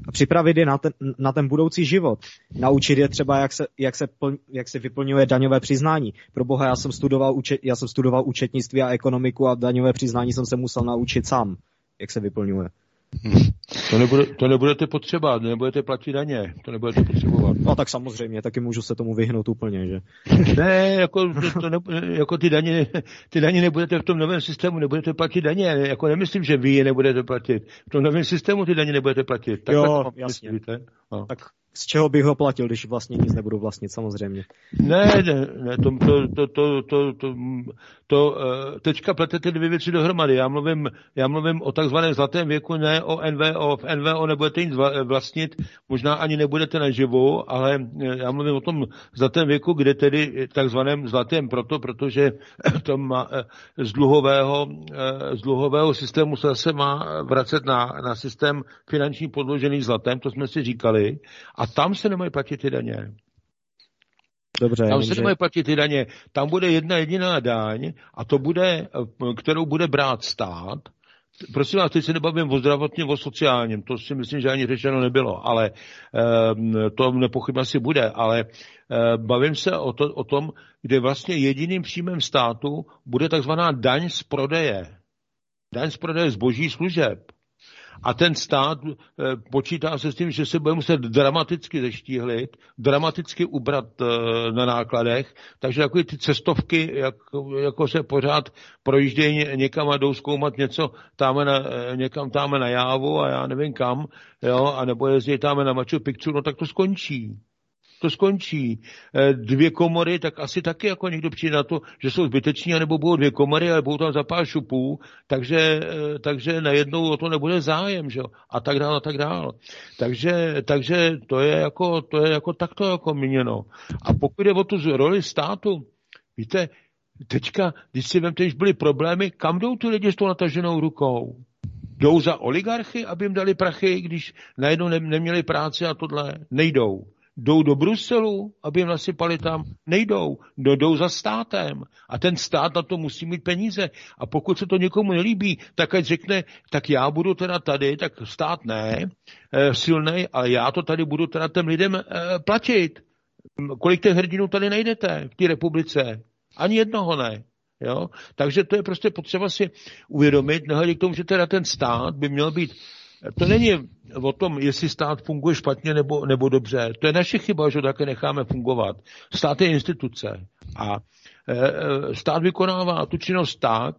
a připravit je na ten, na ten budoucí život. Naučit je třeba, jak se, jak, se pl, jak se vyplňuje daňové přiznání. Pro boha, já jsem studoval, účet, já jsem studoval účetnictví a ekonomiku a daňové přiznání jsem se musel naučit sám, jak se vyplňuje. To, nebude, to nebudete potřebovat, nebudete platit daně, to nebudete potřebovat. No tak samozřejmě, taky můžu se tomu vyhnout úplně, že? Ne, jako, to, to ne, jako ty, daně, ty daně nebudete v tom novém systému, nebudete platit daně, jako nemyslím, že vy je nebudete platit. V tom novém systému ty daně nebudete platit. Tak jo, jasně. Myslíte? No. Tak z čeho bych ho platil, když vlastně nic nebudu vlastnit, samozřejmě. Ne, ne, ne to, to, to, to, to, to, to uh, teďka pletete dvě věci dohromady. Já mluvím, já mluvím o takzvaném zlatém věku, ne o NVO. V NVO nebudete nic vlastnit, možná ani nebudete naživu, ale eh, já mluvím o tom zlatém věku, kde tedy takzvaném zlatém proto, protože to má, eh, z, dluhového, z dluhového systému se zase má vracet na, na systém finanční podložený zlatem, to jsme si říkali. A tam se nemají platit ty daně. Dobře, tam se že... nemají platit ty daně. Tam bude jedna jediná daň a to bude, kterou bude brát stát. Prosím vás, teď se nebavím o zdravotním, o sociálním, to si myslím, že ani řečeno nebylo, ale e, to nepochybně asi bude, ale e, bavím se o, to, o tom, kde vlastně jediným příjmem státu bude takzvaná daň z prodeje. Daň z prodeje zboží služeb. A ten stát e, počítá se s tím, že se bude muset dramaticky zeštíhlit, dramaticky ubrat e, na nákladech, takže takové ty cestovky, jak, jako se pořád projíždějí někam a jdou zkoumat něco táme na, e, někam táme na Jávu a já nevím kam, jo, a nebo jezdí táme na Machu Picchu, no tak to skončí to skončí. Eh, dvě komory, tak asi taky jako někdo přijde na to, že jsou zbyteční, anebo budou dvě komory, ale budou tam za pár šupů, takže, eh, takže najednou o to nebude zájem, že? a tak dál, a tak dál. Takže, takže to je jako, to je jako takto jako míněno. A pokud je o tu roli státu, víte, teďka, když si vemte, když byly problémy, kam jdou ty lidi s tou nataženou rukou? Jdou za oligarchy, aby jim dali prachy, když najednou neměli práci a tohle? Nejdou. Jdou do Bruselu, aby jim nasypali tam? Nejdou. No, jdou za státem. A ten stát na to musí mít peníze. A pokud se to někomu nelíbí, tak ať řekne, tak já budu teda tady, tak stát ne, e, silnej, ale já to tady budu teda těm lidem e, platit. Kolik těch hrdinů tady najdete v té republice? Ani jednoho ne. Jo? Takže to je prostě potřeba si uvědomit, nehledě k tomu, že teda ten stát by měl být to není o tom, jestli stát funguje špatně nebo, nebo dobře. To je naše chyba, že ho také necháme fungovat. Stát je instituce a e, e, stát vykonává tu činnost tak,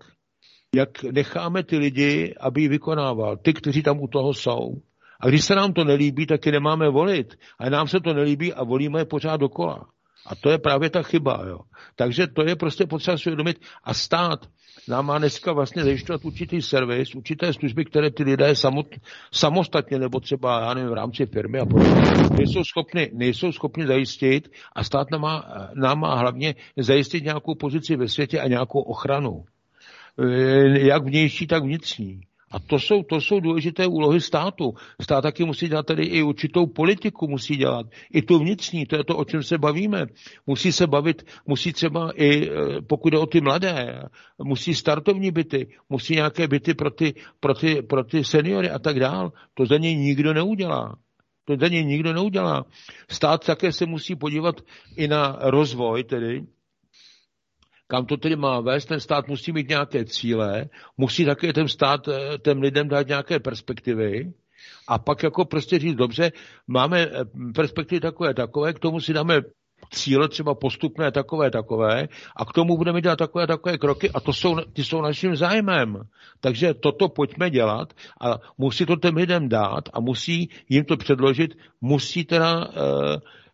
jak necháme ty lidi, aby ji vykonával. Ty, kteří tam u toho jsou. A když se nám to nelíbí, tak je nemáme volit. A nám se to nelíbí a volíme je pořád dokola. A to je právě ta chyba. Jo. Takže to je prostě potřeba si uvědomit. A stát nám má dneska vlastně zajišťovat určitý servis, určité služby, které ty lidé samot, samostatně nebo třeba, já nevím, v rámci firmy a podobně, nejsou schopni, nejsou schopni zajistit a stát nám má, nám má hlavně zajistit nějakou pozici ve světě a nějakou ochranu. E, jak vnější, tak vnitřní. A to jsou, to jsou důležité úlohy státu. Stát taky musí dělat tedy i určitou politiku, musí dělat. I tu vnitřní, to je to, o čem se bavíme. Musí se bavit, musí třeba i, e, pokud jde o ty mladé, musí startovní byty, musí nějaké byty pro ty, pro ty, pro ty seniory a tak dál. To za něj nikdo neudělá. To za něj nikdo neudělá. Stát také se musí podívat i na rozvoj, tedy kam to tedy má vést, ten stát musí mít nějaké cíle, musí také ten stát eh, těm lidem dát nějaké perspektivy. A pak jako prostě říct, dobře, máme eh, perspektivy takové, takové, k tomu si dáme cíle třeba postupné takové, takové a k tomu budeme dělat takové, takové kroky a to jsou, ty jsou naším zájmem. Takže toto pojďme dělat a musí to těm lidem dát a musí jim to předložit, musí teda uh,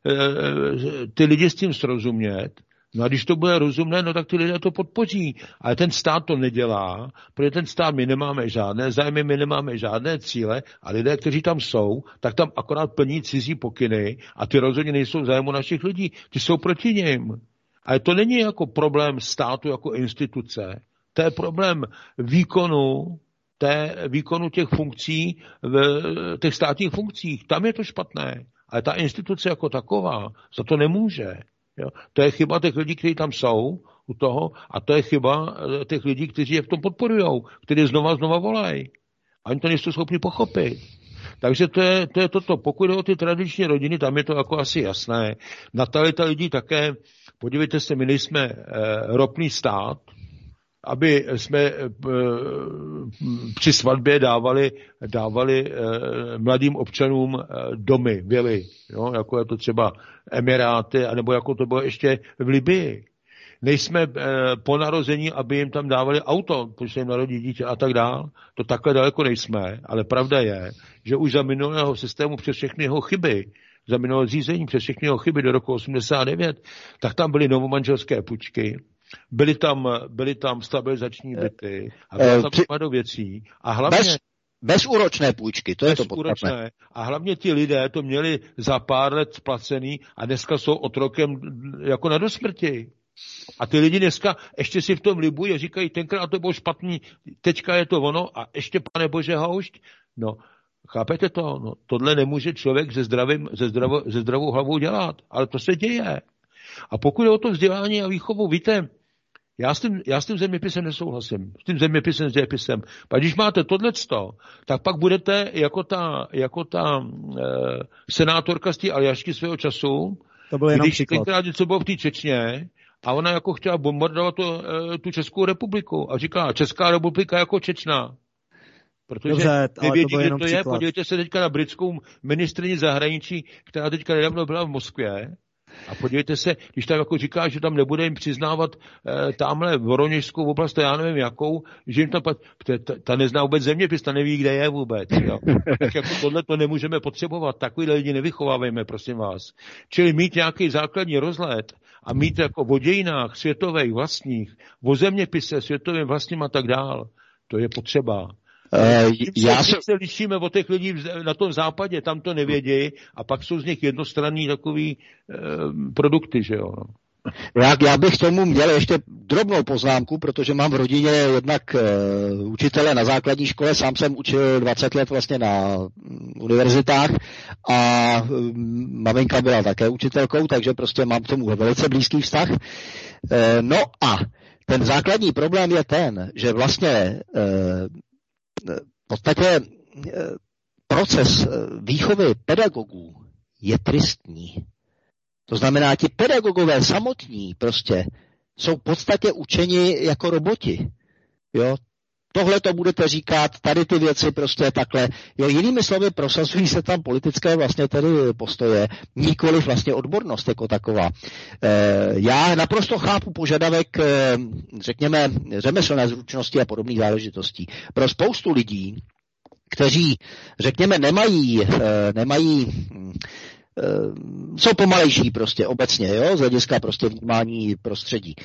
uh, ty lidi s tím srozumět No a když to bude rozumné, no tak ty lidé to podpoří. Ale ten stát to nedělá, protože ten stát my nemáme žádné zájmy, my nemáme žádné cíle a lidé, kteří tam jsou, tak tam akorát plní cizí pokyny a ty rozhodně nejsou zájmu našich lidí, ty jsou proti ním. Ale to není jako problém státu jako instituce, to je problém výkonu té, výkonu těch funkcí, v těch státních funkcích. Tam je to špatné. Ale ta instituce jako taková za to nemůže. Jo? To je chyba těch lidí, kteří tam jsou u toho a to je chyba eh, těch lidí, kteří je v tom podporují, kteří znova znova volají. A oni to nejsou schopni pochopit. Takže to je, to je toto. Pokud jde o ty tradiční rodiny, tam je to jako asi jasné. Natalita lidí také, podívejte se, my nejsme e, ropný stát, aby jsme při svatbě dávali, dávali mladým občanům domy, vily, jo, jako je to třeba Emiráty, anebo jako to bylo ještě v Libii nejsme po narození, aby jim tam dávali auto, protože se jim narodí dítě a tak dál. To takhle daleko nejsme, ale pravda je, že už za minulého systému přes všechny jeho chyby, za minulé řízení přes všechny jeho chyby do roku 89, tak tam byly novomanželské pučky, byly tam, byly tam stabilizační byty a bylo tam uh, do věcí. A hlavně... Bez, Bezúročné půjčky, to je to podstatné. A hlavně ti lidé to měli za pár let splacený a dneska jsou otrokem jako na dosmrti. A ty lidi dneska ještě si v tom libují a říkají, tenkrát to bylo špatný, teďka je to ono a ještě, pane Bože, houšť. No, chápete to? No, tohle nemůže člověk se, zdravým, se, zdravo, se zdravou hlavou dělat, ale to se děje. A pokud je o to vzdělání a výchovu, víte, já s, tím, já s tím zeměpisem nesouhlasím. S tím zeměpisem, s dějepisem. A když máte tohleto, tak pak budete jako ta, jako ta e, senátorka z té Aljašky svého času, to byl jenom když příklad. tenkrát něco bylo v té Čečně, a ona jako chtěla bombardovat to, eh, tu Českou republiku. A říká, Česká republika jako Čečná. Protože Dobře, nevědí, kde to příklad. je. Podívejte se teďka na britskou ministrině zahraničí, která teďka nedávno byla v Moskvě. A podívejte se, když tam jako říká, že tam nebude jim přiznávat e, tamhle Voroněžskou oblast, já nevím jakou, že jim tam, ta, ta, ta nezná vůbec zeměpis, ta neví, kde je vůbec. Jo. Tak jako tohle to nemůžeme potřebovat, takový lidi nevychovávejme, prosím vás. Čili mít nějaký základní rozhled a mít jako o dějinách světových vlastních, o zeměpise světovým vlastním a tak dál, to je potřeba. Uh, já se... se lišíme od těch lidí na tom západě, tam to nevědějí a pak jsou z nich jednostranní takový uh, produkty, že jo. No. Já, já bych tomu měl ještě drobnou poznámku, protože mám v rodině jednak uh, učitele na základní škole, sám jsem učil 20 let vlastně na um, univerzitách a um, maminka byla také učitelkou, takže prostě mám k tomu velice blízký vztah. Uh, no a ten základní problém je ten, že vlastně uh, v podstatě uh, proces výchovy pedagogů je tristní. To znamená, ti pedagogové samotní prostě jsou v podstatě učeni jako roboti. Jo? Tohle to budete říkat, tady ty věci prostě takhle. Jo, jinými slovy, prosazují se tam politické vlastně tedy postoje, nikoli vlastně odbornost jako taková. E, já naprosto chápu požadavek, e, řekněme, řemeslné zručnosti a podobných záležitostí. Pro spoustu lidí, kteří, řekněme, nemají, e, nemají Eh, jsou pomalejší prostě obecně, jo, z hlediska prostě vnímání prostředí.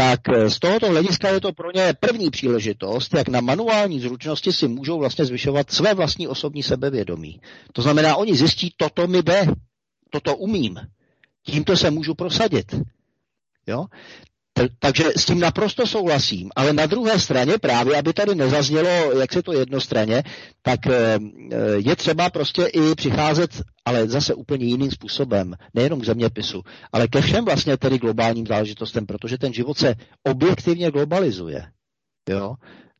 Tak eh, z tohoto hlediska je to pro ně první příležitost, jak na manuální zručnosti si můžou vlastně zvyšovat své vlastní osobní sebevědomí. To znamená, oni zjistí, toto mi jde, toto umím, tímto se můžu prosadit. Jo? Takže s tím naprosto souhlasím, ale na druhé straně právě, aby tady nezaznělo, jak se to jednostranně, tak eh, je třeba prostě i přicházet, ale zase úplně jiným způsobem, nejenom k zeměpisu, ale ke všem vlastně tedy globálním záležitostem, protože ten život se objektivně globalizuje. Jo?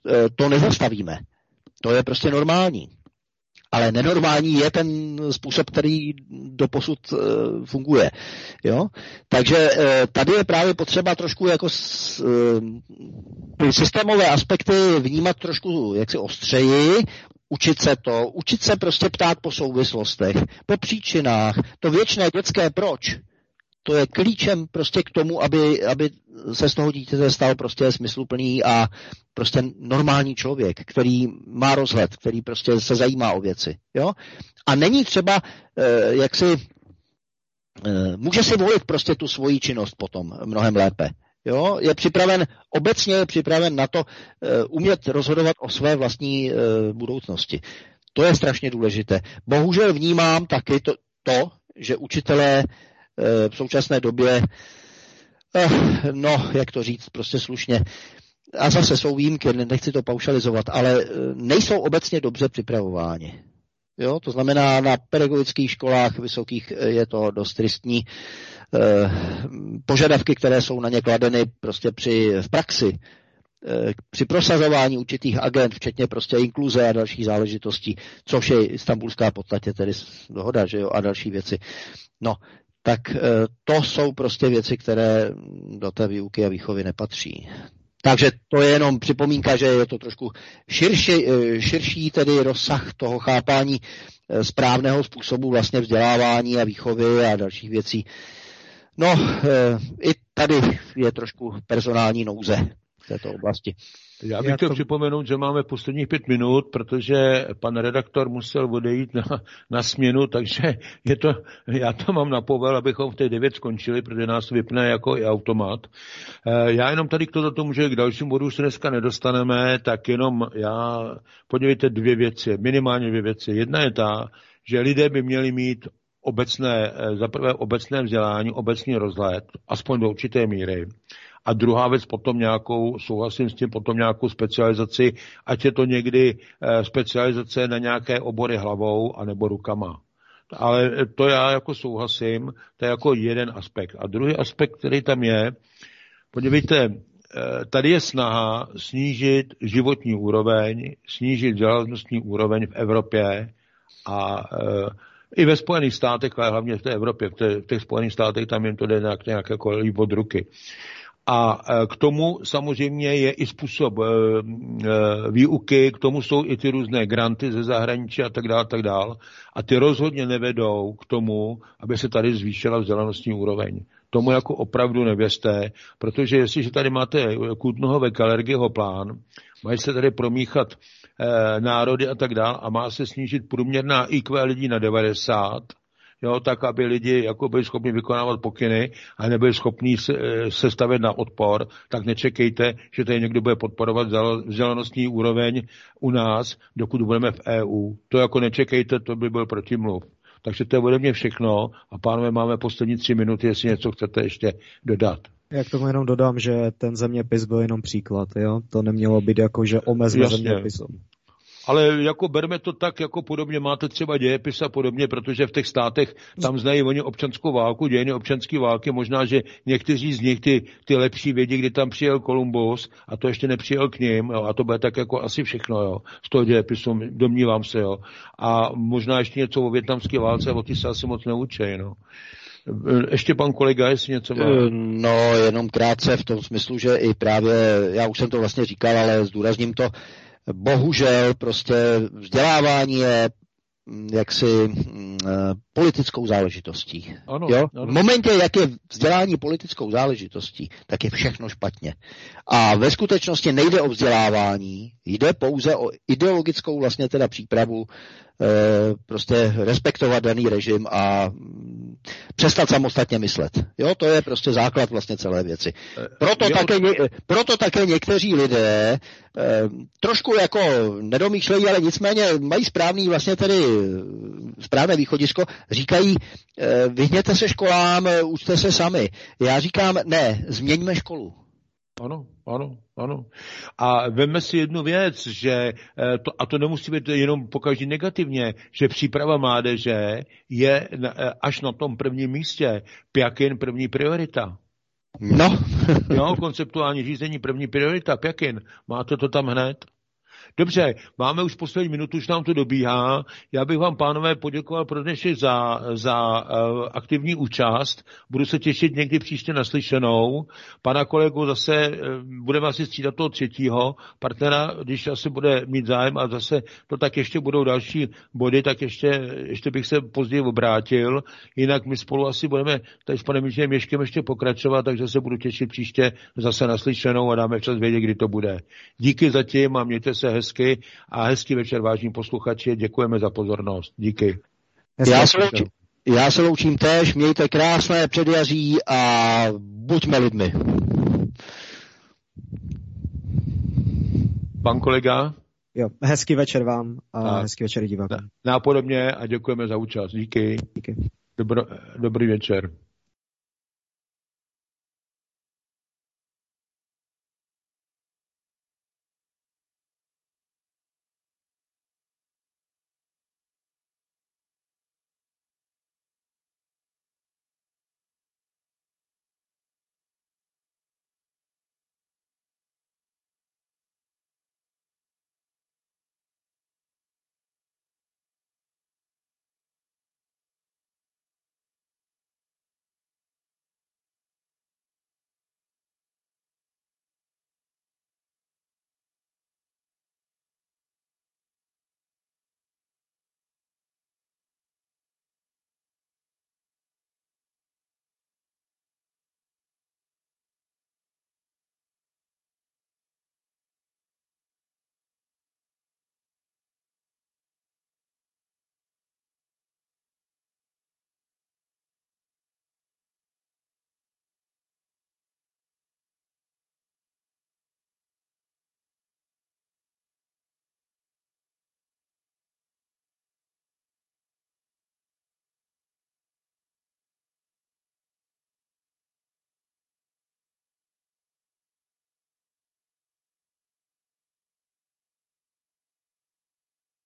Eh, to nezastavíme. To je prostě normální. Ale nenormální je ten způsob, který doposud e, funguje. Jo? Takže e, tady je právě potřeba trošku jako s, e, systémové aspekty vnímat trošku jaksi ostřeji, učit se to, učit se prostě ptát po souvislostech, po příčinách, to věčné dětské proč to je klíčem prostě k tomu, aby, aby se z toho dítěte stal prostě smysluplný a prostě normální člověk, který má rozhled, který prostě se zajímá o věci. Jo? A není třeba, eh, jak si, eh, může si volit prostě tu svoji činnost potom mnohem lépe. Jo? Je připraven, obecně je připraven na to eh, umět rozhodovat o své vlastní budoucnosti. To je strašně důležité. Bohužel vnímám taky to, to že učitelé v současné době, eh, no, jak to říct, prostě slušně, a zase jsou výjimky, nechci to paušalizovat, ale eh, nejsou obecně dobře připravováni. Jo, to znamená, na pedagogických školách vysokých je to dost tristní. Požadavky, které jsou na ně kladeny prostě při, v praxi, při prosazování určitých agent, včetně prostě inkluze a dalších záležitostí, což je istambulská podstatě tedy dohoda, že jo, a další věci. No, tak eh, to jsou prostě věci, které do té výuky a výchovy nepatří. Takže to je jenom připomínka, že je to trošku širší, eh, širší tedy rozsah toho chápání eh, správného způsobu vlastně vzdělávání a výchovy a dalších věcí. No, i tady je trošku personální nouze v této oblasti. Já bych chtěl to... připomenout, že máme posledních pět minut, protože pan redaktor musel odejít na, na směnu, takže je to, já to mám na povel, abychom v té devět skončili, protože nás vypne jako i automat. Eh, já jenom tady k tomu, že k dalším bodu se dneska nedostaneme, tak jenom já, podívejte dvě věci, minimálně dvě věci. Jedna je ta, že lidé by měli mít obecné, eh, za prvé obecné vzdělání, obecný rozhled, aspoň do určité míry. A druhá věc potom nějakou, souhlasím s tím, potom nějakou specializaci, ať je to někdy eh, specializace na nějaké obory hlavou anebo rukama. Ale to já jako souhlasím, to je jako jeden aspekt. A druhý aspekt, který tam je, podívejte, eh, tady je snaha snížit životní úroveň, snížit vzdělanostní úroveň v Evropě a i ve Spojených státech, ale hlavně v té Evropě, v, těch Spojených státech tam jim to jde nějak, nějak jako od ruky. A e, k tomu samozřejmě je i způsob e, e, výuky, k tomu jsou i ty různé granty ze zahraničí a tak dále, tak dále. A ty rozhodně nevedou k tomu, aby se tady zvýšila vzdělanostní úroveň. Tomu jako opravdu nevěste, protože jestliže tady máte Kutnohové Alergieho plán, mají se tady promíchat národy a tak dále a má se snížit průměrná IQ lidí na 90, jo, tak aby lidi jako byli schopni vykonávat pokyny a nebyli schopni se, eh, se stavět na odpor, tak nečekejte, že tady někdo bude podporovat vzdělanostní úroveň u nás, dokud budeme v EU. To jako nečekejte, to by byl protimluv. Takže to je ode mě všechno a pánové, máme poslední tři minuty, jestli něco chcete ještě dodat. Já k tomu jenom dodám, že ten zeměpis byl jenom příklad, jo? To nemělo být jako, že omezme zeměpisem ale jako berme to tak, jako podobně máte třeba dějepis a podobně, protože v těch státech tam znají oni občanskou válku, dějiny občanské války, možná, že někteří z nich ty, ty lepší vědí, kdy tam přijel Kolumbus a to ještě nepřijel k ním, jo, a to bude tak jako asi všechno, jo, z toho dějepisu, domnívám se, jo. A možná ještě něco o větnamské válce, o ty se asi moc neučí, no. Ještě pan kolega, jestli něco má? No, jenom krátce v tom smyslu, že i právě, já už jsem to vlastně říkal, ale zdůrazním to, bohužel prostě vzdělávání je mm, jaksi mm, politickou záležitostí. Ano, jo? Ano. V momentě, jak je vzdělání politickou záležitostí, tak je všechno špatně. A ve skutečnosti nejde o vzdělávání, jde pouze o ideologickou vlastně teda přípravu Eh, prostě respektovat daný režim a mm, přestat samostatně myslet. Jo, to je prostě základ vlastně celé věci. Eh, proto, jo. také, proto také někteří lidé eh, trošku jako nedomýšlejí, ale nicméně mají správný vlastně tedy správné východisko, říkají, vyhněte se školám, učte se sami. Já říkám, ne, změňme školu. Ano, ano, ano. A veme si jednu věc, že eh, to, a to nemusí být jenom pokaždé negativně, že příprava mládeže je eh, až na tom prvním místě. Pjakin první priorita. No. jo, konceptuální řízení první priorita, Pjakin. Máte to tam hned? Dobře, máme už poslední minutu, už nám to dobíhá. Já bych vám, pánové, poděkoval pro dnešek za, za uh, aktivní účast. Budu se těšit někdy příště naslyšenou. Pana kolegu zase uh, budeme asi střídat toho třetího partnera, když asi bude mít zájem a zase to tak ještě budou další body, tak ještě, ještě bych se později obrátil. Jinak my spolu asi budeme tady s panem Míčem Měškem ještě pokračovat, takže se budu těšit příště zase naslyšenou a dáme včas vědět, kdy to bude. Díky zatím a mějte se hezky a hezký večer, vážní posluchači. Děkujeme za pozornost. Díky. Já se, loučím, já se loučím též, mějte krásné předjaří a buďme lidmi. Pan kolega? Jo, hezký večer vám a, a hezký večer divákům. Nápodobně a děkujeme za účast. Díky. Díky. Dobro, dobrý večer.